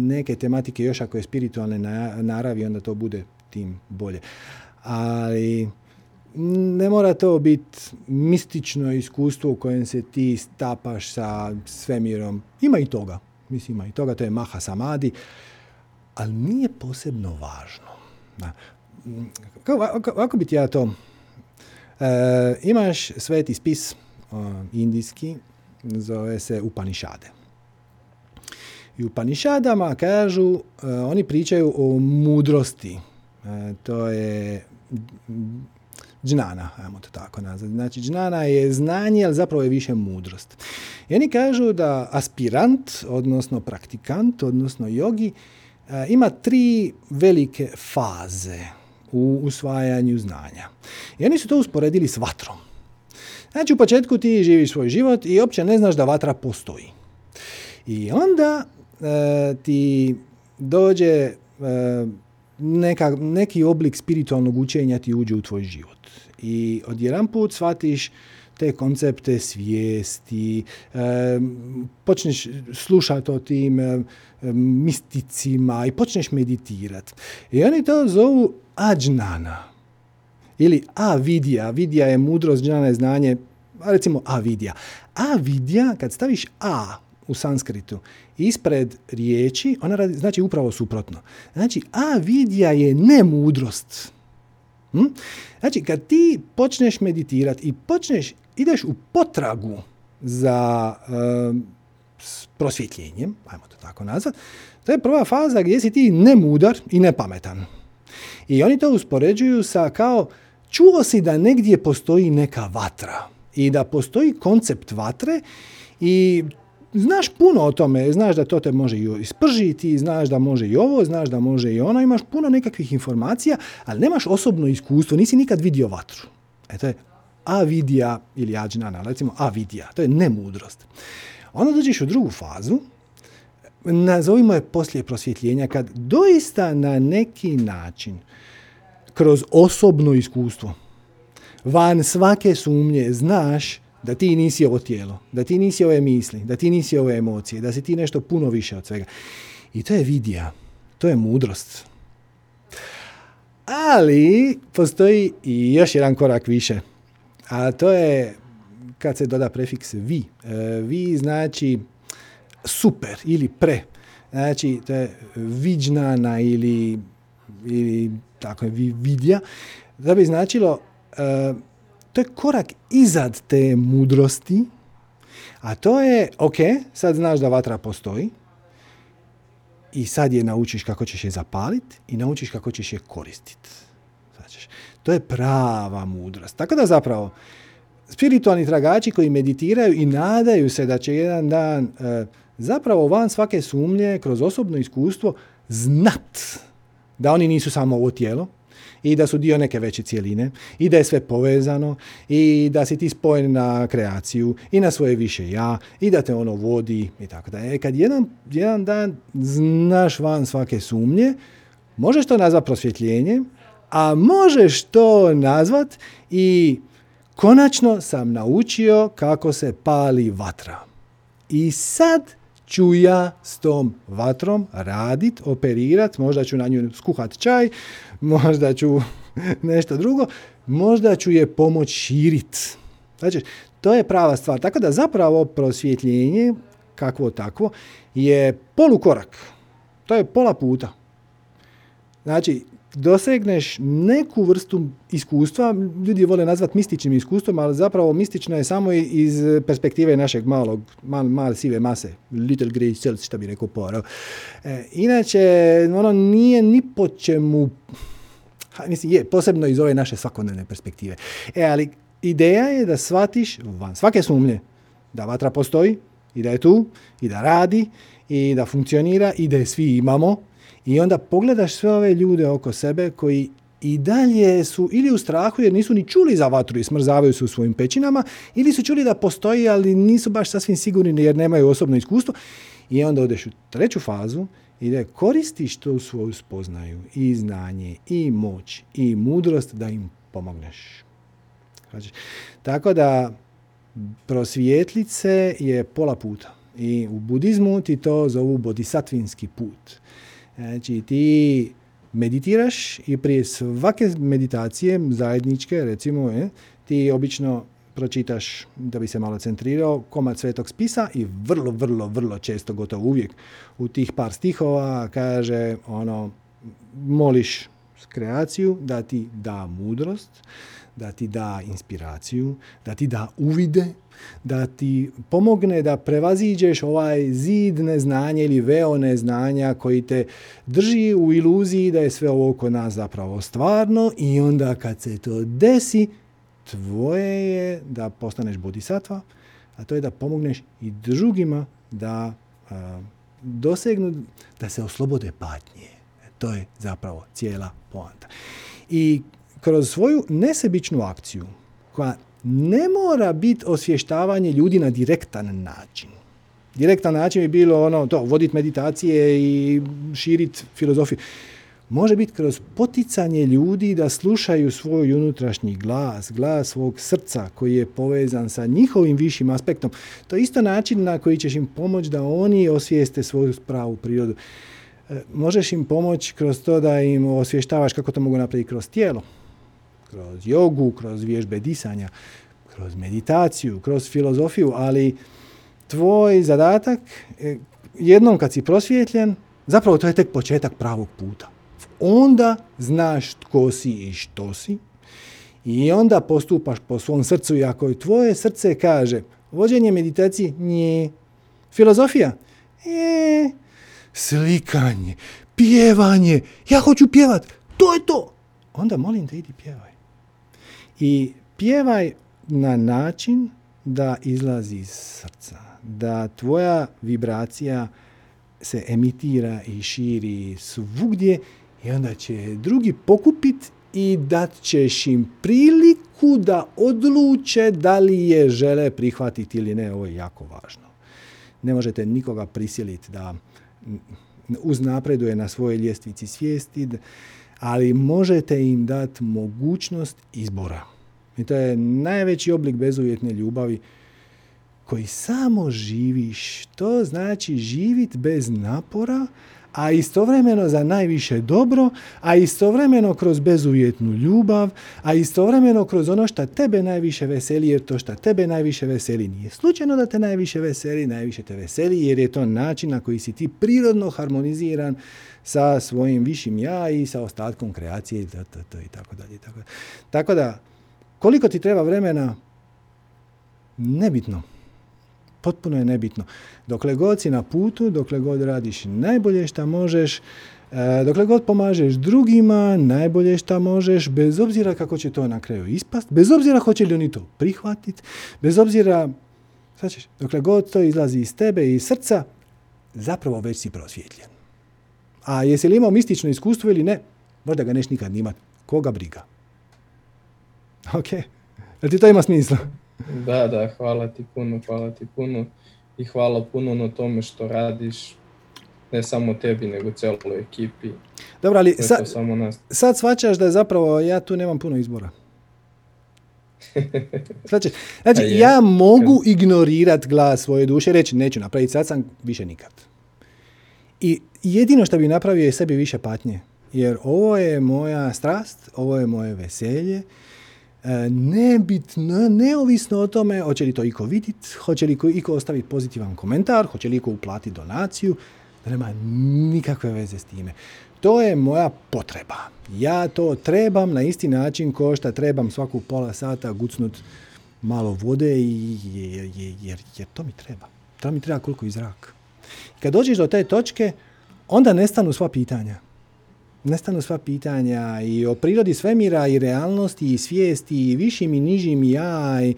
neke tematike, još ako je spiritualne naravi, onda to bude tim bolje. Ali ne mora to biti mistično iskustvo u kojem se ti stapaš sa svemirom. Ima i toga. Mislim, ima i toga. To je maha samadi. Ali nije posebno važno. Kako, bi ti ja to... E, imaš sveti spis indijski, zove se Upanishade. I u Panišadama kažu, e, oni pričaju o mudrosti. E, to je džnana, ajmo to tako nazvati. Znači, džnana je znanje, ali zapravo je više mudrost. I oni kažu da aspirant, odnosno praktikant, odnosno jogi, e, ima tri velike faze u usvajanju znanja. I oni su to usporedili s vatrom. Znači u početku ti živiš svoj život i uopće ne znaš da vatra postoji. I onda ti dođe e, neka, neki oblik spiritualnog učenja ti uđe u tvoj život. I odjedan put shvatiš te koncepte svijesti, e, počneš slušati o tim e, misticima i počneš meditirati. I oni to zovu ađnana. Ili avidija. Vidija je mudrost, džana je znanje, recimo avidija. Avidija, kad staviš a u sanskritu ispred riječi, ona radi, znači upravo suprotno. Znači, avidija je nemudrost. Hm? Znači, kad ti počneš meditirati i počneš, ideš u potragu za um, prosvjetljenjem, ajmo to tako nazvat, to je prva faza gdje si ti nemudar i nepametan. I oni to uspoređuju sa kao čuo si da negdje postoji neka vatra i da postoji koncept vatre i znaš puno o tome, znaš da to te može i ispržiti, znaš da može i ovo, znaš da može i ono, imaš puno nekakvih informacija, ali nemaš osobno iskustvo, nisi nikad vidio vatru. E to je avidija ili ađnana, recimo avidija, to je nemudrost. Onda dođeš u drugu fazu, nazovimo je poslije prosvjetljenja, kad doista na neki način kroz osobno iskustvo. Van svake sumnje znaš da ti nisi ovo tijelo, da ti nisi ove misli, da ti nisi ove emocije, da si ti nešto puno više od svega. I to je vidija, to je mudrost. Ali postoji i još jedan korak više, a to je kad se doda prefiks vi. E, vi znači super ili pre. Znači, to je viđnana ili, ili tako je vidja, da bi značilo uh, to je korak izad te mudrosti, a to je, ok, sad znaš da vatra postoji i sad je naučiš kako ćeš je zapaliti i naučiš kako ćeš je koristiti. To je prava mudrost. Tako da zapravo, spiritualni tragači koji meditiraju i nadaju se da će jedan dan uh, zapravo van svake sumnje, kroz osobno iskustvo, znat da oni nisu samo ovo tijelo i da su dio neke veće cijeline i da je sve povezano i da si ti spojen na kreaciju i na svoje više ja i da te ono vodi i tako da. E, kad jedan, jedan dan znaš van svake sumnje, možeš to nazvat prosvjetljenjem, a možeš to nazvat i konačno sam naučio kako se pali vatra. I sad ću ja s tom vatrom radit, operirat, možda ću na nju skuhat čaj, možda ću nešto drugo, možda ću je pomoć širit. Znači, to je prava stvar. Tako da zapravo prosvjetljenje, kakvo takvo, je polukorak. To je pola puta. Znači, dosegneš neku vrstu iskustva, ljudi vole nazvati mističnim iskustvom, ali zapravo mistično je samo iz perspektive našeg malog, mal, male sive mase, little grey cells, što bi rekao Poirot. E, inače, ono nije ni po čemu, mislim, je, posebno iz ove naše svakodnevne perspektive. E, ali ideja je da shvatiš van svake sumnje da vatra postoji i da je tu i da radi i da funkcionira i da je svi imamo i onda pogledaš sve ove ljude oko sebe koji i dalje su ili u strahu jer nisu ni čuli za vatru i smrzavaju se u svojim pećinama ili su čuli da postoji ali nisu baš sasvim sigurni jer nemaju osobno iskustvo i onda odeš u treću fazu i da koristiš tu svoju spoznaju i znanje i moć i mudrost da im pomogneš. Znači, tako da prosvjetlice je pola puta. I u budizmu ti to zovu bodhisatvinski put. Znači ti meditiraš i prije svake meditacije zajedničke, recimo, ti obično pročitaš, da bi se malo centrirao, komad svetog spisa i vrlo, vrlo, vrlo često, gotovo uvijek, u tih par stihova kaže, ono, moliš kreaciju da ti da mudrost, da ti da inspiraciju, da ti da uvide, da ti pomogne da prevaziđeš ovaj zid neznanja ili veo neznanja koji te drži u iluziji da je sve ovo oko nas zapravo stvarno i onda kad se to desi, tvoje je da postaneš bodhisattva, a to je da pomogneš i drugima da a, dosegnu, da se oslobode patnje. E, to je zapravo cijela poanta. I kroz svoju nesebičnu akciju, koja ne mora biti osvještavanje ljudi na direktan način. Direktan način bi bilo ono, to, voditi meditacije i širiti filozofiju. Može biti kroz poticanje ljudi da slušaju svoj unutrašnji glas, glas svog srca koji je povezan sa njihovim višim aspektom. To je isto način na koji ćeš im pomoći da oni osvijeste svoju pravu prirodu. E, možeš im pomoći kroz to da im osvještavaš kako to mogu napraviti kroz tijelo kroz jogu, kroz vježbe disanja, kroz meditaciju, kroz filozofiju, ali tvoj zadatak, e, jednom kad si prosvjetljen, zapravo to je tek početak pravog puta. Onda znaš tko si i što si i onda postupaš po svom srcu i ako je tvoje srce kaže vođenje meditacije, nije. Filozofija, je. Slikanje, pjevanje, ja hoću pjevat, to je to. Onda molim te idi pjevaj. I pjevaj na način da izlazi iz srca, da tvoja vibracija se emitira i širi svugdje i onda će drugi pokupit i dat ćeš im priliku da odluče da li je žele prihvatiti ili ne. Ovo je jako važno. Ne možete nikoga prisiliti da uznapreduje na svojoj ljestvici svijesti, ali možete im dati mogućnost izbora. I to je najveći oblik bezuvjetne ljubavi koji samo živiš. To znači živit bez napora, a istovremeno za najviše dobro, a istovremeno kroz bezuvjetnu ljubav, a istovremeno kroz ono što tebe najviše veseli, jer to što tebe najviše veseli nije slučajno da te najviše veseli, najviše te veseli jer je to način na koji si ti prirodno harmoniziran sa svojim višim ja i sa ostatkom kreacije i tako dalje. Tako da, koliko ti treba vremena, nebitno. Potpuno je nebitno. Dokle god si na putu, dokle god radiš najbolje što možeš, e, dokle god pomažeš drugima, najbolje što možeš, bez obzira kako će to na kraju ispast, bez obzira hoće li oni to prihvatiti, bez obzira, ćeš, dokle god to izlazi iz tebe i iz srca, zapravo već si prosvjetljen. A jesi li imao mistično iskustvo ili ne, možda ga neš nikad nimat. Koga briga? Ok. Jel ti to ima smisla? Da, da, hvala ti puno, hvala ti puno i hvala puno na tome što radiš ne samo tebi, nego celoj ekipi. Dobro, ali sad, samo nas. sad shvaćaš da je zapravo ja tu nemam puno izbora. Znači, je. ja mogu ignorirat glas svoje duše i reći neću napraviti sad sam više nikad. I jedino što bi napravio je sebi više patnje. Jer ovo je moja strast, ovo je moje veselje. E, Nebitno, neovisno o tome hoće li to iko vidit, hoće li ko- iko ostaviti pozitivan komentar, hoće li iko uplatiti donaciju, da nema nikakve veze s time. To je moja potreba. Ja to trebam na isti način ko što trebam svaku pola sata gucnut malo vode i, jer, jer, jer to mi treba. To mi treba koliko i zrak. Kad dođeš do te točke, onda nestanu sva pitanja. Nestanu sva pitanja i o prirodi svemira i realnosti i svijesti i višim i nižim ja i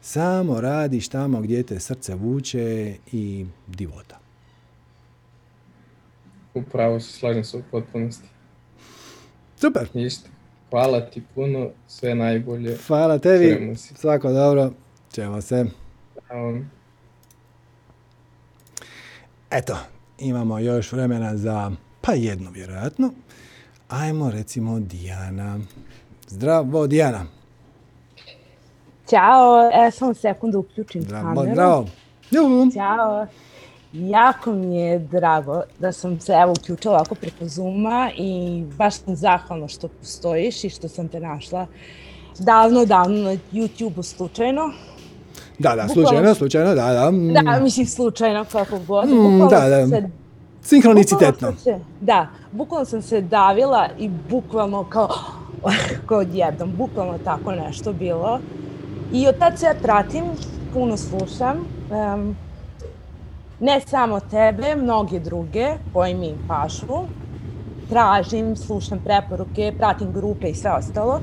samo radiš tamo gdje te srce vuče i divota. Upravo se slažem se u potpunosti. Super, Ništa. Hvala ti puno, sve najbolje. hvala tebi, svako dobro, ćemo se. Um, Eto, imamo još vremena za, pa jedno vjerojatno. Ajmo recimo Dijana. Zdravo Dijana. Ćao, e, samo sekundu uključim Zdravo, kameru. zdravo. Ćao. Jako mi je drago da sam se evo uključila ovako preko Zuma i baš sam zahvalna što postojiš i što sam te našla davno, davno na YouTube-u slučajno. Da, da, Bukvalno- slučajno, slučajno, da, da. mm, Da, mislim slučajno kako god. Mm, da, da. se Sinkronicitetno. Se- da, bukvalno sam se davila i bukvalno kao, kao odjednom, bukvalno tako nešto bilo. I od tad sve pratim, puno slušam. em, ne samo tebe, mnoge druge koji mi pašu. Tražim, slušam preporuke, pratim grupe i sve ostalo.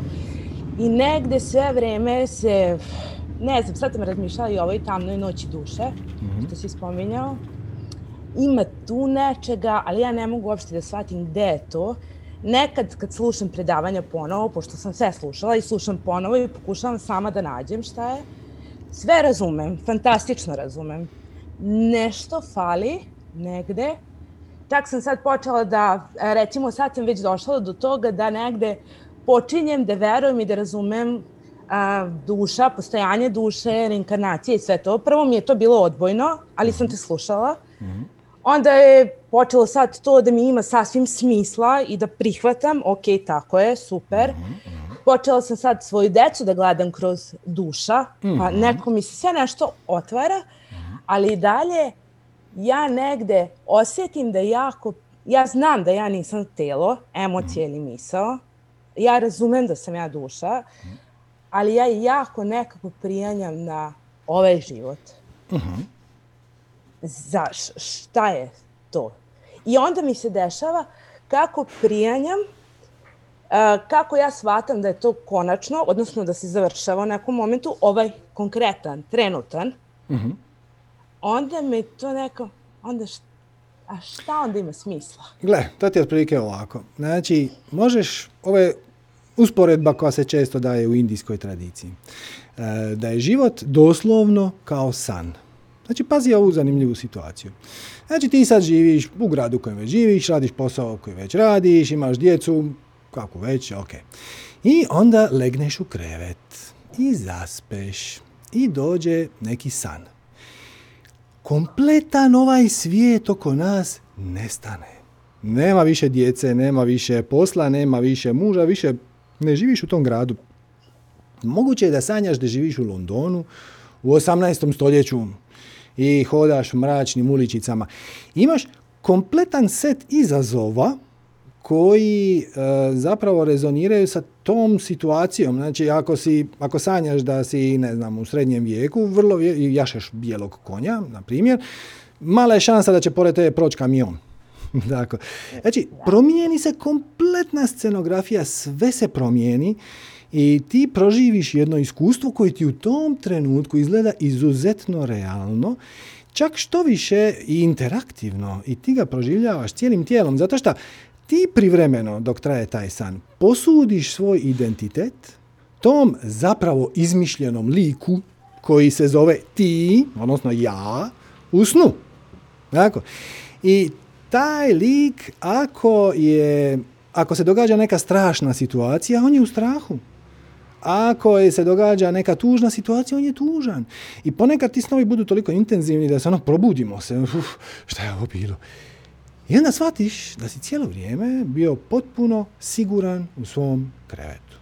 I negde sve vreme se, ne znam, sad sam razmišljala i o ovoj tamnoj noći duše, što si spominjao ima tu nečega, ali ja ne mogu uopšte da shvatim gde je to. Nekad kad slušam predavanja ponovo, pošto sam sve slušala i slušam ponovo i pokušavam sama da nađem šta je, sve razumem, fantastično razumem. Nešto fali negde. Čak sam sad počela da, e, recimo sad sam već došla do toga da negde počinjem da verujem i da razumem a, duša, postojanje duše, reinkarnacije i sve to. Prvo mi je to bilo odbojno, ali sam te slušala. Onda je počelo sad to da mi ima sasvim smisla i da prihvatam, ok, tako je, super. Počela sam sad svoju decu da gledam kroz duša, pa neko mi se sve nešto otvara, ali i dalje ja negde osjetim da jako, ja znam da ja nisam telo, emocija ili misao, ja razumem da sam ja duša, ali ja jako nekako prijanjam na ovaj život. Š- šta je to? I onda mi se dešava kako prijanjam, kako ja shvatam da je to konačno, odnosno da se završava u nekom momentu, ovaj konkretan, trenutan, onda mi to neko, onda št, a šta onda ima smisla? Gle, to ti je otprilike ovako. Znači, možeš, ovo je usporedba koja se često daje u indijskoj tradiciji. E, da je život doslovno kao san. Znači, pazi ovu zanimljivu situaciju. Znači, ti sad živiš u gradu kojem već živiš, radiš posao koji već radiš, imaš djecu, kako već, ok. I onda legneš u krevet i zaspeš i dođe neki san kompletan ovaj svijet oko nas nestane. Nema više djece, nema više posla, nema više muža, više ne živiš u tom gradu. Moguće je da sanjaš da živiš u Londonu u 18. stoljeću i hodaš mračnim uličicama. Imaš kompletan set izazova koji e, zapravo rezoniraju sa tom situacijom. Znači, ako, si, ako sanjaš da si, ne znam, u srednjem vijeku, vrlo jašeš bijelog konja, na primjer, mala je šansa da će pored tebe proći kamion. Dakle, znači, promijeni se kompletna scenografija, sve se promijeni i ti proživiš jedno iskustvo koje ti u tom trenutku izgleda izuzetno realno, čak što više i interaktivno i ti ga proživljavaš cijelim tijelom, zato što ti privremeno, dok traje taj san, posudiš svoj identitet tom zapravo izmišljenom liku koji se zove ti, odnosno ja, u snu. Tako. I taj lik ako je ako se događa neka strašna situacija, on je u strahu. Ako se događa neka tužna situacija, on je tužan. I ponekad ti snovi budu toliko intenzivni da se ono probudimo se, uf, šta je ovo bilo? I onda shvatiš da si cijelo vrijeme bio potpuno siguran u svom krevetu.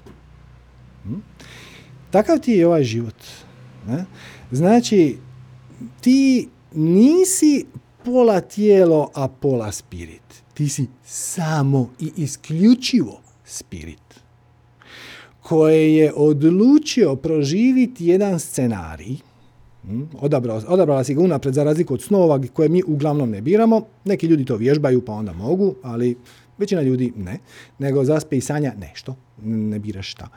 Hm? Takav ti je ovaj život. Ne? Znači, ti nisi pola tijelo, a pola spirit. Ti si samo i isključivo spirit koje je odlučio proživiti jedan scenarij, hm, odabrao, odabrala si ga unapred za razliku od snova koje mi uglavnom ne biramo. Neki ljudi to vježbaju pa onda mogu, ali većina ljudi ne. Nego zaspe i sanja nešto, ne biraš šta.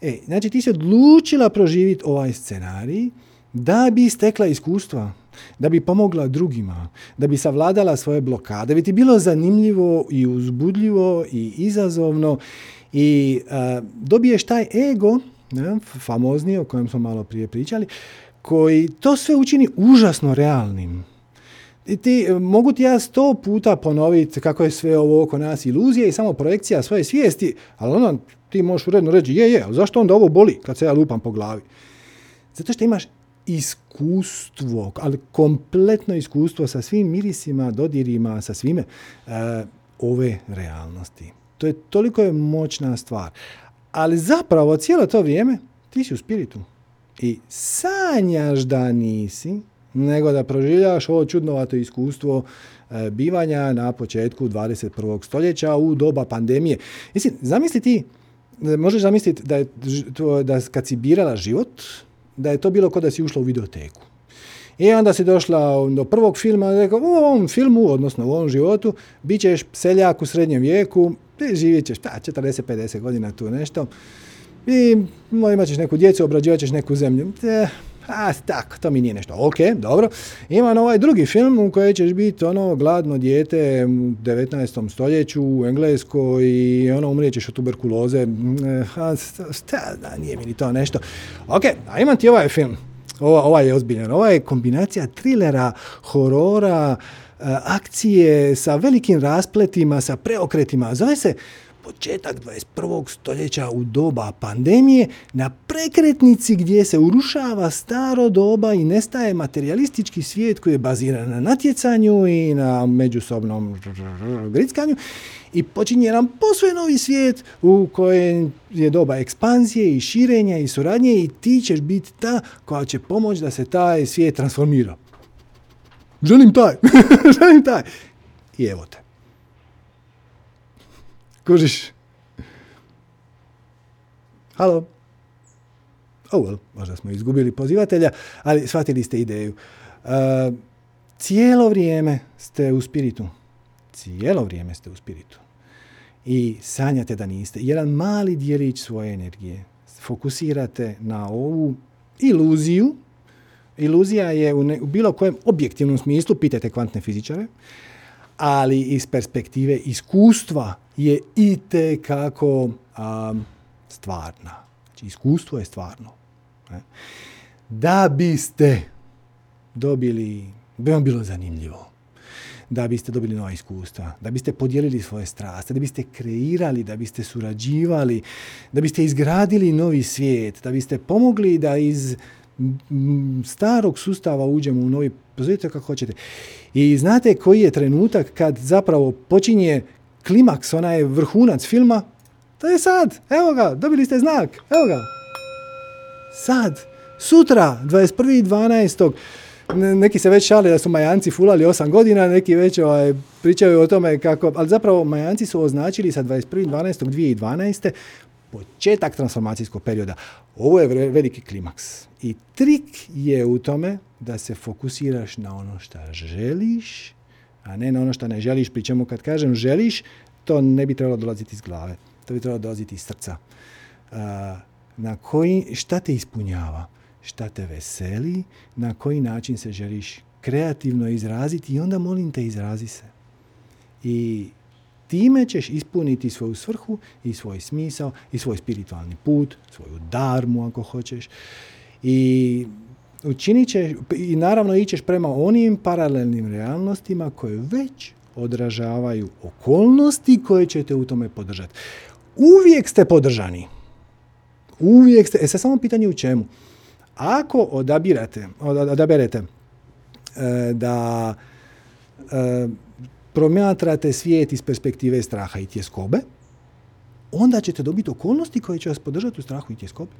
E, znači ti si odlučila proživiti ovaj scenarij da bi stekla iskustva, da bi pomogla drugima, da bi savladala svoje blokade, da bi ti bilo zanimljivo i uzbudljivo i izazovno i uh, dobiješ taj ego, ne, famozni o kojem smo malo prije pričali, koji to sve učini užasno realnim. I ti, mogu ti ja sto puta ponoviti kako je sve ovo oko nas iluzija i samo projekcija svoje svijesti, ali ono ti možeš uredno reći, je, je, zašto onda ovo boli kad se ja lupam po glavi? Zato što imaš iskustvo, ali kompletno iskustvo sa svim mirisima, dodirima, sa svime uh, ove realnosti. To je toliko je moćna stvar. Ali zapravo cijelo to vrijeme ti si u spiritu. I sanjaš da nisi, nego da proživljaš ovo čudnovato iskustvo e, bivanja na početku 21. stoljeća u doba pandemije. Mislim, zamisli ti, možeš zamisliti da, je, da kad si birala život, da je to bilo kao da si ušla u videoteku. I onda si došla do prvog filma, rekao, u ovom filmu, odnosno u ovom životu, bit ćeš seljak u srednjem vijeku, živjet ćeš, pa 40-50 godina tu nešto, i imat ćeš neku djecu, obrađivat ćeš neku zemlju. E, a, tako, to mi nije nešto. Ok, dobro. Ima ovaj drugi film u kojem ćeš biti ono gladno dijete u 19. stoljeću u Engleskoj i ono umrijećeš od tuberkuloze. E, a, da, nije mi ni to nešto. Ok, a imam ti ovaj film. Ova, ovaj je ozbiljan. Ova je kombinacija trilera, horora, e, akcije sa velikim raspletima, sa preokretima. Zove se početak 21. stoljeća u doba pandemije na prekretnici gdje se urušava staro doba i nestaje materialistički svijet koji je baziran na natjecanju i na međusobnom grickanju i počinje jedan posve novi svijet u kojem je doba ekspanzije i širenja i suradnje i ti ćeš biti ta koja će pomoći da se taj svijet transformira. Želim taj, želim taj. I evo te. Kužiš? Halo? Oh well, možda smo izgubili pozivatelja, ali shvatili ste ideju. Uh, cijelo vrijeme ste u spiritu. Cijelo vrijeme ste u spiritu. I sanjate da niste. Jedan mali dijelić svoje energije fokusirate na ovu iluziju. Iluzija je u, ne, u bilo kojem objektivnom smislu, pitajte kvantne fizičare, ali iz perspektive iskustva je i te kako stvarna. Znači, iskustvo je stvarno. Ne? Da biste dobili, bi vam bilo zanimljivo, da biste dobili nova iskustva, da biste podijelili svoje strasti, da biste kreirali, da biste surađivali, da biste izgradili novi svijet, da biste pomogli da iz starog sustava uđemo u novi, pozovite kako hoćete. I znate koji je trenutak kad zapravo počinje klimaks, onaj vrhunac filma, to je sad, evo ga, dobili ste znak, evo ga. Sad, sutra, 21.12. Neki se već šale da su Majanci fulali 8 godina, neki već ovaj, pričaju o tome kako, ali zapravo Majanci su označili sa 21.12.2012. početak transformacijskog perioda. Ovo je veliki klimaks. I trik je u tome da se fokusiraš na ono što želiš, a ne na ono što ne želiš, pri čemu kad kažem želiš, to ne bi trebalo dolaziti iz glave, to bi trebalo dolaziti iz srca. na koji, šta te ispunjava, šta te veseli, na koji način se želiš kreativno izraziti i onda molim te izrazi se. I time ćeš ispuniti svoju svrhu i svoj smisao i svoj spiritualni put, svoju darmu ako hoćeš. I učinit ćeš, i naravno ićeš prema onim paralelnim realnostima koje već odražavaju okolnosti koje ćete u tome podržati. Uvijek ste podržani. Uvijek ste, e sad samo pitanje u čemu. Ako odabirate, odaberete e, da e, promatrate svijet iz perspektive straha i tjeskobe, onda ćete dobiti okolnosti koje će vas podržati u strahu i tjeskobi.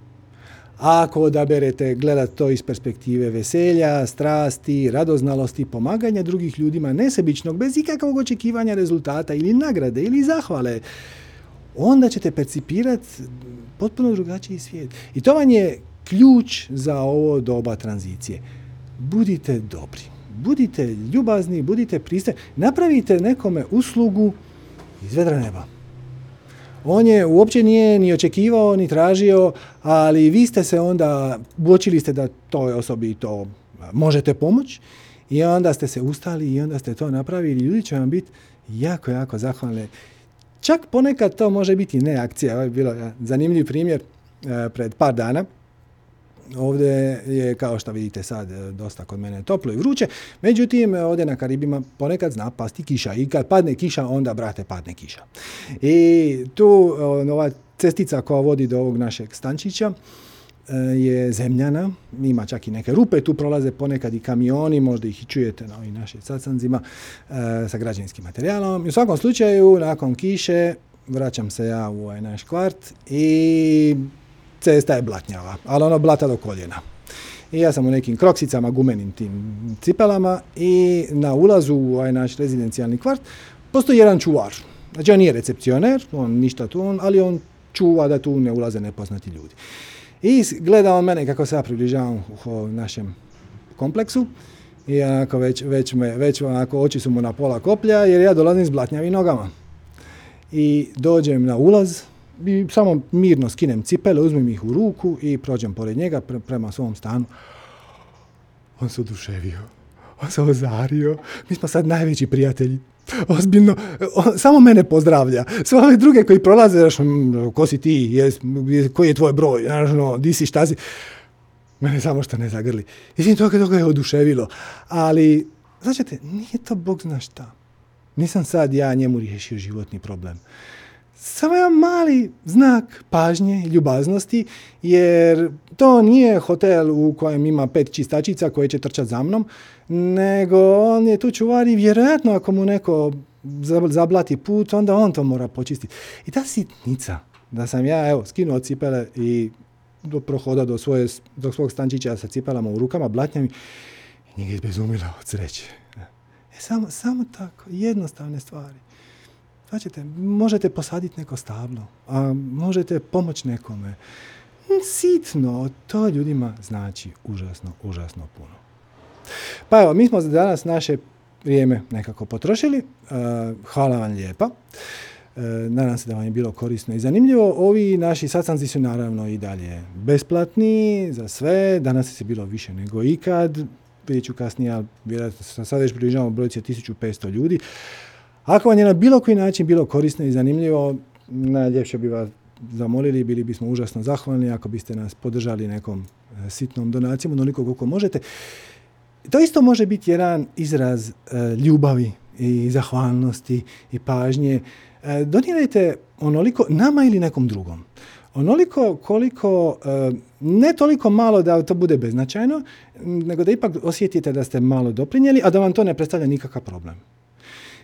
Ako odaberete gledati to iz perspektive veselja, strasti, radoznalosti, pomaganja drugih ljudima, nesebičnog, bez ikakvog očekivanja rezultata ili nagrade ili zahvale, onda ćete percipirati potpuno drugačiji svijet. I to vam je ključ za ovo doba tranzicije. Budite dobri, budite ljubazni, budite priste, napravite nekome uslugu iz vedra neba. On je uopće nije ni očekivao, ni tražio, ali vi ste se onda, uočili ste da toj osobi to možete pomoći i onda ste se ustali i onda ste to napravili. Ljudi će vam biti jako, jako zahvalni. Čak ponekad to može biti ne akcija. Ovo je bilo zanimljiv primjer e, pred par dana. Ovdje je, kao što vidite sad, e, dosta kod mene toplo i vruće. Međutim, ovdje na Karibima ponekad zna pasti kiša. I kad padne kiša, onda, brate, padne kiša. I tu ova cestica koja vodi do ovog našeg stančića e, je zemljana, ima čak i neke rupe, tu prolaze ponekad i kamioni, možda ih i čujete na ovim našim sacanzima e, sa građevinskim materijalom. U svakom slučaju, nakon kiše, vraćam se ja u ovaj naš kvart i cesta je blatnjava, ali ono blata do koljena. I ja sam u nekim kroksicama, gumenim tim cipelama i na ulazu u ovaj naš rezidencijalni kvart postoji jedan čuvar. Znači on nije recepcioner, on ništa tu, ali on čuva da tu ne ulaze nepoznati ljudi. I gleda on mene kako se ja približavam u našem kompleksu i onako već, već, me, već onako oči su mu na pola koplja jer ja dolazim s blatnjavim nogama. I dođem na ulaz, i samo mirno skinem cipele, uzmem ih u ruku i prođem pored njega prema svom stanu. On se oduševio. On se ozario. Mi smo sad najveći prijatelji. Ozbiljno, on, samo mene pozdravlja. Sve ove druge koji prolaze, znaš, ko si ti, jes, koji je tvoj broj, znaš, no, di si, šta si. Mene samo što ne zagrli. I to ga je oduševilo. Ali, značete, nije to Bog zna šta. Nisam sad ja njemu riješio životni problem samo jedan mali znak pažnje, ljubaznosti, jer to nije hotel u kojem ima pet čistačica koje će trčati za mnom, nego on je tu čuvar i vjerojatno ako mu neko zablati put, onda on to mora počistiti. I ta sitnica, da sam ja evo skinuo cipele i do prohoda do, svoje, do svog stančića sa cipelama u rukama, blatnjami, i njega izbezumila od sreće. E, samo, samo tako, jednostavne stvari. Značite, možete posaditi neko stablo, a možete pomoći nekome. Sitno, to ljudima znači užasno, užasno puno. Pa evo, mi smo za danas naše vrijeme nekako potrošili. E, hvala vam lijepa. E, nadam se da vam je bilo korisno i zanimljivo. Ovi naši sastanci su naravno i dalje besplatni za sve. Danas je bilo više nego ikad. Vidjet ću kasnije, ali vjerojatno sad već približavamo brojci 1500 ljudi. Ako vam je na bilo koji način bilo korisno i zanimljivo, najljepše bi vas zamolili, bili bismo užasno zahvalni ako biste nas podržali nekom e, sitnom donacijom, onoliko koliko možete. To isto može biti jedan izraz e, ljubavi i zahvalnosti i pažnje. E, donirajte onoliko nama ili nekom drugom. Onoliko koliko, ne toliko malo da to bude beznačajno, nego da ipak osjetite da ste malo doprinijeli, a da vam to ne predstavlja nikakav problem.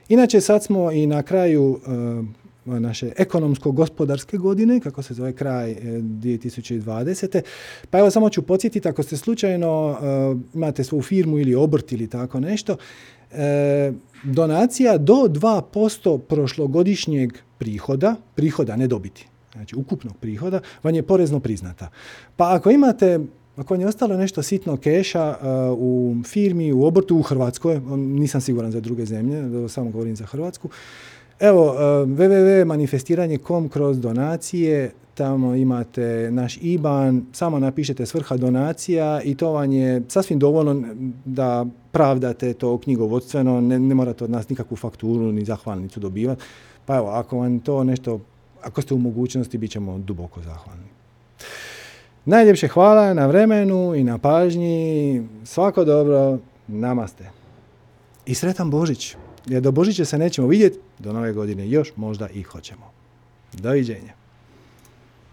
Inače, sad smo i na kraju uh, naše ekonomsko-gospodarske godine, kako se zove kraj 2020. Eh, pa evo samo ću podsjetiti, ako ste slučajno uh, imate svoju firmu ili obrt ili tako nešto, donacija do 2% prošlogodišnjeg prihoda, prihoda ne dobiti, znači ukupnog prihoda, vam je porezno priznata. Pa ako imate ako vam je ostalo nešto sitno keša uh, u firmi, u obrtu u Hrvatskoj, nisam siguran za druge zemlje, samo govorim za Hrvatsku, Evo, uh, www.manifestiranje.com kroz donacije, tamo imate naš IBAN, samo napišete svrha donacija i to vam je sasvim dovoljno da pravdate to knjigovodstveno, ne, ne morate od nas nikakvu fakturu ni zahvalnicu dobivati. Pa evo, ako vam to nešto, ako ste u mogućnosti, bit ćemo duboko zahvalni. Najljepše hvala na vremenu i na pažnji. Svako dobro. Namaste. I sretan Božić. jer do Božića se nećemo vidjeti, do nove godine još možda i hoćemo. Doviđenja.